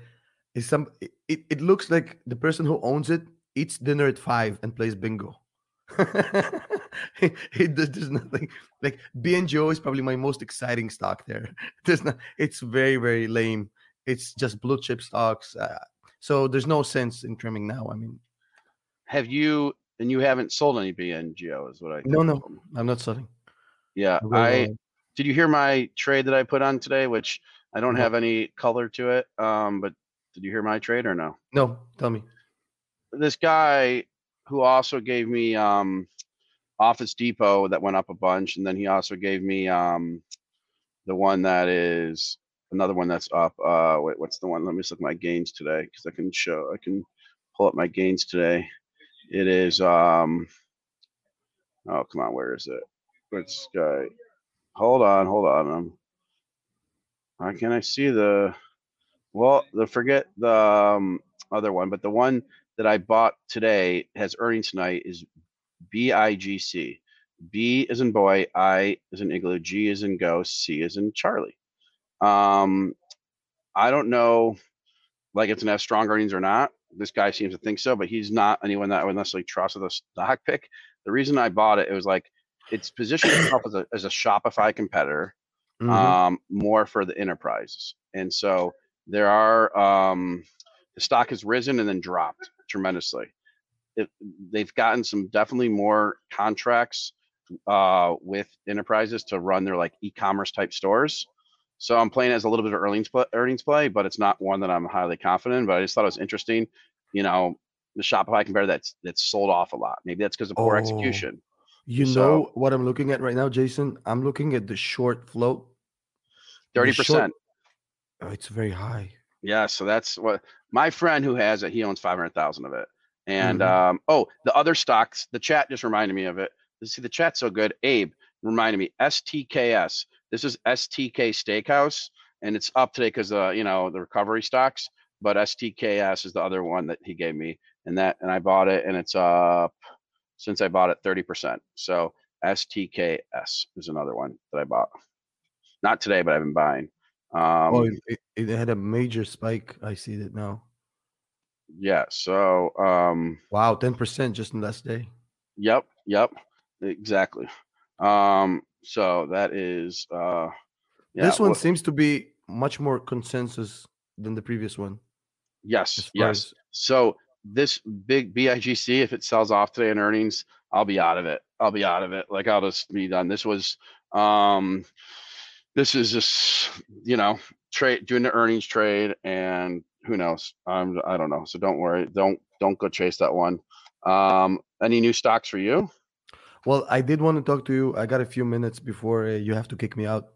is some. It, it looks like the person who owns it eats dinner at five and plays bingo. <laughs> it, it, nothing like BNGO is probably my most exciting stock there. <laughs> There's not. It's very very lame. It's just blue chip stocks. Uh, so there's no sense in trimming now. I mean, Have you and you haven't sold any BNGO is what I think no, no. I'm not selling. Yeah, I did you hear my trade that I put on today, which I don't No. have any color to it. Um, but did you hear my trade or no? No, tell me. This guy who also gave me um Office Depot that went up a bunch, and then he also gave me um the one that is another one that's up. Uh wait, what's the one? Let me just look my gains today because I can show I can pull up my gains today. It is um oh come on, where is it? What's guy? Hold on, hold on. Um, why can't I see the? Well, the forget the um, other one, but the one that I bought today has earnings tonight is BIGC. B is in boy, I is in igloo, G is in go, C is in Charlie. Um, I don't know, like it's gonna have strong earnings or not. This guy seems to think so, but he's not anyone that I would necessarily trust with a stock pick. The reason I bought it, it was like it's positioned itself as a as a Shopify competitor Mhm. um, more for the enterprises. And so there are um, the stock has risen and then dropped tremendously. It, they've gotten some definitely more contracts uh, with enterprises to run their like e-commerce type stores. So I'm playing as a little bit of earnings play, earnings play, but it's not one that I'm highly confident. in, But I just thought it was interesting. You know, the Shopify compare that's that's sold off a lot. Maybe that's because of poor Oh. execution. You So- know what I'm looking at right now, Jason? I'm looking at the short float. Thirty percent. Oh, it's very high. Yeah, so that's what my friend who has it, he owns 500,000 of it. And Mhm. um oh, the other stocks, the chat just reminded me of it. You see the chat's so good. Abe reminded me STKS. This is STK Steakhouse and it's up today cuz uh you know, the recovery stocks, but STKS is the other one that he gave me and that and I bought it and it's up since I bought it 30%. So STKS is another one that I bought. Not today, but I've been buying. Um oh, it, it, it had a major spike. I see that now. yeah, so um Wow, 10% just in last day. Yep, yep, exactly. Um, so that is uh yeah, this one wha- seems to be much more consensus than the previous one. yes, yes. as- So this big BIGC, if it sells off today in earnings, I'll be out of it. I'll be out of it. Like I'll just be done. This was um this is just you know trade doing the earnings trade and who knows i'm i don't know so don't worry don't don't go chase that one um any new stocks for you Well, I did want to talk to you. I got a few minutes before uh, you have to kick me out.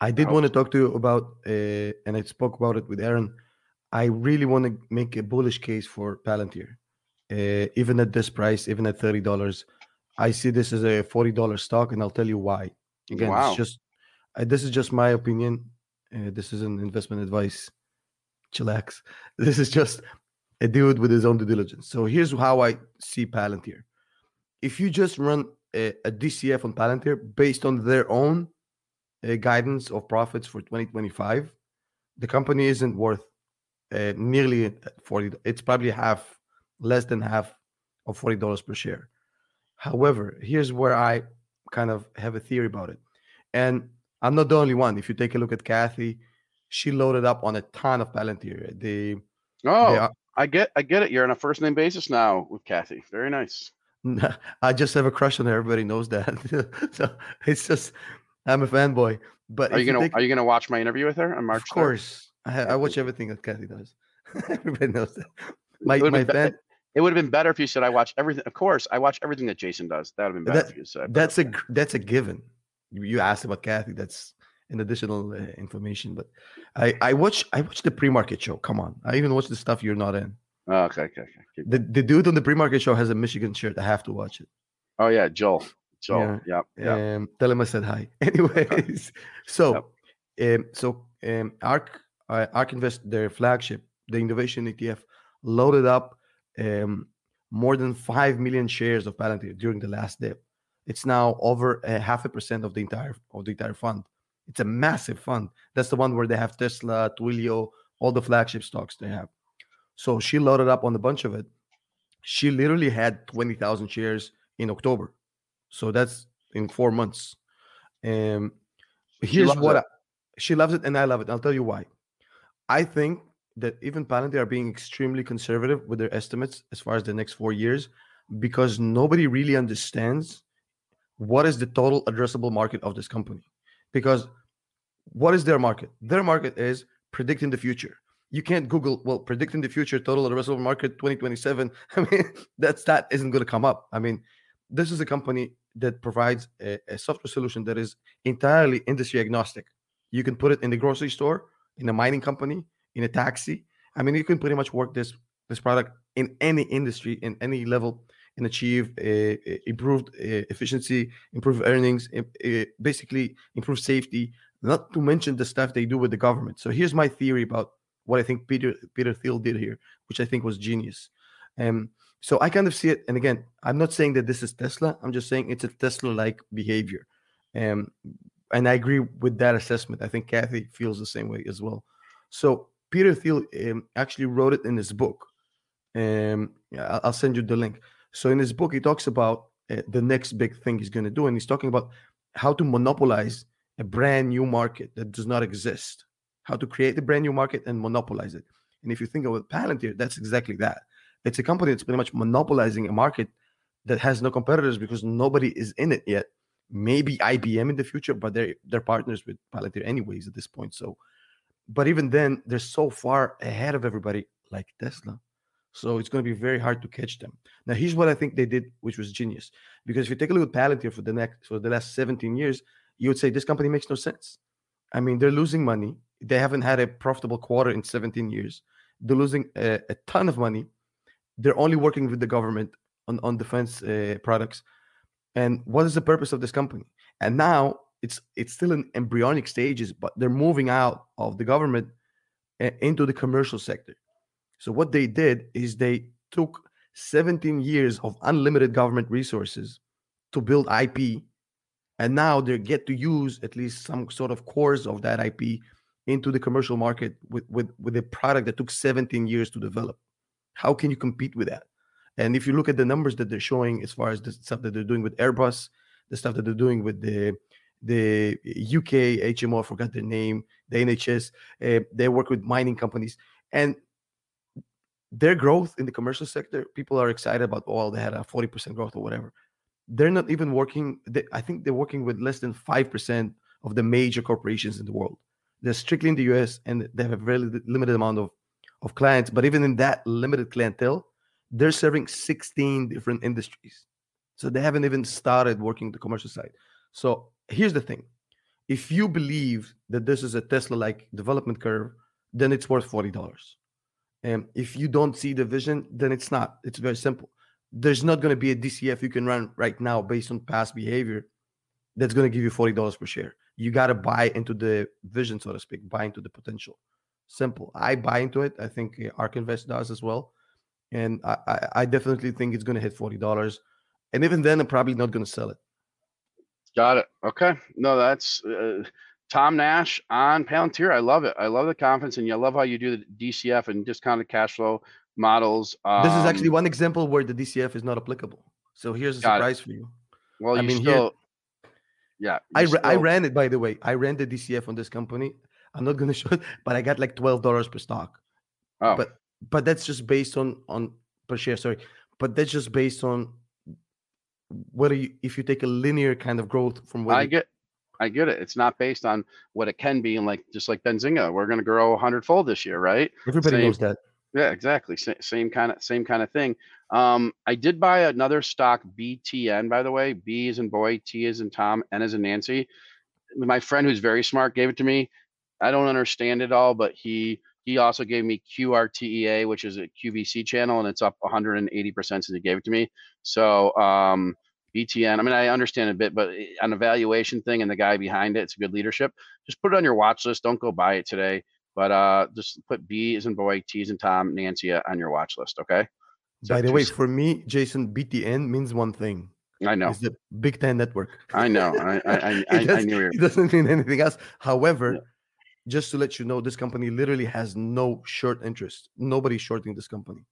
I did Ouch. want to talk to you about, uh, and I spoke about it with Aaron. I really want to make a bullish case for Palantir, uh, even at this price, even at thirty dollars. I see this as a forty dollars stock, and I'll tell you why. Again, Wow. it's just uh, this is just my opinion. Uh, this isn't investment advice. Chillax. <laughs> This is just a dude with his own due diligence. So here's how I see Palantir if you just run a, a DCF on Palantir based on their own uh, guidance of profits for 2025, The company isn't worth uh, nearly 40. It's probably half, less than half of $40 per share. However, here's where I kind of have a theory about it. And I'm not the only one. If you take a look at Cathie, she loaded up on a ton of Palantir. The Oh, they are- I get, I get it. You're on a first name basis now with Cathie. Very nice. <laughs> I just have a crush on her. Everybody knows that. <laughs> so it's just I'm a fanboy. But Are you gonna, take- are you gonna watch my interview with her on March? Of course, I, I watch everything that Cathie does. <laughs> Everybody knows that. My It my be- fan. It would have been better if you said I watch everything. Of course, I watch everything that Jason does. That would have been better That- if you said. That's a that's a given. You- asked about Cathie. That's an additional uh, information. But I I watch I watch the pre-market show. Come on, I even watch the stuff you're not in. Oh, okay, okay, okay. Keep- The the dude on the pre-market show has a Michigan shirt. I have to watch it. Oh yeah, Joel. Joel. Yeah. Yep. Yep. Um, tell him I said hi. <laughs> Anyways, so um, so um, ARK uh, ARK Invest, their flagship, the innovation ETF, loaded up um, more than five million shares of Palantir during the last dip. It's now over a half a percent of the entire of the entire fund. It's a massive fund. That's the one where they have Tesla, Twilio, all the flagship stocks they have. So she loaded up on a bunch of it. She literally had twenty thousand shares in October. So that's in four months. And here's what. I- she loves it, and I love it. I'll tell you why. I think that even Palantir are being extremely conservative with their estimates as far as the next four years, because nobody really understands what is the total addressable market of this company. Because what is their market? Their market is predicting the future. You can't Google, well, predicting the future, total addressable market 2027. <laughs> I mean, that isn't going to come up. I mean, this is a company that provides a, a software solution that is entirely industry agnostic. You can put it in the grocery store, in a mining company, in a taxi. I mean, you can pretty much work this this product in any industry, in any level, and achieve a, a improved uh, efficiency, improve earnings, uh, basically improve safety. Not to mention the stuff they do with the government. So here's my theory about what I think Peter Peter Thiel did here, which I think was genius. Um, so I kind of see it, and again, I'm not saying that this is Tesla. I'm just saying it's a Tesla-like behavior. Um, and I agree with that assessment. I think Cathie feels the same way as well. So Peter Thiel um, actually wrote it in his book. Um, I'll- send you the link. So in his book, he talks about uh, the next big thing he's going to do, and he's talking about how to monopolize a brand new market that does not exist. How to create a brand new market and monopolize it. And if you think about Palantir, that's exactly that. It's a company that's pretty much monopolizing a market that has no competitors because nobody is in it yet maybe IBM in the future, but they're they're partners with Palantir anyways at this point. So, but even then, they're so far ahead of everybody, like Tesla. So it's going to be very hard to catch them. Now, here's what I think they did, which was genius. Because if you take a look at Palantir for the next for the last 17 years, you would say this company makes no sense. I mean, they're losing money. They haven't had a profitable quarter in 17 years. They're losing a, a ton of money. They're only working with the government on on defense uh, products and what is the purpose of this company and now it's it's still in embryonic stages but they're moving out of the government uh, into the commercial sector so what they did is they took 17 years of unlimited government resources to build ip and now they get to use at least some sort of cores of that ip into the commercial market with with with a product that took 17 years to develop how can you compete with that and if you look at the numbers that they're showing as far as the stuff that they're doing with Airbus, the stuff that they're doing with the the UK HMO, I forgot their name, the NHS, uh, they work with mining companies, and their growth in the commercial sector, people are excited about. Oh, they had a forty percent growth or whatever. They're not even working. They, I think they're working with less than five percent of the major corporations in the world. They're strictly in the US, and they have a very limited amount of of clients. But even in that limited clientele, they're serving 16 different industries. So they haven't even started working the commercial side. So here's the thing if you believe that this is a Tesla like development curve, then it's worth $40. And if you don't see the vision, then it's not. It's very simple. There's not going to be a DCF you can run right now based on past behavior that's going to give you $40 per share. You got to buy into the vision, so to speak, buy into the potential. Simple. I buy into it. I think uh, ARK Invest does as well and I, I, I definitely think it's going to hit forty dollars, and even then, I'm probably not going to sell it. Got it. Okay. No, that's uh, Tom Nash on Palantir. I love it. I love the confidence, and I love how you do the DCF and discounted cash flow models. this is actually Um, one example where the DCF is not applicable. So here's a Got it. surprise for you. Well, I you mean, still, yeah. I, ra- I ran it by the way. I ran the DCF on this company. I'm not gonna <laughs> show it, but I got like twelve dollars per stock. Oh, But but that's just based on on per share. Sorry, but that's just based on whether you if you take a linear kind of growth from what I you- get, I get it. It's not based on what it can be, and like just like Benzinga, we're going to grow a hundredfold this year, right? everybody same- knows that. Yeah, exactly. Sa- Same kind of same kind of thing. Um, I did buy another stock, BTN, by the way. B is in boy, T is in Tom, N is in Nancy. My friend who's very smart gave it to me. I don't understand it all, but he he also gave me QRTEA, which is a QVC channel, and it's up 180% since he gave it to me. So um, BTN, I mean, I understand a bit, but eh, on a valuation thing and the guy behind it, it's good leadership. Just put it on your watch list. Don't go buy it today. But uh, just put B as in boy, T as in Tom, Nancy uh, on your watch list. Okay. So By the way, for me, Jason, BTN means one thing. I know, It's the Big Ten Network. I know, I, I, I, <laughs> It I, I knew were- <laughs> it doesn't mean anything else. However, just to let you know, this company literally has no short interest. Nobody's shorting this company.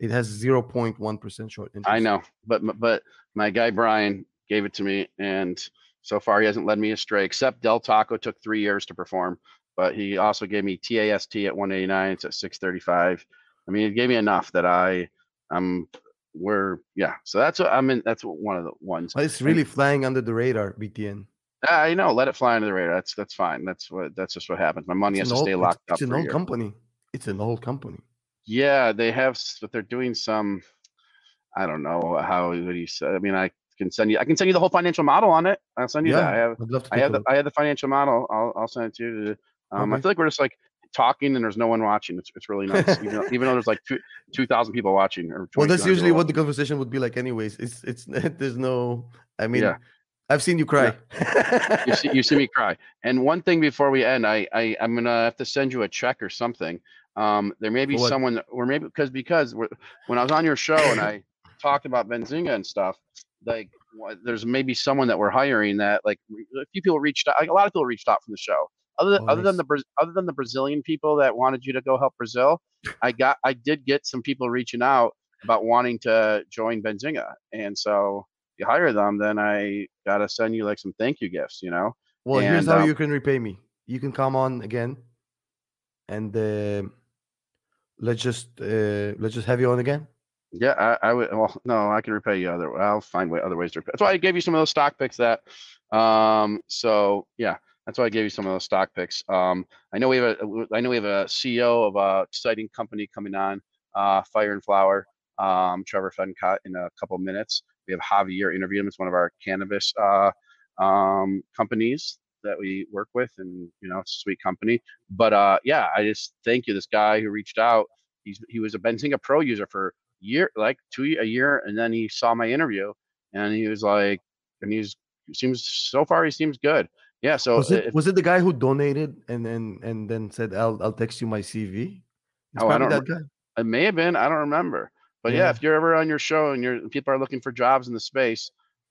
It has 0.1% short interest. I know, but but my guy Brian gave it to me, and so far he hasn't led me astray. Except Del Taco took three years to perform, but he also gave me TAST at 189. It's at 635. I mean, it gave me enough that I, I'm, we're yeah. So that's what I'm in. That's one of the ones. But it's really flying under the radar, BTN. I know. Let it fly under the radar. That's that's fine. That's what that's just what happens. My money It's has to old- stay it's- locked up It's an old year. company. It's an old company. Yeah, they have, but they're doing some. I don't know how what do you say. I mean, I can send you. I can send you the whole financial model on it. I'll send you Yeah, that. I have. I'd love to I have the. I have the financial model. I'll. I'll send it to you. to- Um, I feel like we're just like talking and there's no one watching. It's it's really nice. even, though, <laughs> even though there's like two two thousand people watching. Or Well, that's usually what the conversation would be like, anyways. It's it's <laughs> there's no. I mean, Yeah. I've seen you cry. you see, you see me <laughs> cry. And one thing before we end, I, I I'm gonna have to send you a check or something. Um, there may be what? someone, or maybe because because we're- when I was on your show and I talked about Benzinga and stuff, like there's maybe someone that we're hiring that like a few people reached out. Like, a lot of people reached out from the show. Other than, Oh, other than the other than the Brazilian people that wanted you to go help Brazil, I got I did get some people reaching out about wanting to join Benzinga, and so you hire them, then I gotta send you like some thank you gifts, you know. Well, here's how um, you can repay me. You can come on again, and uh, let's just uh, let's just have you on again. Yeah, I, I would. Well, no, I can repay you other. I'll find way, other ways to repay. That's why I gave you some of those stock picks. That, um, so yeah, that's why I gave you some of those stock picks. Um, I know we have a. I know we have a CEO of a exciting company coming on, uh, Fire and Flower, um, Trevor Fencott in a couple minutes. We have Javier interview him. It's one of our cannabis uh, um, companies that we work with, and you know, it's a sweet company. But uh, yeah, I just thank you. This guy who reached out. He's he was a Benzinga Pro user for year like two a year and then he saw my interview and he was like and he's he seems so far he seems good yeah so was it if- was it the guy who donated and then and then said I'll I'll text you my CV? It's Oh, I don't that guy. it may have been i don't remember but yeah. Yeah. if you're ever on your show and you're people are looking for jobs in the space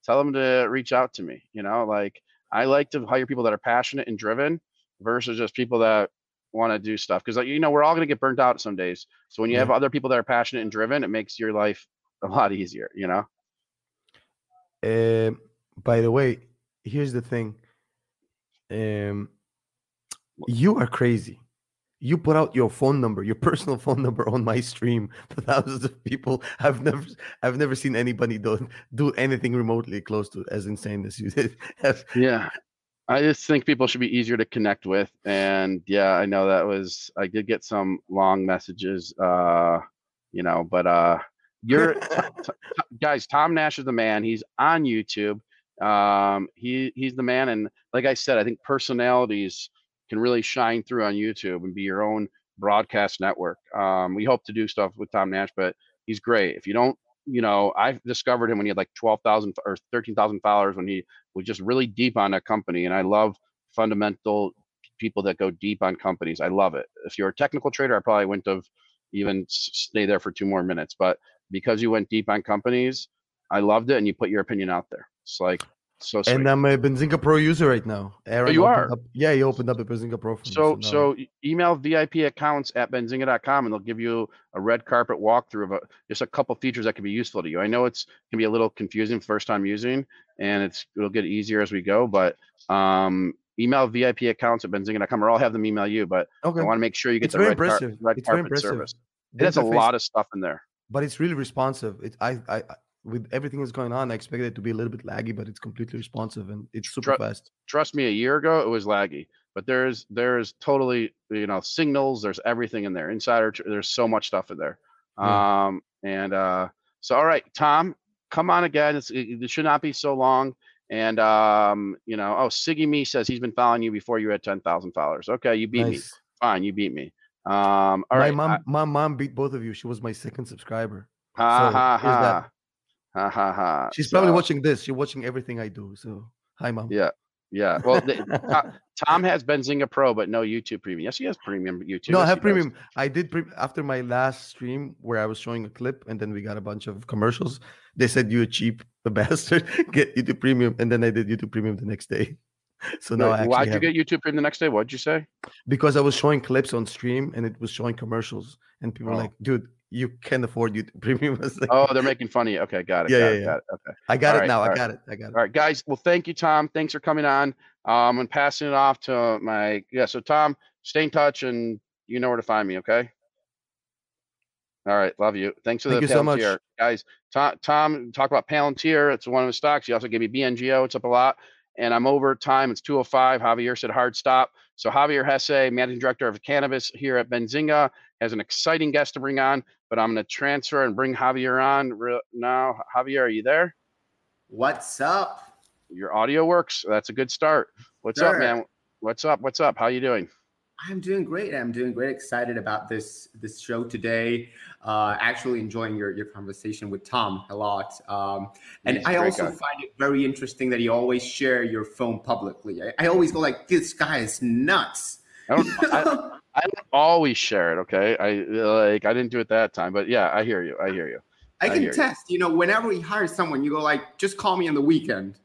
tell them to reach out to me you know like i like to hire people that are passionate and driven versus just people that want to do stuff because you know we're all going to get burnt out some days so when you Yeah. have other people that are passionate and driven it makes your life a lot easier you know Um, by the way, here's the thing. Um, you are crazy. You put out your phone number, your <laughs> personal phone number on my stream <laughs> to thousands of people. I've never, I've never seen anybody do do anything remotely close to as insane as you did. <laughs> Yeah. I just think people should be easier to connect with. And yeah, I know that was I did get some long messages, uh, you know, but uh you're t- t- guys, Tom Nash is the man. He's on YouTube. Um, he he's the man, and like I said, I think personalities can really shine through on YouTube and be your own broadcast network. Um, we hope to do stuff with Tom Nash, but he's great. If you don't, you know, I discovered him when he had like twelve thousand or thirteen thousand followers when he was just really deep on a company, and I love fundamental people that go deep on companies. I love it. If you're a technical trader, I probably wouldn't have even stay there for two more minutes, but because you went deep on companies, I loved it, and you put your opinion out there. It's like So sweet. And I'm a Benzinga Pro user right now. Aaron you opened are? Up, yeah, he opened up a Benzinga Pro for me. So so email VIP accounts at benzinga.com and they'll give you a red carpet walkthrough of a, just a couple features that can be useful to you. I know it's can be a little confusing first time using and it's it'll get easier as we go, but um email VIP accounts at benzinga.com or I'll have them email you, but okay. I want to make sure you get It's the very red, car- red It's very carpet impressive. service. It has a lot of stuff in there. but it's really responsive. It I I- with everything that's going on, I expected it to be a little bit laggy, but it's completely responsive and it's super fast. Trust me, a year ago it was laggy, but there's there's totally you know signals. There's everything in there. Insider. There's so much stuff in there. Yeah. Um and uh so all right, Tom, come on again. It's, it, it should not be so long. And um you know, oh Siggy Me says he's been following you before you had ten thousand followers. Okay, you beat me. Fine, you beat me. Um all my right. mom, I- my mom beat both of you. She was my second subscriber. ha so ha ha. Ha ha ha. She's probably watching this. She's watching everything I do. So hi, mom. Yeah. Yeah. Well, <laughs> Tom has Benzinga Pro, but no YouTube Premium. Yes, he has Premium YouTube. no, I have premium. I did pre- after my last stream where I was showing a clip and then we got a bunch of commercials. They said you're cheap, the <laughs> bastard. Get YouTube premium, and then I did YouTube premium the next day. <laughs> So now Wait, Why'd you get YouTube Premium the next day? What'd you say? because I was showing clips on stream and it was showing commercials, and people were Oh. like, "Dude, you can't afford YouTube <laughs> premium." I was like, Oh, they're making fun of you. Okay, got it. Yeah, got yeah, it, yeah. got it. Okay. I got all it right, now. I right. got it. I got it. All right, guys. Well, thank you, Tom. Thanks for coming on. Um, and passing it off to my yeah. So Tom, stay in touch, and you know where to find me. Okay. All right, love you. Thanks for Thank the you so much. Guys. Tom, Tom, talk about Palantir. It's one of the stocks. He also gave me BNGO. It's up a lot, and I'm over time. It's 205. Javier said hard stop. So Javier Hasse, managing director of cannabis here at Benzinga, has an exciting guest to bring on. But I'm going to transfer and bring Javier on now. Javier, are you there? What's up? Your audio works. That's a good start. What's up, man? What's up? What's up? How you doing? I'm doing great. I'm doing great. Excited about this this show today. Uh, actually enjoying your your conversation with Tom a lot. Um, and He's I also guy. find it very interesting that you always share your phone publicly. I, I always go like, this guy is nuts. I don't. I, I don't always share it. Okay. I like. I didn't do it that time. But yeah, I hear you. I hear you. I I can hear you. test. You know, whenever he hire someone, you go like, just call me on the weekend.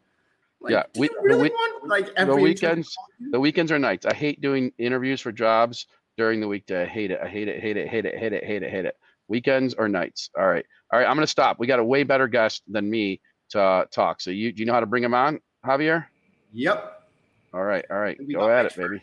Like, Yeah, we- really week- want like the weekends. to call you? The weekends are nights. I hate doing interviews for jobs during the weekday. I hate it. I hate it. Hate it. Hate it. Hate it. Hate it. Hate it. Weekends or nights. All right. All right. I'm gonna stop. We got a way better guest than me to uh, talk. So you do you know how to bring him on, Javier? Yep, All right. All right. Go at it, baby.